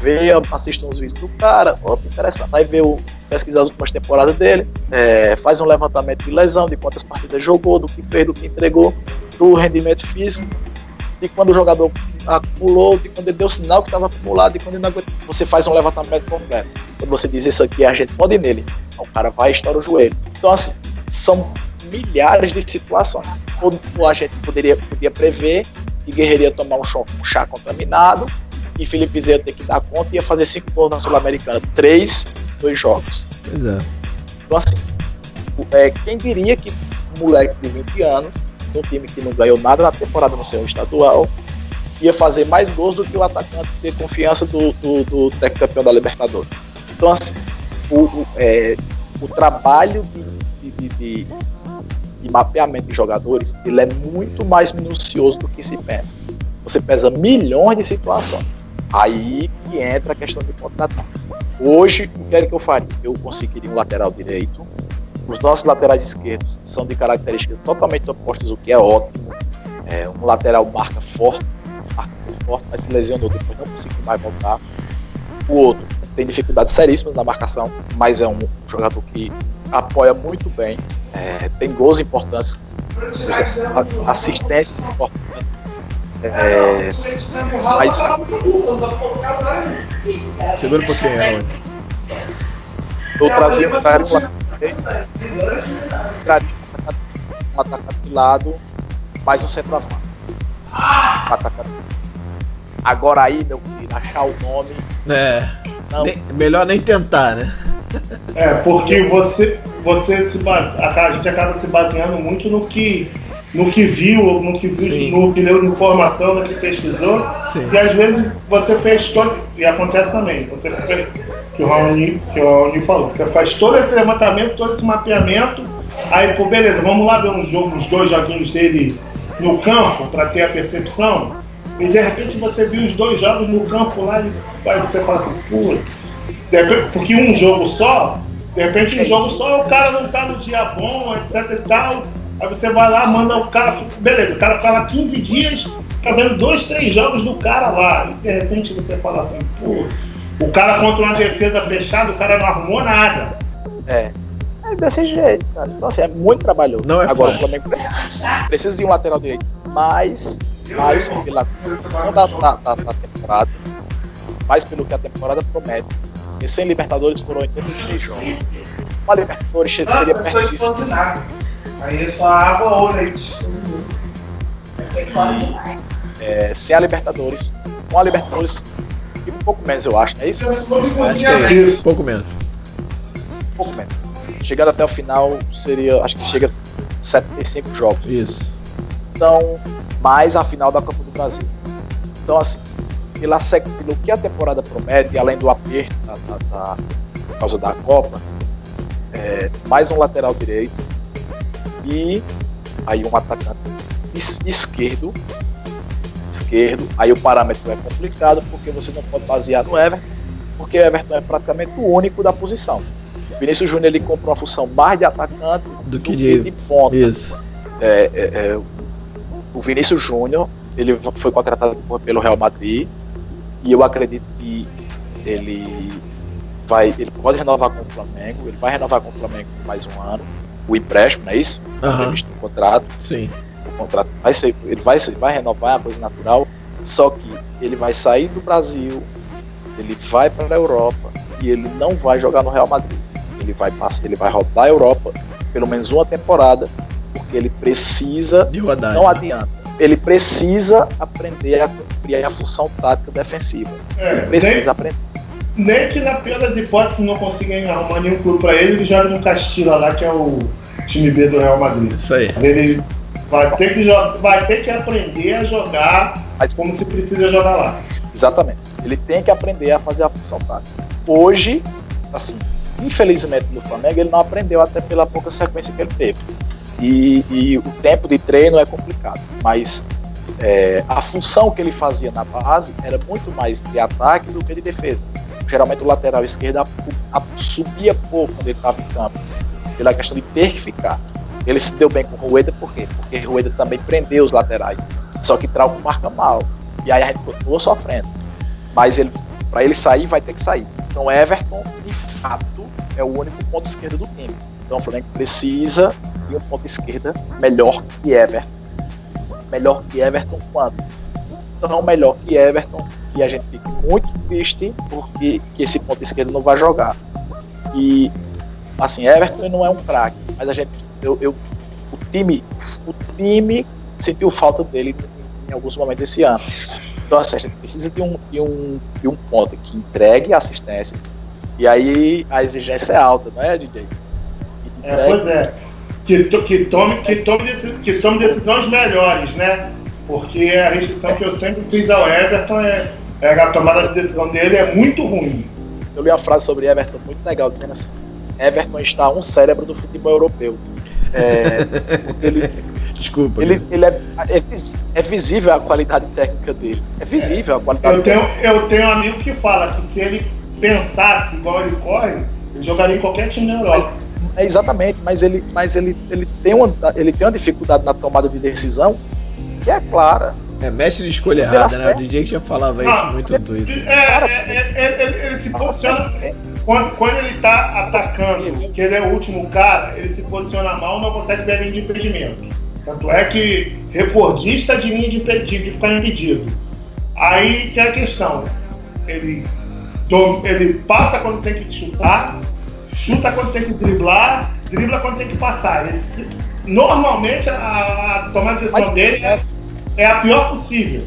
vê, assiste uns vídeos do cara, opa, interessante. Aí vê o pesquisar as últimas temporadas dele, é, faz um levantamento de lesão, de quantas partidas jogou, do que fez, do que entregou, do rendimento físico, de quando o jogador acumulou, de quando ele deu sinal que estava acumulado, de quando ele não aguentou. Você faz um levantamento completo. Quando você diz isso aqui, a gente pode ir nele. O cara vai e estoura o joelho. Então, assim, são milhares de situações. Ou, a gente poderia, podia prever que Guerreiro ia tomar um, chá- um chá contaminado e Felipe Zé ia ter que dar conta e ia fazer cinco gols na Sul-Americana. Três, dois jogos. Pois é. Então, assim, é, quem diria que um moleque de 20 anos, num time que não ganhou nada na temporada no seu estadual, ia fazer mais gols do que o atacante ter confiança do, do, do campeão da Libertadores. Então, assim, o, o, é, o trabalho de, de, de, de mapeamento de jogadores, ele é muito mais minucioso do que se pensa. Você pesa milhões de situações. Aí que entra a questão de contratar. Hoje, o que era que eu faria? Eu conseguiria um lateral direito. Os nossos laterais esquerdos são de características totalmente opostas, o que é ótimo. É, um lateral marca forte, marca muito forte, mas se lesionou depois não conseguiu mais voltar. O outro tem dificuldades seríssimas na marcação, mas é um jogador que apoia muito bem, é, tem gols importantes, assistências importantes. É, mas Segura um pouquinho, Raul. eu trazia um cara um um atacante- de lado, mais um centroavante. Um atacante. Agora aí, meu filho, achar o nome. É. Nem- melhor nem tentar, né? É, porque você, você se base, a a gente acaba se baseando muito no que, no que viu, no que viu, Sim. no que leu de informação, no que pesquisou. Sim. E às vezes você fez todo. E acontece também, você fez, que o Raoni, que o Raoni falou, você faz todo esse levantamento, todo esse mapeamento, aí, pô, beleza, vamos lá ver um jogo, uns dois joguinhos dele no campo para ter a percepção. E de repente você viu os dois jogos no campo lá e aí você fala assim, putz, de repente- porque um jogo só, de repente um jogo só, o cara não tá no dia bom, etc e tal. Aí você vai lá, manda o cara, beleza, o cara fica lá 15 dias, tá vendo dois, três jogos do cara lá. E de repente você fala assim, pô, o cara contra uma defesa fechada, o cara não arrumou nada. É. É desse jeito, cara. Então, assim, é muito trabalhoso. Não é Agora, fácil. o Flamengo precisa, precisa de um lateral direito mais, mais pela condição da, da, da, da temporada, mais pelo que a temporada promete. Porque sem Libertadores foram 83 jogos. Uma Libertadores seria perto disso. Aí é só água ou leite. É, sem a Libertadores, com a Libertadores, e um pouco menos, eu acho, não é isso? Um Acho que é isso. Um pouco menos. pouco menos. Chegando até o final, seria, acho que chega a 75 jogos. Isso. Então, mais a final da Copa do Brasil. Então, assim, pela, pelo que a temporada promete, além do aperto da, da, da, por causa da Copa, é, mais um lateral direito e aí um atacante esquerdo. Esquerdo, aí o parâmetro é complicado porque você não pode basear no Everton, porque o Everton é praticamente o único da posição. O Vinícius Júnior ele compra uma função mais de atacante do, do que, de, de ponta. Isso. É, é, é, o Vinícius Júnior ele foi contratado pelo Real Madrid e eu acredito que ele vai, ele pode renovar com o Flamengo, ele vai renovar com o Flamengo por mais um ano, o empréstimo, não é isso? Uhum. No contrato. Sim. O contrato vai ser, ele vai, vai renovar, é uma coisa natural, só que ele vai sair do Brasil, ele vai para a Europa e ele não vai jogar no Real Madrid. Ele vai passar, ele vai rodar a Europa pelo menos uma temporada, porque ele precisa, De rodar, não né? adianta. Ele precisa aprender a cumprir a função tática defensiva. É, Ele precisa nem, aprender. nem que na pior das hipóteses não consiga arrumar nenhum clube pra ele, ele joga no Castilla lá, que é o time B do Real Madrid. Isso aí. Ele vai ter que, vai ter que aprender a jogar Mas- como se precisa jogar lá. Exatamente. Ele tem que aprender a fazer a função tática. Hoje, assim, infelizmente no Flamengo, ele não aprendeu até pela pouca sequência que ele teve. E, e o tempo de treino é complicado. Mas é, a função que ele fazia na base era muito mais de ataque do que de defesa. Geralmente o lateral esquerdo subia pouco quando ele estava em campo, pela questão de ter que ficar. Ele se deu bem com o Rueda, por quê? Porque o Rueda também prendeu os laterais. Só que Trauco marca mal. E aí a gente continuou sofrendo. Mas ele, para ele sair, vai ter que sair. Então Everton, de fato, é o único ponto esquerdo do time. Então o Flamengo precisa de um ponto esquerda melhor que Everton. Melhor que Everton quando? Então melhor que Everton e a gente fica muito triste porque que esse ponto esquerdo não vai jogar. E assim, Everton não é um craque, mas a gente eu, eu- o time o time sentiu falta dele em alguns momentos esse ano. Então assim, a gente precisa de um de um de um ponto que entregue assistências. E aí a exigência é alta, não é, DJ? Que É, entregue- pois é. Que, to- que, tome, que, tome que tome decisões melhores, né? Porque a restrição que eu sempre fiz ao Everton é, é a tomada de decisão dele é muito ruim. Eu li uma frase sobre Everton muito legal, dizendo assim: Everton está um cérebro do futebol europeu. É, ele, Desculpa. ele, né? ele é, é, é visível a qualidade técnica dele. É visível a qualidade Eu tenho, técnica. eu tenho um amigo que fala que se ele pensasse igual ele corre, ele jogaria em qualquer time na Europa. É exatamente, mas ele, mas ele, ele, tem uma, ele tem uma dificuldade na tomada de decisão que é clara. É mestre de escolha errada, né? O. DJ que já falava isso muito no Twitter. É, é, é, é, ele, ele se posiciona. Quando, quando ele está atacando, que ele é o último cara, ele se posiciona mal não consegue ver linha de impedimento. Tanto é que recordista de linha de impedido, de ficar impedido. Aí que é a questão. Ele, ele passa quando tem que chutar, chuta quando tem que driblar, dribla quando tem que passar. Ele se- normalmente a, a tomada de decisão dele é, é a pior possível.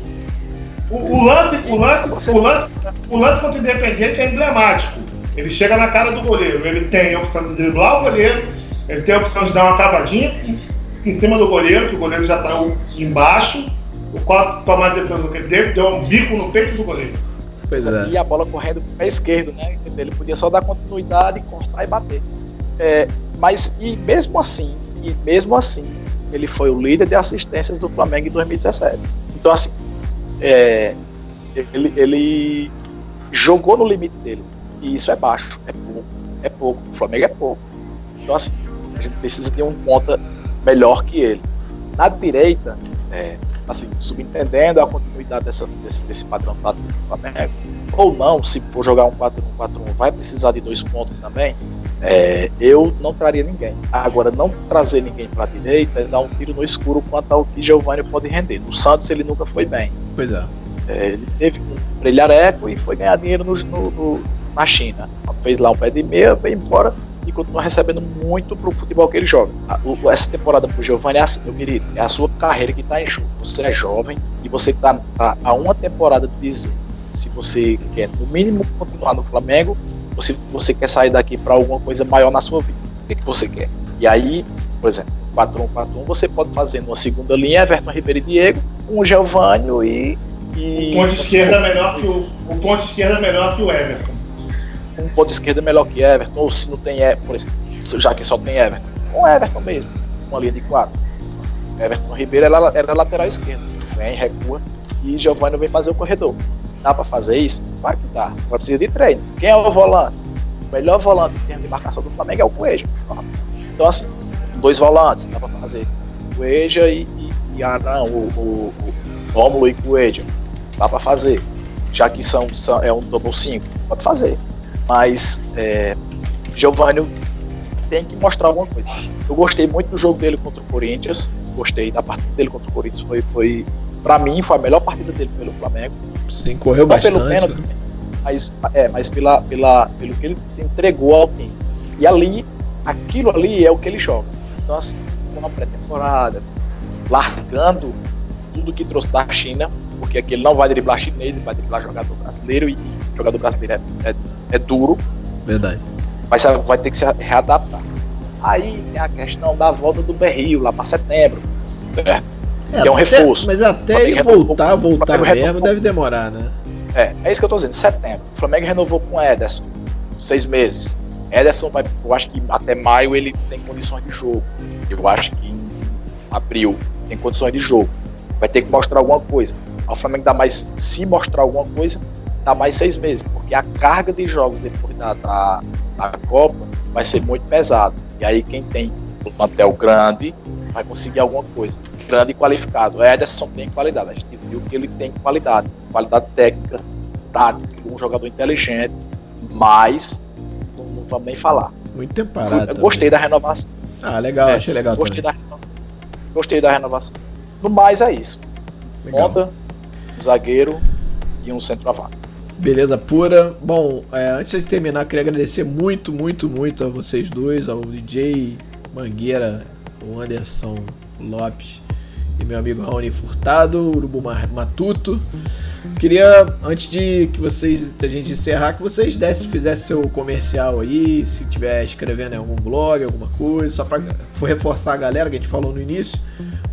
O, o lance, o, lance, o, lance, o lance contra o Independente é emblemático. Ele chega na cara do goleiro, ele tem a opção de driblar o goleiro, ele tem a opção de dar uma cavadinha em- cima do goleiro, que o goleiro já está embaixo, o qual tomar a decisão que ele deu um bico no peito do goleiro. Pois é. E a bola correndo com o pé esquerdo, né? Dizer, ele podia só dar continuidade, cortar e bater. É, mas, e mesmo assim, e mesmo assim, ele foi o líder de assistências do Flamengo em 2017. Então, assim, é, ele, ele jogou no limite dele. E isso é baixo, é pouco. É pouco. O Flamengo é pouco. Então, assim, a gente precisa de um ponta melhor que ele. Na direita, é, assim, subentendendo a continuidade dessa, desse, desse padrão tático do Flamengo, ou não, se for jogar um 4-1-4-1, vai precisar de dois pontos também, é, eu não traria ninguém. Agora, não trazer ninguém para a direita é dar um tiro no escuro quanto ao que Giovanni pode render. No Santos ele nunca foi bem. Pois é. É, ele teve um brilhareco e foi ganhar dinheiro no, no- no- na China. Fez lá um pé de meia, veio embora e continua recebendo muito pro futebol que ele joga. A- o- essa temporada pro Giovanni é assim, meu querido, é a sua carreira que tá em jogo. Você é jovem e você tá, tá a uma temporada de dizer se você quer, no mínimo, continuar no Flamengo ou se você quer sair daqui para alguma coisa maior na sua vida. O que, que você quer? E aí, por exemplo, 4-1-4-1, você pode fazer numa segunda linha Everton Ribeiro e Diego, um Giovanni e E O ponto esquerdo é melhor que o, o ponto esquerdo é melhor que o Everton. Um ponto esquerdo é melhor que Everton, ou se não tem Everton, por exemplo, já que só tem Everton, um Everton mesmo, uma linha de quatro. Everton Ribeiro era, era lateral esquerdo, vem, recua, e Giovanni vem fazer o corredor. Dá pra fazer isso? Vai que dá, vai precisar de treino. Quem é o volante? O melhor volante em termos de marcação do Flamengo é o Coelho. Então assim, dois volantes, dá pra fazer. Coelho e, e, e Arão, o, o, o Rômulo e Coelho. Dá pra fazer. Já que são, são, é um double 5, pode fazer. Mas é, Giovanni tem que mostrar alguma coisa. Eu gostei muito do jogo dele contra o Corinthians. Gostei da partida dele contra o Corinthians. Foi, foi para mim, foi a melhor partida dele pelo Flamengo. Sim, correu Não pelo bastante. pênalti, mas, é, mas pela, pela, pelo que ele entregou ao time. E ali, aquilo ali é o que ele joga. Então, assim, uma pré-temporada, largando tudo que trouxe da China, porque aqui ele não vai driblar chinês, ele vai driblar jogador brasileiro, e jogador brasileiro é, é, é duro, Verdade. mas vai ter que se readaptar. Aí tem a questão da volta do Berril lá para setembro. Certo? Que é um até- reforço. Mas até ele renovou- voltar, voltar Flamengo mesmo, renovou- deve demorar, né? É, é isso que eu tô dizendo, setembro. O Flamengo renovou com o Ederson, seis meses. Ederson vai, eu acho que até maio ele tem condições de jogo. Eu acho que em abril tem condições de jogo. Vai ter que mostrar alguma coisa. O Flamengo dá mais, se mostrar alguma coisa, dá mais seis meses, porque a carga de jogos depois da, da, da Copa vai ser muito pesada. E aí quem tem um plantel grande vai conseguir alguma coisa. Grande e qualificado. O Ederson tem qualidade. A gente viu que ele tem qualidade. Qualidade técnica, tática, um jogador inteligente, mas não, não vamos nem falar. Muito tempo parado. eu gostei da renovação. Ah, legal, É, achei legal Gostei também. da, gostei da renovação. No mais é isso. Legal. Um zagueiro e um centroavante. Beleza pura. Bom, é, antes de terminar, queria agradecer muito, muito, muito a vocês dois, ao DJ Mangueira, o Anderson Lopes e meu amigo Raoni Furtado, Urubu Matuto. Queria, antes de que vocês, da gente encerrar, que vocês desse, fizessem seu comercial aí, se tiver escrevendo em algum blog, alguma coisa, só for reforçar a galera que a gente falou no início,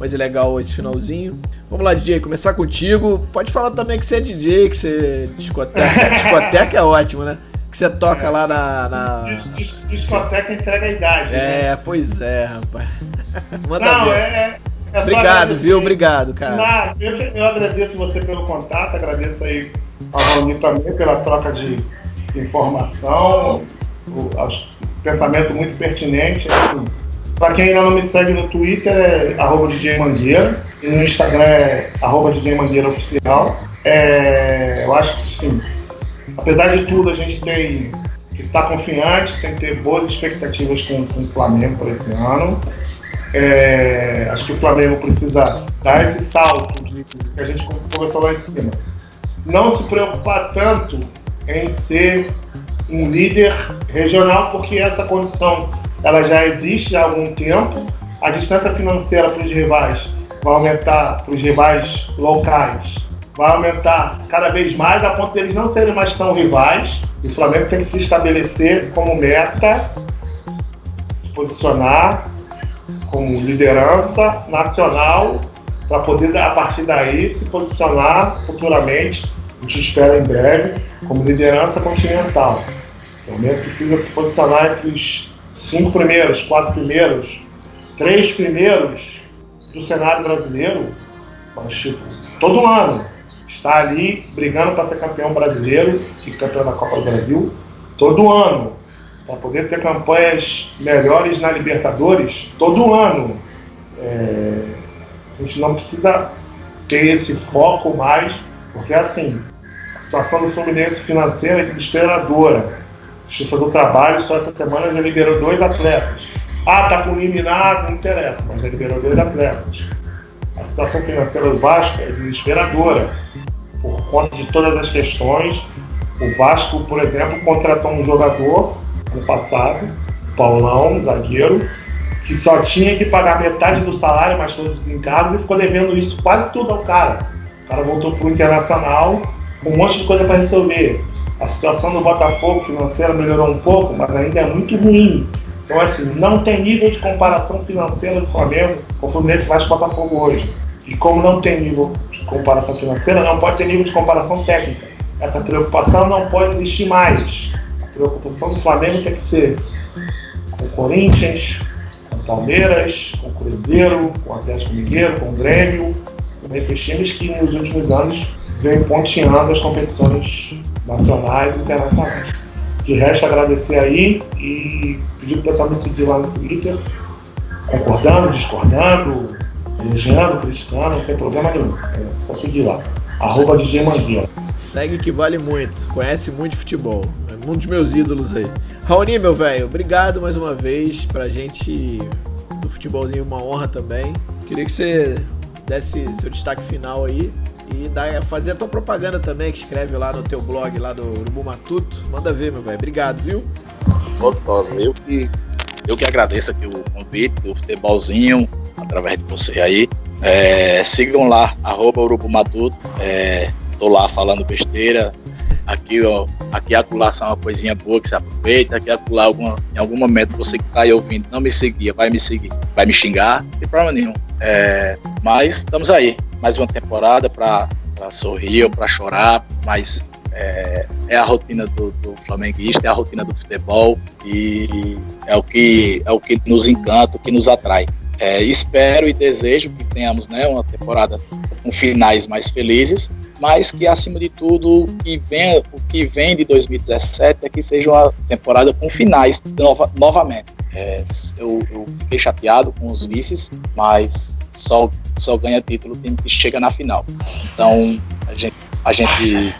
mas é legal esse finalzinho. Vamos lá, DJ, começar contigo. Pode falar também que você é DJ, que você discoteca. discoteca é ótimo, né? Que você toca lá na. na- Dis- dis- Discoteca entrega a idade. né? É, pois é, rapaz. Manda Não, ver. é, é, é Obrigado, viu? Obrigado, cara. Nada, eu, eu agradeço você pelo contato, agradeço aí ao Raoni também pela troca de informação, o, pensamento muito pertinente. Assim, Para quem ainda não me segue no Twitter é arroba DJ Mangueira e no Instagram é arroba DJ Mangueira Oficial. É, eu acho que sim. Apesar de tudo, a gente tem que estar confiante, tem que ter boas expectativas com, com o Flamengo para esse ano. É, acho que o Flamengo precisa dar esse salto de, que a gente conversou lá em cima. Não se preocupar tanto em ser um líder regional, porque essa condição ela já existe há algum tempo. A distância financeira para os rivais vai aumentar, para os rivais locais, vai aumentar cada vez mais, a ponto deles não serem mais tão rivais. E o Flamengo tem que se estabelecer como meta, se posicionar como liderança nacional para poder, a partir daí, se posicionar futuramente, a gente espera em breve, como liderança continental. O Flamengo precisa se posicionar entre os cinco primeiros, quatro primeiros, três primeiros do cenário brasileiro, mas, tipo, todo ano. Está ali brigando para ser campeão brasileiro e campeão da Copa do Brasil, todo ano para poder ter campanhas melhores na Libertadores todo ano. É, a gente não precisa ter esse foco mais, porque assim, a situação do Fluminense financeira é desesperadora. Justiça do Trabalho só essa semana já liberou dois atletas. Ah, tá com eliminado, não interessa, mas já liberou dois atletas. A situação financeira do Vasco é desesperadora por conta de todas as questões. O Vasco, por exemplo, contratou um jogador no passado, Paulão, zagueiro, que só tinha que pagar metade do salário, mas todos os encargos, e ficou devendo isso quase tudo ao cara. O cara voltou pro Internacional um monte de coisa para resolver. A situação do Botafogo financeira melhorou um pouco, mas ainda é muito ruim. Então, assim, não tem nível de comparação financeira do Flamengo com o Fluminense e Botafogo hoje. E como não tem nível de comparação financeira, não pode ter nível de comparação técnica. Essa preocupação não pode existir mais. A preocupação do Flamengo tem que ser com o Corinthians, com o Palmeiras, com o Cruzeiro, com o Atlético Mineiro, com o Grêmio, com esses times que nos últimos anos vêm ponteando as competições nacionais e internacionais. De resto, agradecer aí e pedir para o pessoal me seguir lá no Twitter, concordando, discordando, elogiando, criticando, não tem problema nenhum. É só seguir lá. Arroba DJ Mangueira. Segue que vale muito, conhece muito futebol. É um dos meus ídolos aí. Raoni, meu velho, obrigado mais uma vez pra gente do futebolzinho, uma honra também. Queria que você desse seu destaque final aí e dar, fazer a tua propaganda também, que escreve lá no teu blog lá do Urubu Matuto. Manda ver, meu velho. Obrigado, viu? Gostosa. Eu que, eu que agradeço aqui o convite do futebolzinho, através de você aí. É, sigam lá, arroba Urubu Matuto. É, tô lá falando besteira. Aqui, ó, aqui acolá são uma coisinha boa que se aproveita. Aqui acolá, alguma, em algum momento você que tá aí ouvindo, não me seguia, vai me seguir, vai me xingar, não tem problema nenhum. É, mas estamos aí, mais uma temporada para sorrir ou para chorar, mas é, é, a rotina do, do, flamenguista, é a rotina do futebol e é o que é o que nos encanta, o que nos atrai. É, espero e desejo que tenhamos né, uma temporada com finais mais felizes, mas que acima de tudo o que vem, o que vem de 2017 é que seja uma temporada com finais nova, novamente. É, eu, eu, fiquei chateado com os vices, mas só, só ganha título o time que chega na final. Então a gente, a gente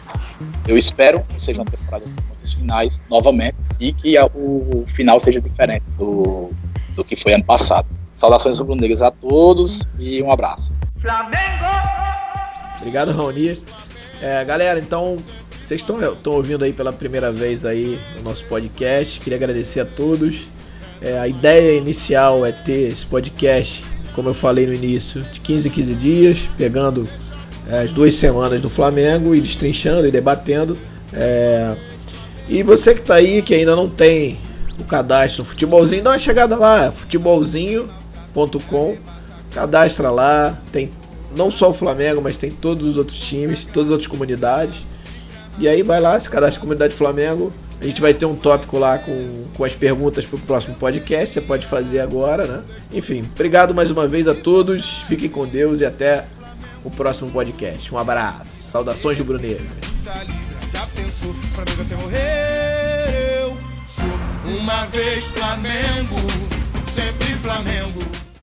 eu espero que seja uma temporada com muitos finais novamente e que a, o, o final seja diferente do, do que foi ano passado. Saudações rubro-negras a todos e um abraço. Flamengo! Obrigado, Raoni. É, galera, então, vocês estão ouvindo aí pela primeira vez aí no nosso podcast. Queria agradecer a todos. É, a ideia inicial é ter esse podcast, como eu falei no início, de 15 em 15 dias, pegando é, as duas semanas do Flamengo e destrinchando e debatendo. É, e você que está aí, que ainda não tem o cadastro no Futebolzinho, dá uma chegada lá, futebolzinho.com, cadastra lá, tem não só o Flamengo, mas tem todos os outros times, todas as outras comunidades. E aí vai lá, se cadastra na comunidade Flamengo. A gente vai ter um tópico lá com, com as perguntas para o próximo podcast. Você pode fazer agora, né? Enfim, obrigado mais uma vez a todos. Fiquem com Deus e até o próximo podcast. Um abraço. Saudações de Bruneiro. Já. Uma vez Flamengo, sempre Flamengo.